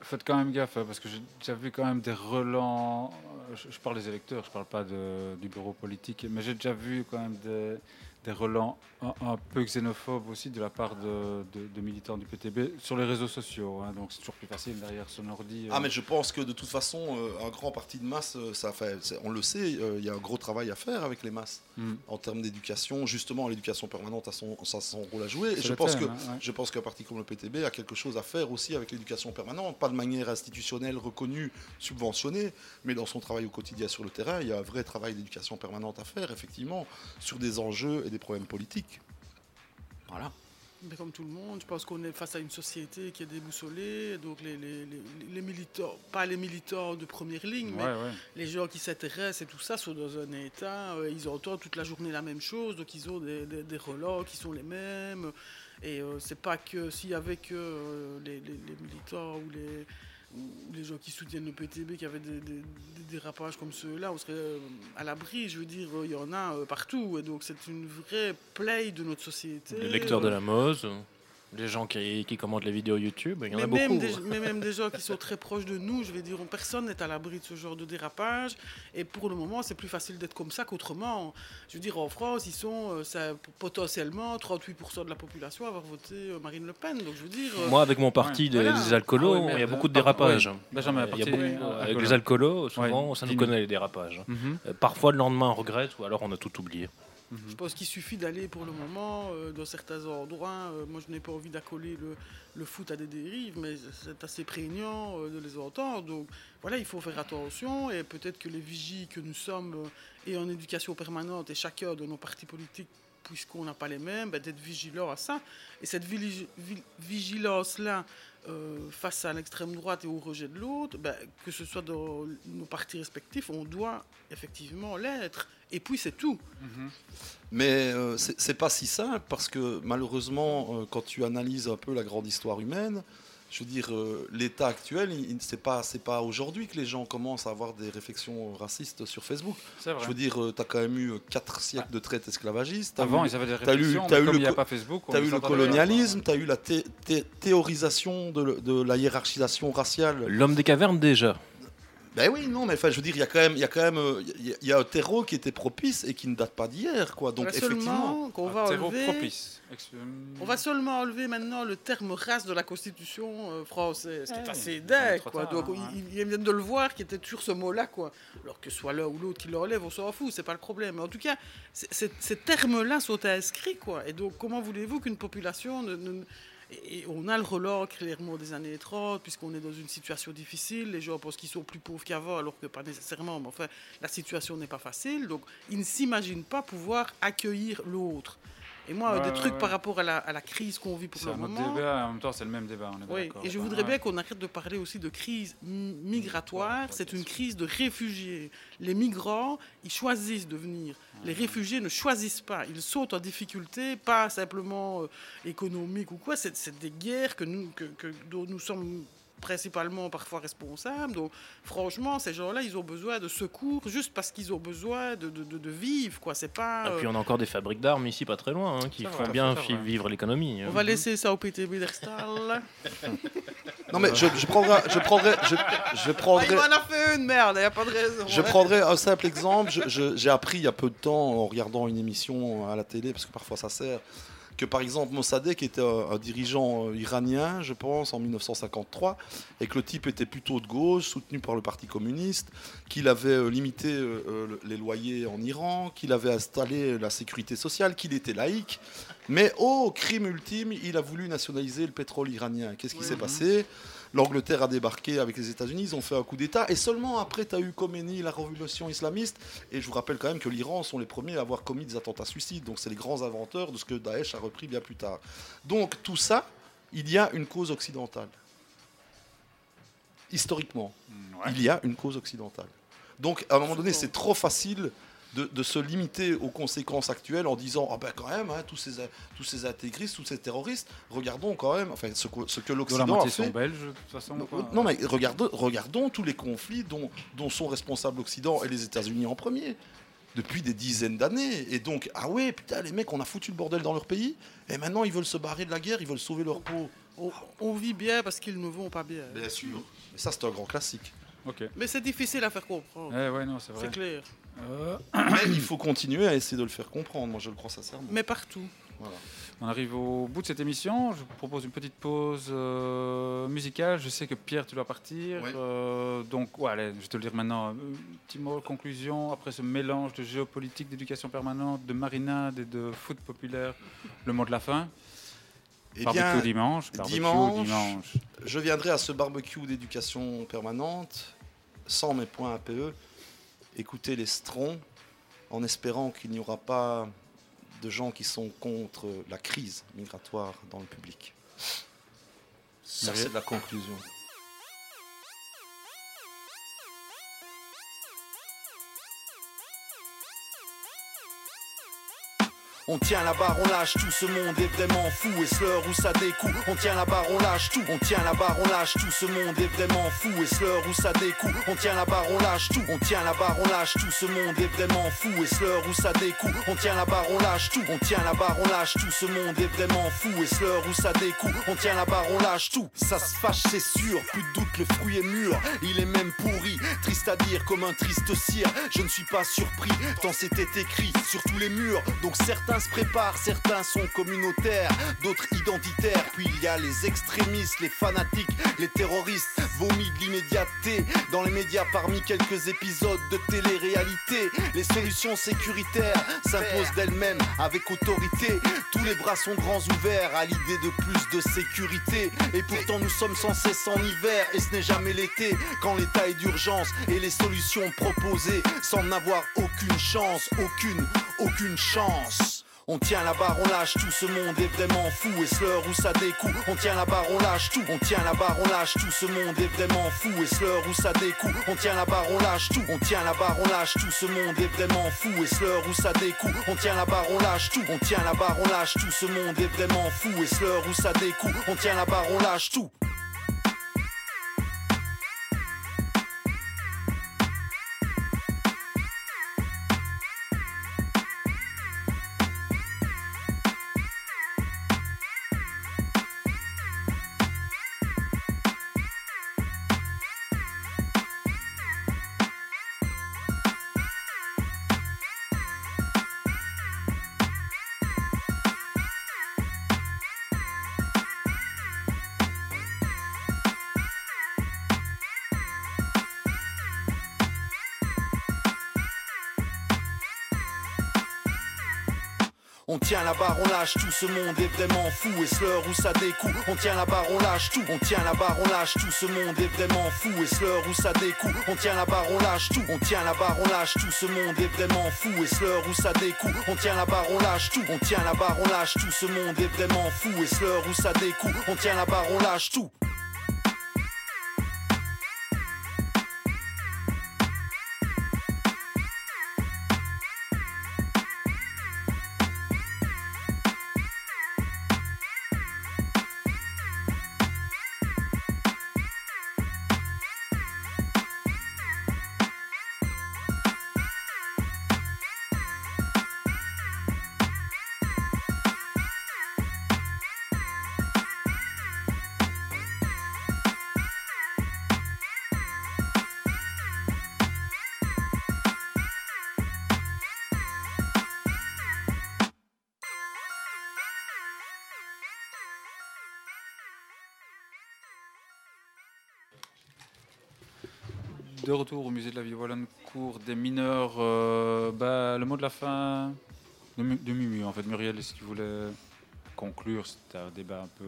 Faites quand même gaffe, hein, parce que j'ai déjà vu quand même des relents. euh, Je, je parle des électeurs, je parle pas de- du bureau politique, mais j'ai déjà vu quand même des, des relents un, un peu xénophobes aussi de la part de, de- de militants du PTB sur les réseaux sociaux. hein, donc c'est toujours plus facile derrière son ordi. euh.
Ah mais je pense que de toute façon, euh, un grand parti de masse, euh, ça fait, on le sait, il y a un gros travail à faire avec les masses
Mm.
en termes d'éducation. Justement, l'éducation permanente a son, ça a son rôle à jouer. Et je pense,
thème,
que,
hein, ouais.
je pense qu'un parti comme le PTB a quelque chose à faire aussi avec l'éducation permanente, pas de manière institutionnelle reconnue, subventionnée, mais dans son travail au quotidien sur le terrain, il y a un vrai travail d'éducation permanente à faire, effectivement, sur des enjeux et des problèmes politiques. Voilà.
Mais comme tout le monde, je pense qu'on est face à une société qui est déboussolée. Donc les, les- les- les militants, pas les militants de première ligne, mais
Ouais,
les gens qui s'intéressent et tout ça sont dans un état, euh, ils entendent toute la journée la même chose, donc ils ont des, des, des relents qui sont les mêmes. Et euh, c'est pas que s'il y avait que euh, les, militants ou les, les gens qui soutiennent le PTB qui avaient des, des- dérapages comme ceux-là, on serait euh, à l'abri. Je veux dire, il y en a euh, partout. Et donc c'est une vraie plaie de notre société.
Les lecteurs de la Mose. Les gens qui, qui commandent les vidéos YouTube, il y en a
Mais même,
beaucoup.
des, mais même des gens qui sont très proches de nous, je vais dire, on- personne n'est à l'abri de ce genre de dérapage. Et pour le moment, c'est plus facile d'être comme ça qu'autrement. Je veux dire, en France, ils sont euh, ça, potentiellement 38% de la population à avoir voté euh, Marine Le Pen. Donc je veux dire. euh,
Moi, avec mon parti des,
voilà.
des alcoolos,
Ah
il y a beaucoup de dérapages.
oui. Benjamin,
Il y a
parti,
beaucoup-
euh,
avec les alcoolos, souvent,
Ouais,
ça nous connaît les dérapages.
Mhm.
Euh, Parfois, le lendemain, on regrette, ou alors on a tout oublié.
Je pense qu'il suffit d'aller pour le moment euh, dans certains endroits. euh, moi, je n'ai pas envie d'accoler le, foot à des dérives, mais c'est assez prégnant euh, de les entendre. Donc voilà, il faut faire attention et peut-être que les vigies que nous sommes et en éducation permanente et chacun de nos partis politiques, puisqu'on n'a pas les mêmes, ben, d'être vigilants à ça. Et cette vigilance-là euh, face à l'extrême droite et au rejet de l'autre, ben, que ce soit dans nos partis respectifs, on doit effectivement l'être. Et puis c'est tout.
Mais euh, c'est c'est pas si simple parce que malheureusement, euh, quand tu analyses un peu la grande histoire humaine, je veux dire, euh, l'état actuel, c'est pas c'est pas aujourd'hui que les gens commencent à avoir des réflexions racistes sur Facebook.
C'est vrai.
Je veux dire, tu as quand même eu 4 siècles de traite esclavagiste. t'as
Avant,
eu-
ils avaient des
eu-
réflexions,
t'as
mais
eu
comme il a pas Facebook,
t'as
les
eu le colonialisme, tu as eu la thé- thé- théorisation de, le- de la hiérarchisation raciale.
L'homme des cavernes, déjà.
Ben oui, non, mais enfin, je veux dire, il y a quand même, il y a quand même, euh, il y a- il y a un terreau qui était propice et qui ne date pas d'hier, quoi. Donc effectivement,
qu'on va
terreau
enlever-
propice.
On va seulement enlever maintenant le terme race de la Constitution euh, française, ce qui est
Ouais,
assez
c'est
dingue. Quoi.
tard,
Donc,
ouais.
ils, ils viennent de le voir qu'il était toujours ce mot-là. Quoi. Alors que soit l'un ou l'autre qui l'enlève, on s'en fout, c'est pas le problème. Mais en tout cas, ces termes-là sont inscrits. Quoi. Et donc, comment voulez-vous qu'une population. Ne, ne- et on a le relent clairement des années 30, puisqu'on est dans une situation difficile. Les gens pensent qu'ils sont plus pauvres qu'avant, alors que pas nécessairement. Mais enfin, la situation n'est pas facile. Donc, ils ne s'imaginent pas pouvoir accueillir l'autre. Et moi,
Ouais,
des
ouais,
trucs
ouais.
par rapport à la, à la crise qu'on vit pour
C'est
le
un autre
moment.
débat, en même temps, c'est le même débat. On est
Oui, et je voudrais bien qu'on arrête de parler aussi de crise migratoire. C'est une crise de réfugiés. Les migrants, ils choisissent de venir. Les réfugiés ne choisissent pas. Ils sautent en difficulté, pas simplement euh, économique ou quoi. C'est c'est des guerres que nous, que, que- dont nous sommes principalement parfois responsables. Donc, franchement, ces gens-là, ils ont besoin de secours juste parce qu'ils ont besoin de, de, de- de vivre. Quoi. C'est pas.
Et
euh,
puis on a encore des fabriques d'armes ici, pas très loin, hein, qui font bien vivre l'économie. hein.
On va laisser ça au PTB d'Erstal. [LAUGHS]
non mais je, je prendrai, je prendrai, je, je
Ah,
prendrai.
il m'en a fait une merde, il n'y a pas de raison.
Je prendrai un simple exemple. Je- je- J'ai appris il y a peu de temps en regardant une émission à la télé, parce que parfois ça sert, que par exemple Mossadegh était un, un dirigeant euh, iranien, je pense, en 1953, et que le type était plutôt de gauche, soutenu par le Parti communiste, qu'il avait euh, limité euh, le- les loyers en Iran, qu'il avait installé la sécurité sociale, qu'il était laïque. Mais au crime ultime, il a voulu nationaliser le pétrole iranien. Qu'est-ce qui s'est passé? L'Angleterre a débarqué avec les États-Unis, ils ont fait un coup d'État, et seulement après, tu as eu Khomeini, la révolution islamiste, et je vous rappelle quand même que l'Iran sont les premiers à avoir commis des attentats suicides, donc c'est les grands inventeurs de ce que Daesh a repris bien plus tard. Donc tout ça, il y a une cause occidentale. Historiquement, il y a une cause occidentale. Donc à un moment donné, c'est trop facile de, de se limiter aux conséquences actuelles en disant ah ben quand même hein, tous ces tous ces intégristes, tous ces terroristes, regardons quand même enfin ce que, ce que
Dont
l'Occident a fait.
sont belges, de toute façon.
Non,
quoi.
non, mais regardons, regardons tous les conflits dont, dont sont responsables l'Occident et les États-Unis en premier depuis des dizaines d'années. Et donc, ah ouais, putain, les mecs, on a foutu le bordel dans leur pays, et maintenant ils veulent se barrer de la guerre, ils veulent sauver leur peau.
On, on vit bien parce qu'ils ne vont pas bien.
Bien sûr. Mais ça, c'est un grand classique.
Mais c'est difficile à faire comprendre.
Eh ouais, non, c'est vrai.
C'est clair.
Mais il faut continuer à essayer de le faire comprendre, moi je le crois sincèrement.
Mais partout.
Voilà.
On arrive au bout de cette émission. Je vous propose une petite pause euh, musicale. Je sais que Pierre, tu dois partir.
Oui.
Euh, donc, ouais, allez, je vais te le dire maintenant. Un petit mot de conclusion. Après ce mélange de géopolitique, d'éducation permanente, de marinade et de foot populaire, le mot de la fin.
Eh
barbecue
bien,
dimanche. Barbecue
dimanche,
dimanche.
je viendrai à ce barbecue d'éducation permanente, sans mes points APE, écouter les strons, en espérant qu'il n'y aura pas de gens qui sont contre la crise migratoire dans le public. Ça, c'est de la conclusion.
On tient la barre, on lâche tout, ce monde est vraiment fou. Et sleur où ça découpe, on tient la barre, on lâche tout. On tient la barre, on lâche tout, ce monde est vraiment fou. Et sleur où ça découpe, on tient la barre, on lâche tout. On tient la barre, on lâche tout, ce monde est vraiment fou. Et sleur où ça découpe, on tient la barre, on lâche tout. On tient la barre, on lâche tout, ce monde est vraiment fou. Et sleur où ça découpe, on tient la barre, on lâche tout. Ça se fâche, c'est sûr, plus de doute, le fruit est mûr. Il est même pourri, triste à dire comme un triste cire. Je ne suis pas surpris, tant c'était écrit sur tous les murs. Donc certains se préparent, certains sont communautaires D'autres identitaires, puis il y a les extrémistes, les fanatiques, les terroristes. Vomis de l'immédiateté dans les médias parmi quelques épisodes de télé-réalité. Les solutions sécuritaires s'imposent d'elles-mêmes avec autorité. Tous les bras sont grands ouverts à l'idée de plus de sécurité. Et pourtant nous sommes sans cesse en hiver et ce n'est jamais l'été. Quand l'état est d'urgence et les solutions proposées Sans avoir aucune chance, aucune, aucune chance on tient la barre, on lâche tout, ce monde est vraiment fou. Et sleur où ça découpe, on tient la barre, on lâche tout. On tient la barre, on lâche tout, ce monde est vraiment fou. Et sleur où ça découpe, on tient la barre, on lâche tout. On tient la barre, on lâche tout, ce monde est vraiment fou. Et sleur où ça découpe, on tient la barre, on lâche tout. On tient la barre, on lâche tout, ce monde est vraiment fou. Et sleur où ça découpe, on tient la barre, on lâche tout tient la barre, on lâche. Tout, ce monde est vraiment fou Et sleur où ça découpe, on tient la barre, on lâche tout. On tient la barre, on lâche tout, ce monde est vraiment fou Et sleur où ça découpe, on tient la barre, on lâche tout. On tient la barre, on lâche tout, ce monde est vraiment fou Et sleur où ça découpe, on tient la barre, on lâche tout. On tient la barre, on lâche tout, ce monde est vraiment fou Et sleur où ça découpe, on tient la barre, on lâche tout
De retour au musée de la vie wallonne, cours des mineurs. euh, bah, le mot de la fin de, de Mumu, en fait. Muriel, est-ce qu'il voulait conclure C'était un débat un peu.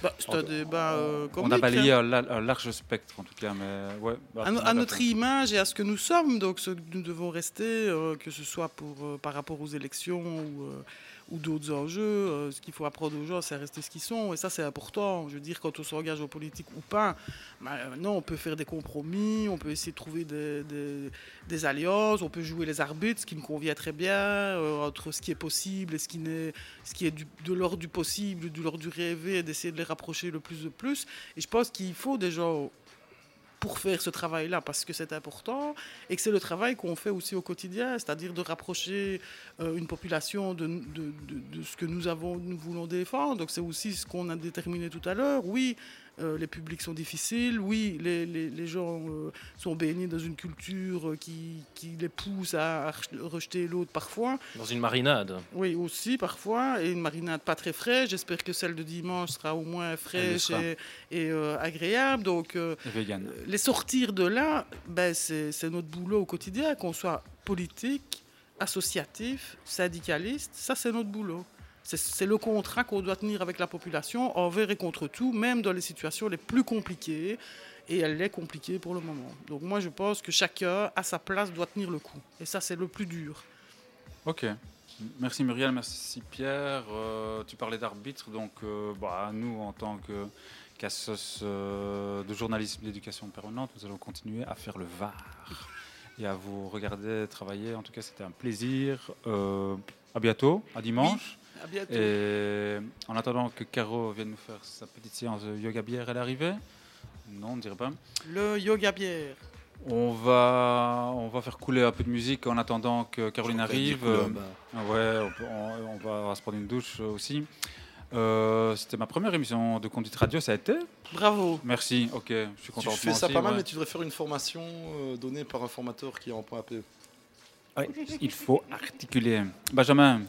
Bah, c'est un débat euh,
On a balayé
hein.
un, la- un large spectre, en tout cas, mais ouais. bah,
à, no- notre image et à ce que nous sommes, donc ce que nous devons rester, euh, que ce soit pour, euh, par rapport aux élections ou, euh, ou d'autres enjeux, euh, ce qu'il faut apprendre aux gens, c'est rester ce qu'ils sont, et ça c'est important. Je veux dire, quand on s'engage en politique ou pas, bah, euh, non, on peut faire des compromis, on peut essayer de trouver des, des- des alliances, on peut jouer les arbitres, ce qui me convient très bien, euh, entre ce qui est possible et ce qui, n'est, ce qui est du- de l'ordre du possible, de l'ordre du rêvé, et d'essayer de les rapprocher le plus de plus. Et je pense qu'il faut des gens pour faire ce travail-là, parce que c'est important, et que c'est le travail qu'on fait aussi au quotidien, c'est-à-dire de rapprocher euh, une population de, de- de- de ce que nous, avons, nous voulons défendre. Donc c'est aussi ce qu'on a déterminé tout à l'heure. Oui, les publics sont difficiles, oui, les, les- les gens euh, sont baignés dans une culture euh, qui, qui les pousse à, rejeter l'autre parfois.
Dans une marinade.
Oui, aussi parfois, et une marinade pas très fraîche. J'espère que celle de dimanche sera au moins fraîche et, et, euh, agréable. Donc, euh, les sortir de là, ben, c'est c'est notre boulot au quotidien, qu'on soit politique, associatif, syndicaliste, ça c'est notre boulot. C'est- le contrat qu'on doit tenir avec la population envers et contre tout, même dans les situations les plus compliquées. Et elle est compliquée pour le moment. Donc moi je pense que chacun, à sa place, doit tenir le coup. Et ça c'est le plus dur.
Ok. Merci Muriel, merci Pierre. Euh, tu parlais d'arbitre, donc euh, bah, nous, en tant que qu'assos euh, de journalisme d'éducation permanente, nous allons continuer à faire le VAR et à vous regarder travailler. En tout cas, c'était un plaisir. À bientôt, à dimanche.
À bientôt.
Et en attendant que Caro vienne nous faire sa petite séance de yoga bière, elle est arrivée Non, on ne dirait pas.
Le yoga bière.
On va, on va faire couler un peu de musique en attendant que Caroline arrive. Euh,
bain.
ouais, on, peut- on- on va, on va se prendre une douche aussi. Euh, C'était ma première émission de Conduite Radio, ça a été
Bravo.
Merci, ok, je suis
Tu
content.
fais ça pas mal, mais tu devrais faire une formation euh, donnée par un formateur qui est en point AP.
Il faut articuler. Benjamin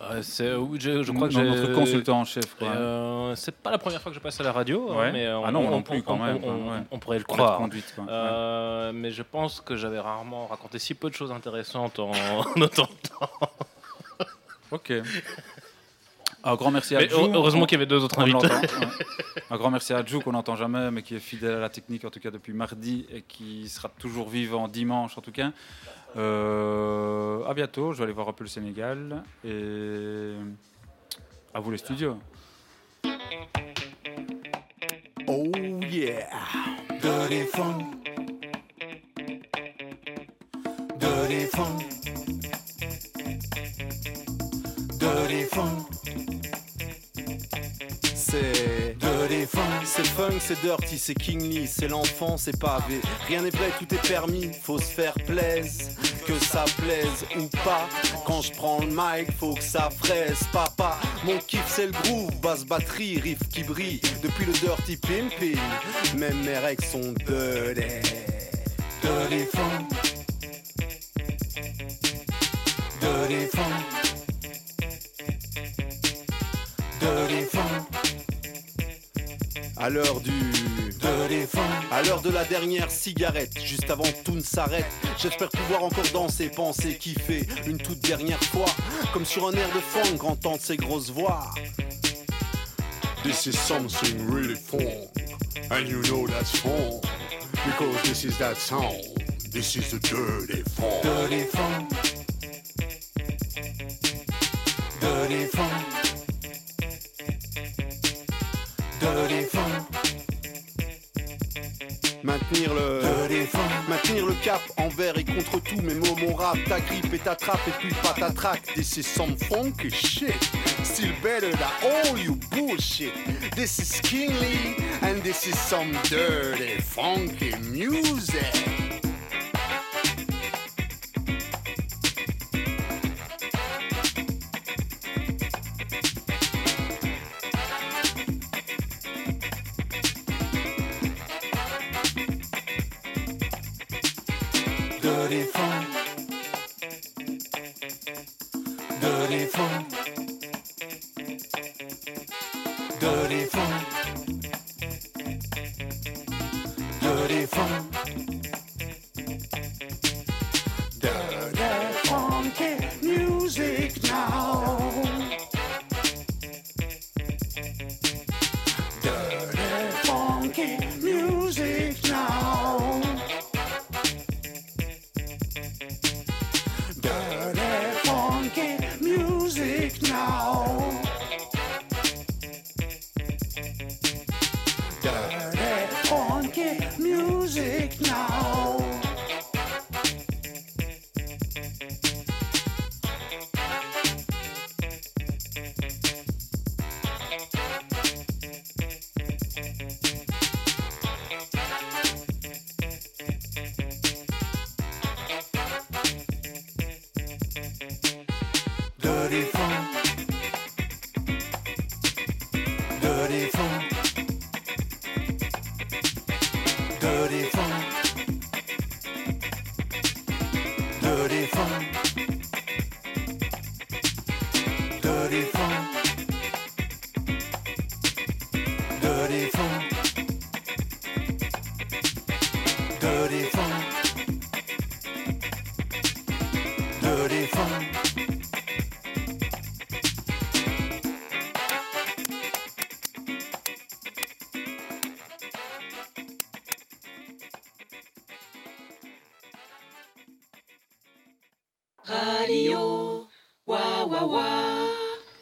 Euh, c'est- je, je crois que
notre consultant en chef.
Euh, c'est pas la première fois que je passe à la radio, hein,
Ouais.
mais
Ah non, non plus, quand
on-
même,
on-
ouais.
on pourrait le croire.
conduite,
Euh, Mais je pense que j'avais rarement raconté si peu de choses intéressantes en, [LAUGHS] en autant de temps.
Ok. Un grand merci à Jou.
heureusement
On-
qu'il y avait deux autres
on
invités.
Un grand merci à Jou qu'on n'entend jamais, mais qui est fidèle à la technique en tout cas depuis mardi et qui sera toujours vivant dimanche en tout cas. Euh, à bientôt. Je vais aller voir un peu le Sénégal et à vous les studios.
Oh yeah. Dirty
c'est funk, c'est dirty, c'est kingly, c'est l'enfant, c'est pavé. Rien n'est vrai, tout est permis, faut se faire plaise, que ça plaise ou pas. Quand je prends le mic, faut que ça fraise, papa. Mon kiff c'est le groove, basse batterie, riff qui brille. Depuis le dirty pimping, même mes règles sont. Dirty
funk. Dirty funk. Dirty funk.
À l'heure du. À l'heure de la dernière cigarette, juste avant tout ne s'arrête. J'espère pouvoir encore danser, penser, kiffer une toute dernière fois. Comme sur un air de funk, entendre ces grosses voix.
This is something really funk, and you know that's funk because this is that sound. This is the dirty funk. Dirty funk. Dirty funk.
Maintenir le maintenir le cap envers et contre tout. Mes mots, mon rap, ta grippe et ta trappe et puis pas ta traque. This is some funky shit. Still better than all you bullshit. This is kingly and this is some dirty funky music.